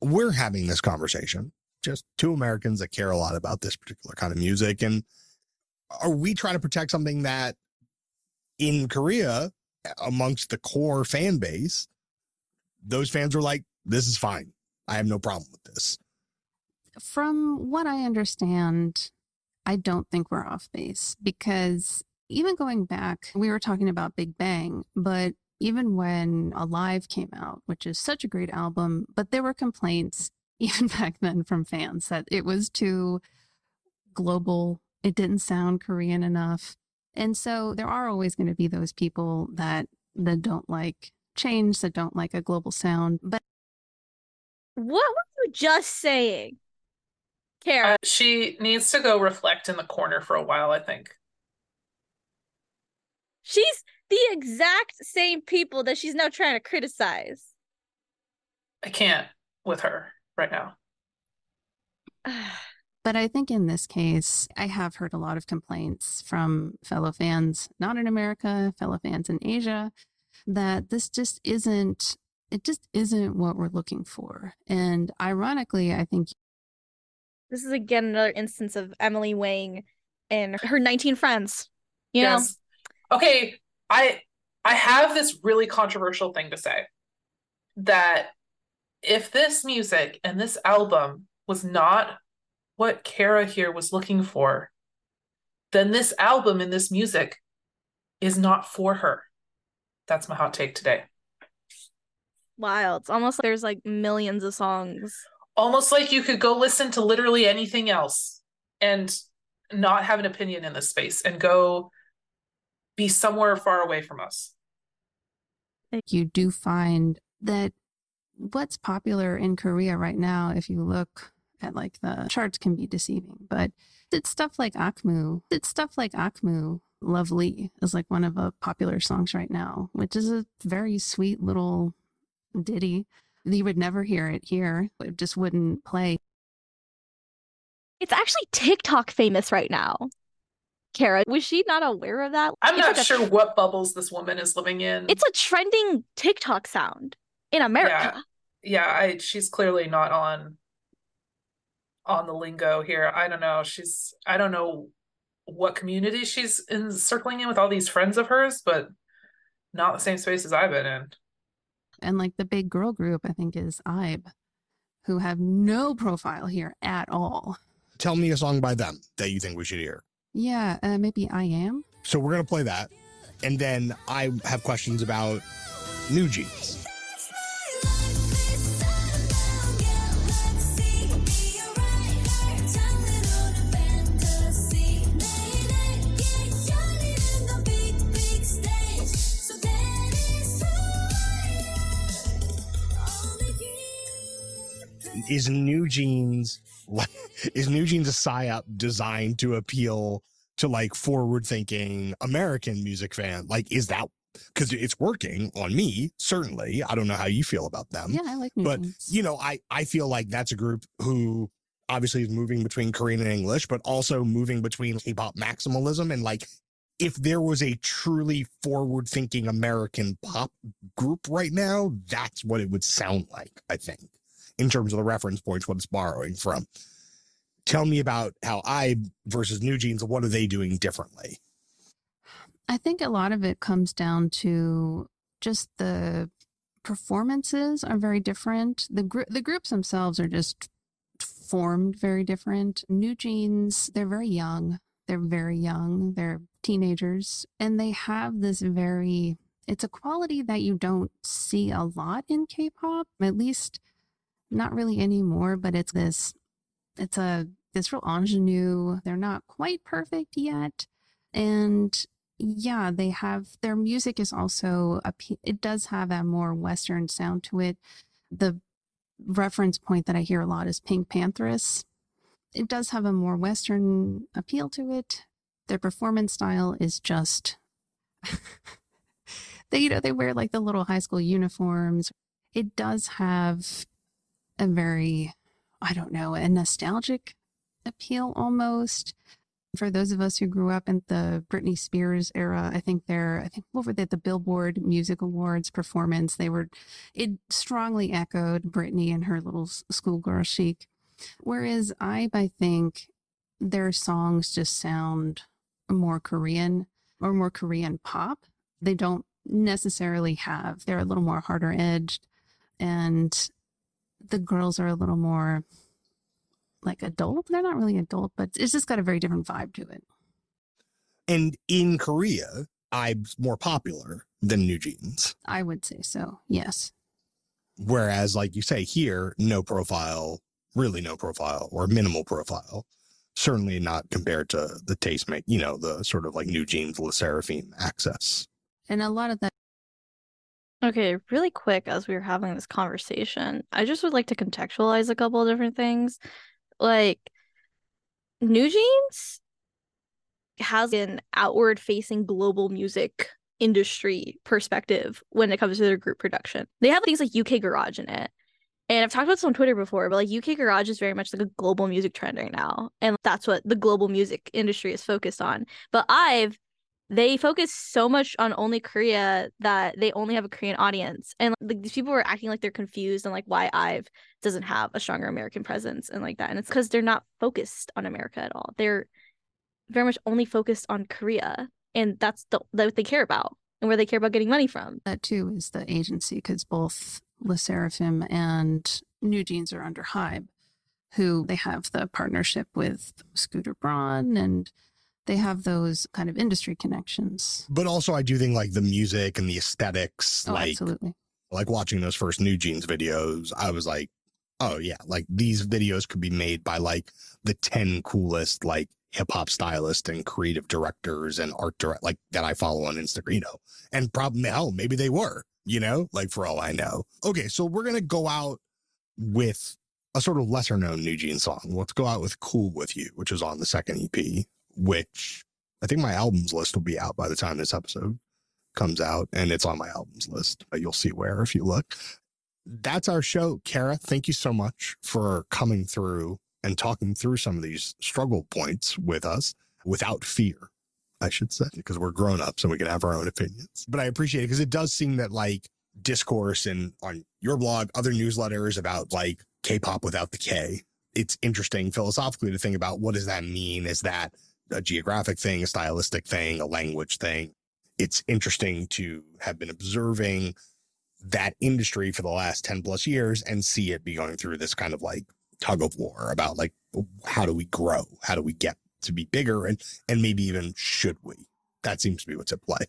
We're having this conversation, just two Americans that care a lot about this particular kind of music. And are we trying to protect something that in Korea, amongst the core fan base, those fans are like, this is fine. I have no problem with this. From what I understand, I don't think we're off base because even going back, we were talking about Big Bang, but even when Alive came out, which is such a great album, but there were complaints even back then from fans that it was too global. It didn't sound Korean enough. And so there are always going to be those people that that don't like change, that don't like a global sound. But What were you just saying? Kara, Uh, she needs to go reflect in the corner for a while, I think. she's the exact same people that she's now trying to criticize. I can't with her right now. But I think in this case, I have heard a lot of complaints from fellow fans, not in America, fellow fans in Asia, that this just isn't, it just isn't what we're looking for. And ironically, I think This is again another instance of Emily Wang and her 19 friends. You know, Yes. Okay, I I have this really controversial thing to say that if this music and this album was not what Kara here was looking for, then this album and this music is not for her. That's my hot take today. wild. It's almost like there's like millions of songs. Almost like you could go listen to literally anything else and not have an opinion in this space and go be somewhere far away from us. you do find that what's popular in Korea right now, if you look at like the charts, can be deceiving. But it's stuff like Akmu. It's stuff like Akmu. Love Lee is like one of the popular songs right now, which is a very sweet little ditty. You would never hear it here. It just wouldn't play. It's actually TikTok famous right now. Kara, was she not aware of that? I'm It's not like sure tr- what bubbles this woman is living in. It's a trending TikTok sound in America. yeah, I she's clearly not on on the lingo here. I don't know. She's I don't know what community she's in circling in with all these friends of hers, but not the same space as I've been in. And like the big girl group, I think, is IVE, who have no profile here at all. Tell me a song by them that you think we should hear. Yeah, uh, maybe I am. So we're going to play that. And then I have questions about NewJeans. Is NewJeans like is NewJeans a psyop designed to appeal to like forward thinking American music fan? Like, is that because it's working on me? Certainly. I don't know how you feel about them Yeah, I like New but Jeans. you know i i feel like that's a group who obviously is moving between korean and english but also moving between k-pop maximalism and like if there was a truly forward thinking american pop group right now that's what it would sound like i think in terms of the reference points what it's borrowing from tell me about how i versus NewJeans what are they doing differently I think a lot of it comes down to just the performances are very different. The gr- the groups themselves are just formed very different. NewJeans, they're very young. They're very young. They're teenagers and they have this very it's a quality that you don't see a lot in K-pop, at least not really anymore, but it's this it's a this real ingenue. They're not quite perfect yet. And yeah, they have their music is also a it does have a more western sound to it. The reference point that I hear a lot is PinkPantheress. It does have a more western appeal to it. Their performance style is just they you know they wear like the little high school uniforms. It does have a very I don't know, a nostalgic appeal almost For those of us who grew up in the Britney Spears era, I think they're, I think, what were they, the Billboard Music Awards performance? They were, it strongly echoed Britney and her little schoolgirl chic. Whereas I, I think their songs just sound more Korean or more Korean pop. They don't necessarily have, they're a little more harder edged and the girls are a little more like adult. They're not really adult, but it's just got a very different vibe to it. And in Korea, IVE's more popular than NewJeans. I would say so. Yes. Whereas, like you say here, no profile, really no profile or minimal profile. Certainly not compared to the taste make, you know, the sort of like NewJeans, Le Sserafim access. And a lot of that Okay, really quick as we were having this conversation, I just would like to contextualize a couple of different things. Like, NewJeans has an outward facing global music industry perspective when it comes to their group production. They have things like UK Garage in it. And I've talked about this on Twitter before, but like UK Garage is very much like a global music trend right now. And that's what the global music industry is focused on. But I've they focus so much on only Korea that they only have a Korean audience. And like these people were acting like they're confused and like why IVE doesn't have a stronger American presence and like that. And it's because they're not focused on America at all. They're very much only focused on Korea. And that's the what they care about and where they care about getting money from. That too is the agency because both Le Sserafim and NewJeans are under Hybe, who they have the partnership with Scooter Braun and they have those kind of industry connections. But also, I do think like the music and the aesthetics, Oh, like absolutely. like watching those first NewJeans videos, I was like, oh yeah, like these videos could be made by like the 10 coolest like hip hop stylists and creative directors and art direct like that I follow on Instagram, you know. And probably hell, maybe they were, you know, like for all I know. Okay, so we're gonna go out with a sort of lesser known NewJeans song. Let's go out with Cool With You, which is on the second EP, which I think my albums list will be out by the time this episode comes out, and it's on my albums list. But you'll see where if you look. That's our show. Kara, thank you so much for coming through and talking through some of these struggle points with us without fear, I should say, because we're grown ups and we can have our own opinions. But I appreciate it because it does seem that like discourse and on your blog, other newsletters about like K-pop without the K. It's interesting philosophically to think about what does that mean? Is that a geographic thing, a stylistic thing, a language thing? It's interesting to have been observing that industry for the last 10 plus years and see it be going through this kind of like tug of war about like how do we grow? How do we get to be bigger and and maybe even should we? That seems to be what's at play.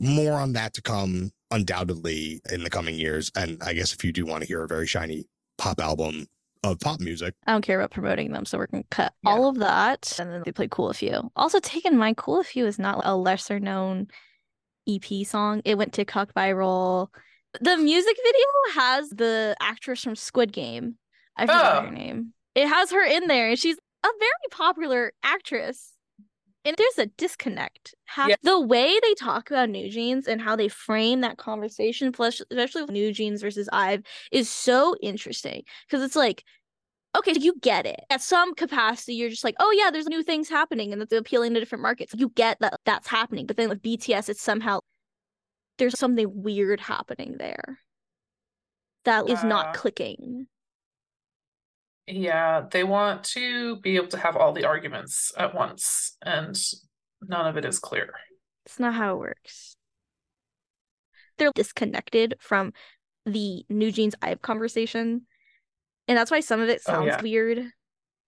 More on that to come undoubtedly in the coming years. And I guess if you do want to hear a very shiny pop album of pop music, I don't care about promoting them, so we're gonna cut Yeah. all of that, and then they play "Cool With You." Also, taken my "Cool With You" is not a lesser known EP song. It went TikTok viral. The music video has the actress from Squid Game. I forgot Oh. her name. It has her in there, and she's a very popular actress. And there's a disconnect. Half Yeah. the way they talk about NewJeans and how they frame that conversation, plus especially with NewJeans versus IVE, is so interesting because it's like okay, you get it. At some capacity, you're just like, oh yeah, there's new things happening and that's appealing to different markets. You get that that's happening. But then with BTS, it's somehow there's something weird happening there that is Uh, not clicking. Yeah, they want to be able to have all the arguments at once, and none of it is clear. It's not how it works. They're disconnected from the NewJeans IVE conversation. And that's why some of it Oh, sounds yeah. weird.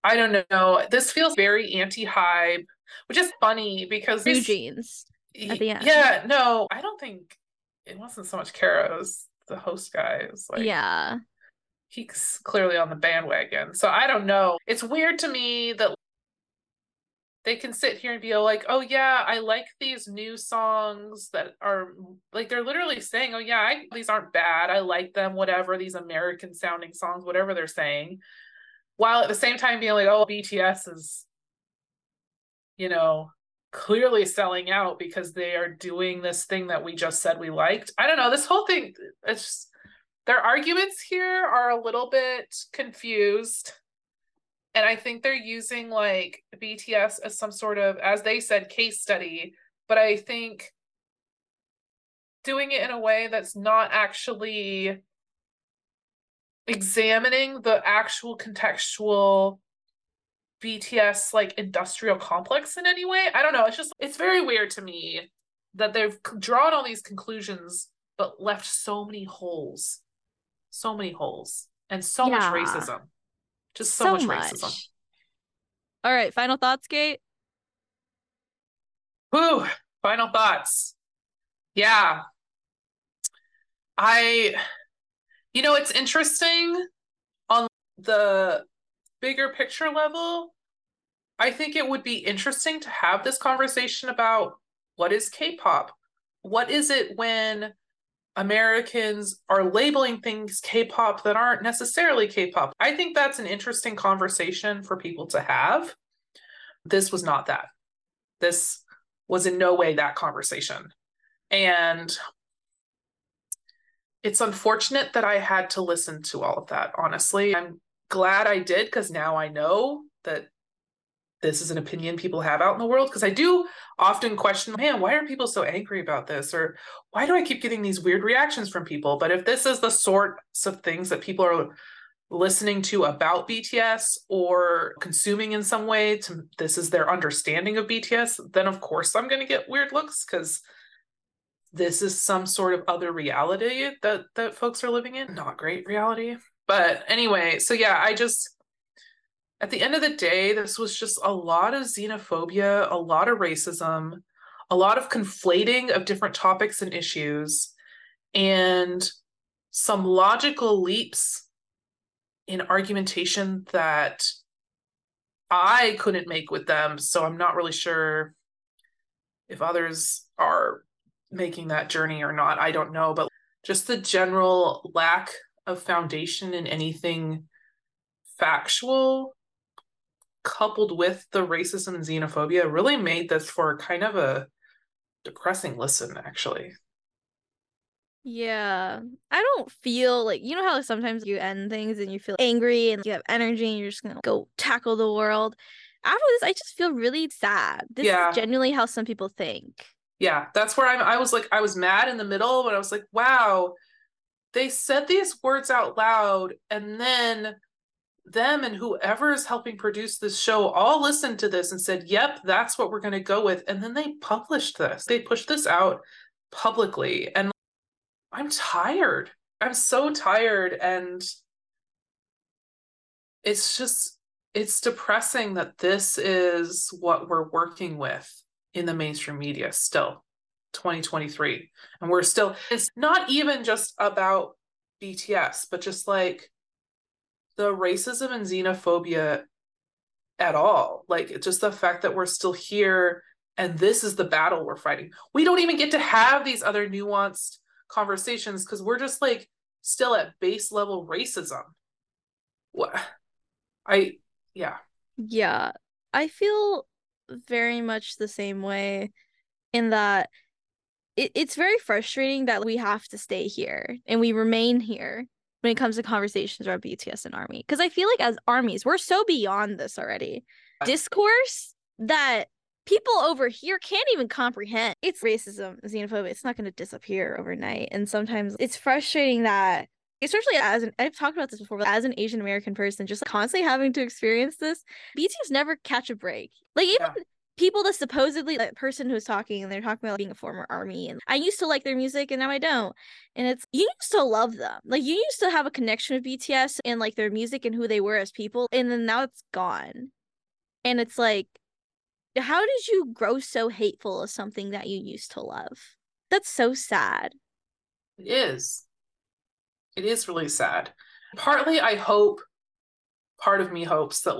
I don't know. This feels very anti-Hybe, which is funny because New Jeans. at the end. Yeah, no, I don't think it wasn't so much Kara, it was the host guy. Like yeah. He's clearly on the bandwagon. So I don't know. It's weird to me that they can sit here and be like, oh yeah, I like these new songs that are like they're literally saying, oh yeah, I, these aren't bad. I like them, whatever, these American sounding songs, whatever they're saying. While at the same time being like, oh, BTS is, you know, clearly selling out because they are doing this thing that we just said we liked. I don't know. This whole thing, it's just, their arguments here are a little bit confused. And I think they're using like BTS as some sort of, as they said, case study. But I think doing it in a way that's not actually examining the actual contextual BTS like industrial complex in any way. I don't know. It's just, it's very weird to me that they've drawn all these conclusions but left so many holes. So many holes and so Yeah. much racism. Just so, much, racism. All right, final thoughts, Kate. Whew. Final thoughts. Yeah. I, you know, it's interesting on the bigger picture level. I think it would be interesting to have this conversation about what is K pop? What is it when Americans are labeling things K pop that aren't necessarily K pop? I think that's an interesting conversation for people to have. This was not that. This was in no way that conversation. And it's unfortunate that I had to listen to all of that, honestly. I'm glad I did because now I know that this is an opinion people have out in the world. Because I do often question, man, why are people so angry about this? Or why do I keep getting these weird reactions from people? But if this is the sorts of things that people are listening to about BTS or consuming in some way to this is their understanding of BTS, then of course I'm going to get weird looks cuz this is some sort of other reality that that folks are living in, not great reality. But anyway, so yeah, I just at the end of the day this was just a lot of xenophobia, a lot of racism, a lot of conflating of different topics and issues and some logical leaps in argumentation that I couldn't make with them. So I'm not really sure if others are making that journey or not. I don't know. But just the general lack of foundation in anything factual coupled with the racism and xenophobia really made this for kind of a depressing listen actually Yeah, I don't feel like you know how sometimes you end things and you feel angry and you have energy and you're just gonna go tackle the world. After this, I just feel really sad. This Yeah. is genuinely how some people think. yeah that's where i'm i was like i was mad in the middle but i was like wow they said these words out loud and then them and whoever is helping produce this show all listened to this and said yep that's what we're going to go with. And then they published this. They pushed this out publicly. And i'm tired. I'm so tired. And it's just it's depressing that this is what we're working with in the mainstream media still 2023 and we're still it's not even just about bts but just like the racism and xenophobia at all. Like just the fact that we're still here and this is the battle we're fighting. We don't even get to have these other nuanced conversations because we're just like still at base level racism. What i yeah. Yeah, I feel very much the same way in that it, it's very frustrating that we have to stay here and we remain here when it comes to conversations around BTS and Army. Because I feel like as armies, we're so beyond this already. Discourse that people over here can't even comprehend. It's racism, xenophobia. It's not going to disappear overnight. And sometimes it's frustrating that especially as an I've talked about this before, but as an Asian American person, just constantly having to experience this, BTS never catch a break. Like even Yeah. People that supposedly that person who's talking and they're talking about being a former army and I used to like their music and now I don't. And it's you used to love them. Like you used to have a connection with BTS and like their music and who they were as people, and then now it's gone. And it's like, how did you grow so hateful of something that you used to love? That's so sad. It is. It is really sad. Partly, I hope, part of me hopes that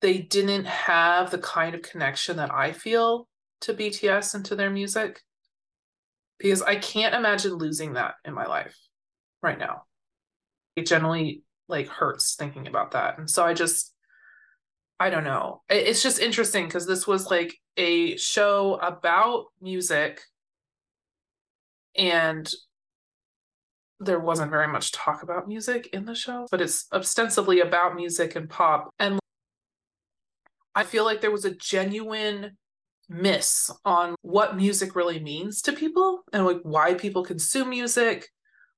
they didn't have the kind of connection that I feel to BTS and to their music. Because I can't imagine losing that in my life right now. It generally like hurts thinking about that. And so I just, I don't know. It's just interesting because this was like a show about music and there wasn't very much talk about music in the show, but it's ostensibly about music and pop. And I feel like there was a genuine miss on what music really means to people and like why people consume music,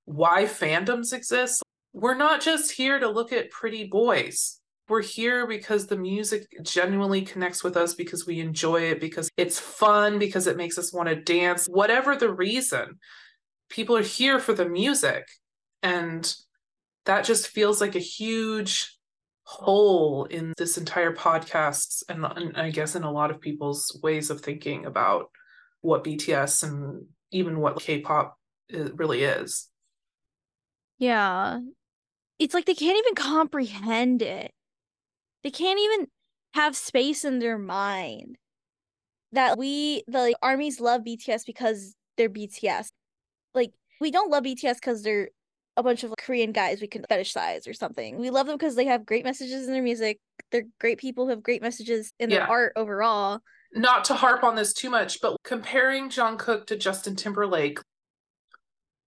why fandoms exist. We're not just here to look at pretty boys. We're here because the music genuinely connects with us because we enjoy it, because it's fun, because it makes us want to dance, whatever the reason. People are here for the music. And that just feels like a huge hole in this entire podcast and, and I guess in a lot of people's ways of thinking about what BTS and even what K-pop eh, really is. Yeah. It's like they can't even comprehend it. They can't even have space in their mind that we the like, armies love BTS because they're BTS. Like we don't love BTS because they're a bunch of Korean guys we can fetishize or something. We love them because they have great messages in their music. They're great people who have great messages in their art overall. Not to harp on this too much, but comparing Jungkook to Justin Timberlake,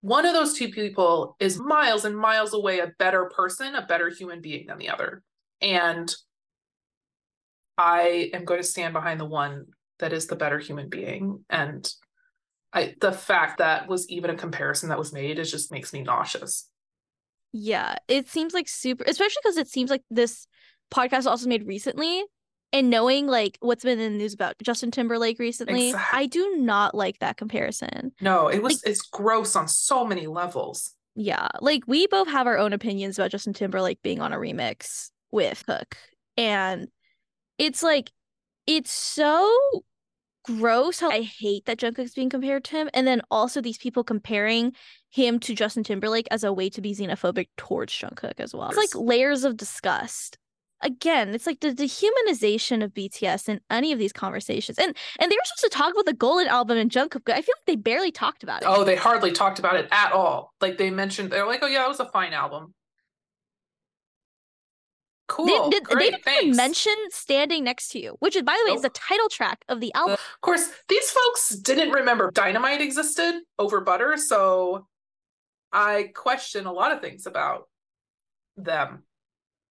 one of those two people is miles and miles away a better person, a better human being than the other. And I am going to stand behind the one that is the better human being. And I the fact that was even a comparison that was made is just makes me nauseous. Yeah, it seems like super, especially because it seems like this podcast was also made recently. And knowing like what's been in the news about Justin Timberlake recently, Exact- I do not like that comparison. No, it was it's gross on so many levels. Yeah, like we both have our own opinions about Justin Timberlake being on a remix with Kook. And it's like, it's so gross how I hate that Jungkook's being compared to him. And then also these people comparing him to Justin Timberlake as a way to be xenophobic towards Jungkook as well. It's like layers of disgust. Again, it's like the dehumanization of BTS in any of these conversations. And and they were supposed to talk about the Golden album and Jungkook. I feel like they barely talked about it. Oh, they hardly talked about it at all. Like they mentioned, they're like, "Oh yeah, it was a fine album." Cool, They, did, they great, didn't thanks. even mention "Standing Next to You," which is, by the way, is the title track of the album. of course, these folks didn't remember Dynamite existed over Butter, so I question a lot of things about them.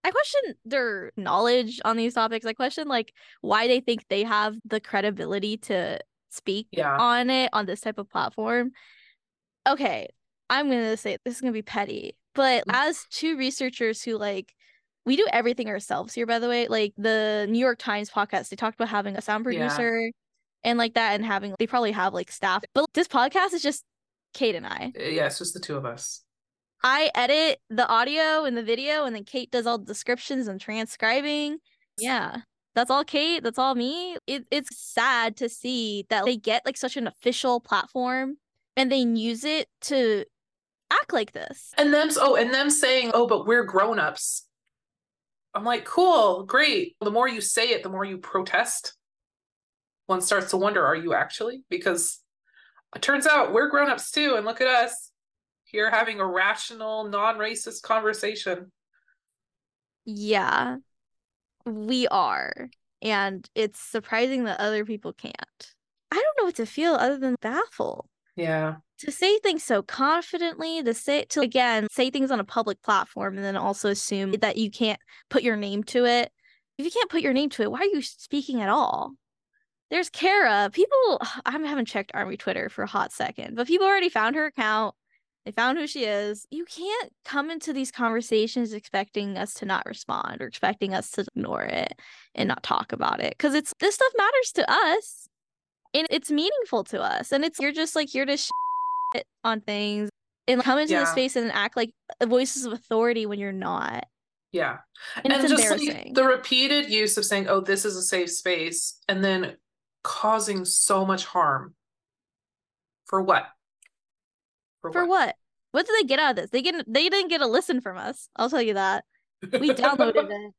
I question their knowledge on these topics. I question like why they think they have the credibility to speak Yeah, on it on this type of platform. Okay, I'm gonna say this is gonna be petty, but Mm. as two researchers who like we do everything ourselves here, by the way. Like the New York Times podcast, they talked about having a sound Yeah. producer and like that, and having they probably have like staff. But this podcast is just Kate and I. Uh, yeah, it's just the two of us. I edit the audio and the video, and then Kate does all the descriptions and transcribing. Yeah, that's all Kate. That's all me. It, it's sad to see that they get like such an official platform and they use it to act like this. And them, oh, and them saying, "Oh, but we're grown-ups." I'm like, cool, great. The more you say it, the more you protest. One starts to wonder, are you actually? Because it turns out we're grown-ups too, and look at us here having a rational, non-racist conversation. Yeah, we are. And it's surprising that other people can't. I don't know what to feel other than baffled. Yeah. to say things so confidently to say to again say things on a public platform and then also assume that you can't put your name to it. If you can't put your name to it why are you speaking at all? There's kara. People i haven't checked army twitter for a hot second but people already found her account. They found who she is. You can't come into these conversations expecting us to not respond or expecting us to ignore it and not talk about it because it's this stuff matters to us and it's meaningful to us and it's you're just like here to shit on things and come into Yeah. this space and act like voices of authority when you're not Yeah. and, it's just like the repeated use of saying, oh, this is a safe space, and then causing so much harm. For what? for what what did they get out of this they get they didn't get a listen from us i'll tell you that we downloaded it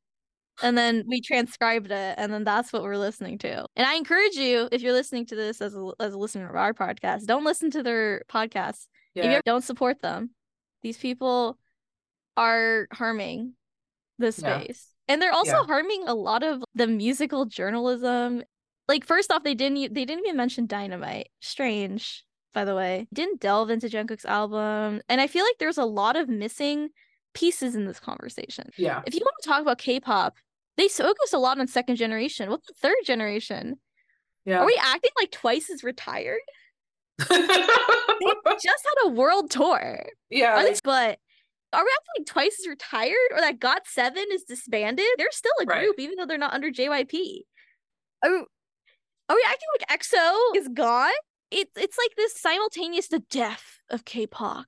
and then we transcribed it and then that's what we're listening to and i encourage you if you're listening to this as a, as a listener of our podcast don't listen to their podcasts if you Yeah. don't support them these people are harming the Yeah. space and they're also Yeah. harming a lot of the musical journalism like first off they didn't they didn't even mention dynamite strange by the way didn't delve into jungkook's album and i feel like there's a lot of missing pieces in this conversation Yeah. if you want to talk about k-pop they focus a lot on second generation. What's the third generation? Yeah. Are we acting like twice as retired? They just had a world tour. yeah. They- but are we acting like twice as retired or that GOT7 is disbanded? They're still a Right. group, even though they're not under JYP. Are, we- are we acting like EXO is gone? It's it's like this simultaneous the death of K-pop.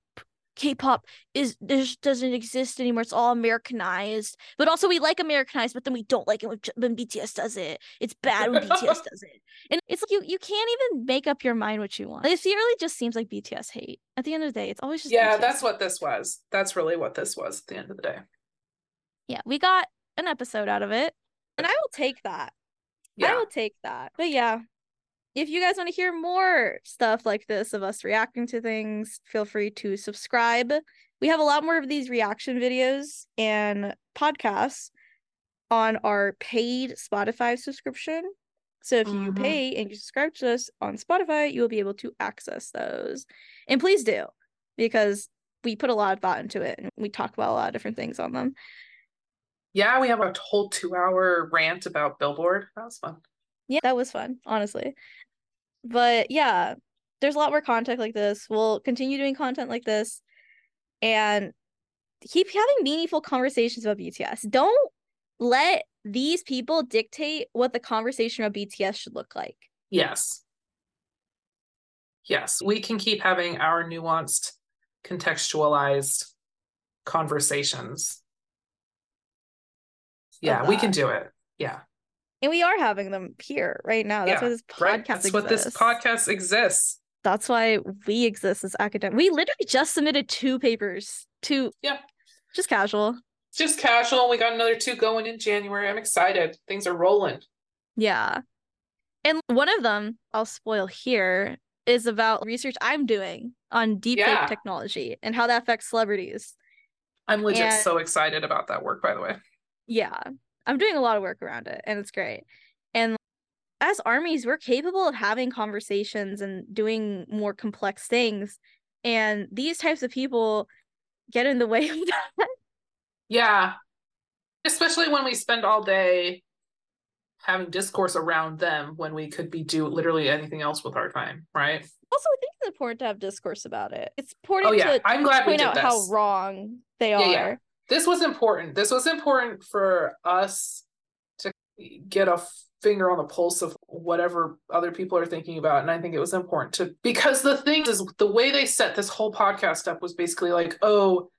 K-pop is just doesn't exist anymore. It's all Americanized, but also we like Americanized, but then we don't like it when, when BTS does it. It's bad when BTS does it, and it's like you you can't even make up your mind what you want. It really just seems like BTS hate. At the end of the day, it's always just yeah, BTS that's what this was. That's really what this was at the end of the day. yeah, we got an episode out of it, and I will take that. I will take that. But yeah, if you guys want to hear more stuff like this of us reacting to things, feel free to subscribe. We have a lot more of these reaction videos and podcasts on our paid Spotify subscription. So if you Mhm. pay and you subscribe to us on Spotify, you will be able to access those. And please do, because we put a lot of thought into it and we talk about a lot of different things on them. Yeah, we have a whole two hour rant about Billboard. That was fun. Yeah, that was fun, honestly. But yeah, there's a lot more content like this. We'll continue doing content like this and keep having meaningful conversations about BTS. Don't let these people dictate what the conversation about BTS should look like. Yes. Yes, we can keep having our nuanced, contextualized conversations. Yeah, we can do it. Yeah. And we are having them here right now. That's Yeah, why this podcast Right. That's what this podcast exists. That's why we exist as academic. We literally just submitted two papers. Two Yeah. Just casual. Just casual. We got another two going in January. I'm excited. Things are rolling. Yeah. And one of them, I'll spoil here, is about research I'm doing on deepfake Yeah. technology and how that affects celebrities. I'm legit And- so excited about that work, by the way. Yeah. I'm doing a lot of work around it and it's great. And as armies, we're capable of having conversations and doing more complex things. And these types of people get in the way of that. Yeah. Especially when we spend all day having discourse around them when we could be do literally anything else with our time, right? Also, I think it's important to have discourse about it. It's oh, important Oh yeah, to I'm glad point out this. how wrong they Yeah, are. yeah. This was important. This was important for us to get a finger on the pulse of whatever other people are thinking about. And I think it was important to because the thing is the way they set this whole podcast up was basically like, oh,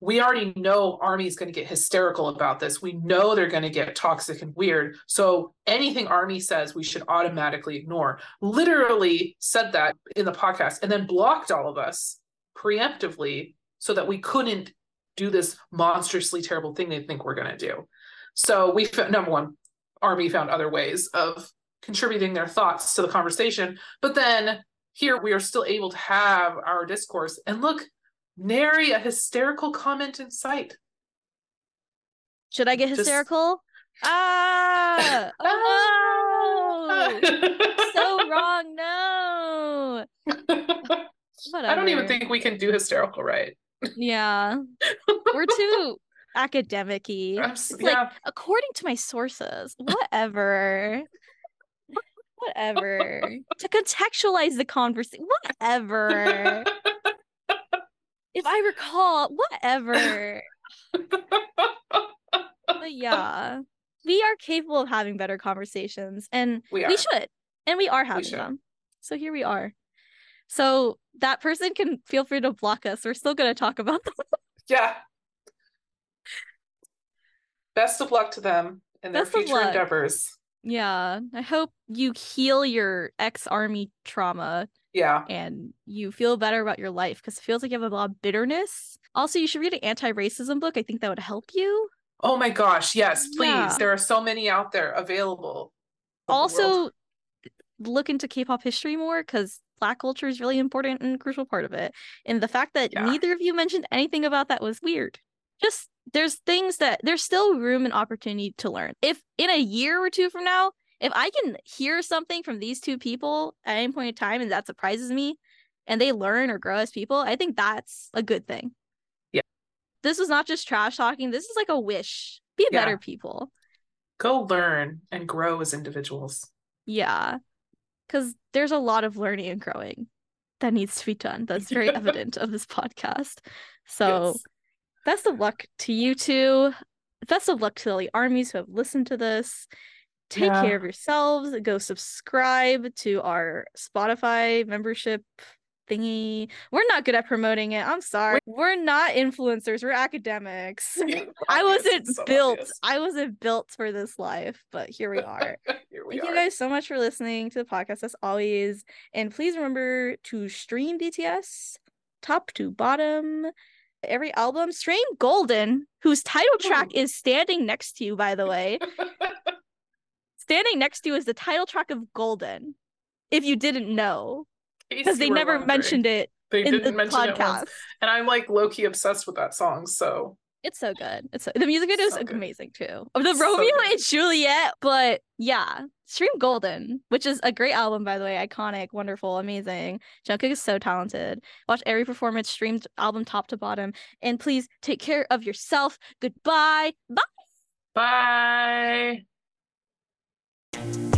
we already know Army's going to get hysterical about this. We know they're going to get toxic and weird. So anything Army says, we should automatically ignore. Literally said that in the podcast and then blocked all of us preemptively so that we couldn't do this monstrously terrible thing they think we're going to do. So we found number one, Army found other ways of contributing their thoughts to the conversation. But then here we are still able to have our discourse. And look, nary a hysterical comment in sight. Should I get Just- hysterical? Ah! Oh no! so wrong. No. Whatever. I don't even think we can do hysterical right. Yeah, we're too academic-y. I'm like, yeah. according to my sources, whatever. whatever. to contextualize the conversation, whatever. if I recall, whatever. But yeah, we are capable of having better conversations, and we we should, and we are having should. them. So here we are. So that person can feel free to block us. We're still going to talk about them. Yeah. Best of luck to them and their Best of future luck. endeavors. Yeah, I hope you heal your ex-army trauma Yeah. and you feel better about your life because it feels like you have a lot of bitterness. Also, you should read an anti-racism book. I think that would help you. Oh my gosh. Yes, please. Yeah. There are so many out there available. of the. Also, look into K-pop history more because Black culture is really important and crucial part of it. And the fact that Yeah. neither of you mentioned anything about that was weird. Just there's things that there's still room and opportunity to learn. If in a year or two from now, if I can hear something from these two people at any point in time and that surprises me and they learn or grow as people, I think that's a good thing. Yeah. This is not just trash talking. This is like a wish. Be Yeah. better people. Go learn and grow as individuals. Yeah. Because there's a lot of learning and growing that needs to be done. That's very evident of this podcast. So, Yes. best of luck to you two. Best of luck to the armies who have listened to this. Take Yeah. care of yourselves. Go subscribe to our Spotify membership thingy. We're not good at promoting it. I'm sorry. We're not influencers. We're academics. I wasn't so built. obvious. I wasn't built for this life, but here we are. Here we Thank are. you guys so much for listening to the podcast as always. And please remember to stream BTS top to bottom. Every album, stream Golden, whose title track Ooh. is standing next to you, by the way. standing next to you is the title track of Golden. If you didn't know, because they never mentioned it They in didn't the mention it podcast. once. And I'm like low key obsessed with that song. So It's so good. It's so, the music video is good. amazing too. Of the So Romeo good. and Juliet, but yeah, stream Golden, which is a great album by the way, iconic, wonderful, amazing. Jungkook is so talented. Watch every performance, streamed album top to bottom, and please take care of yourself. Goodbye. Bye. bye.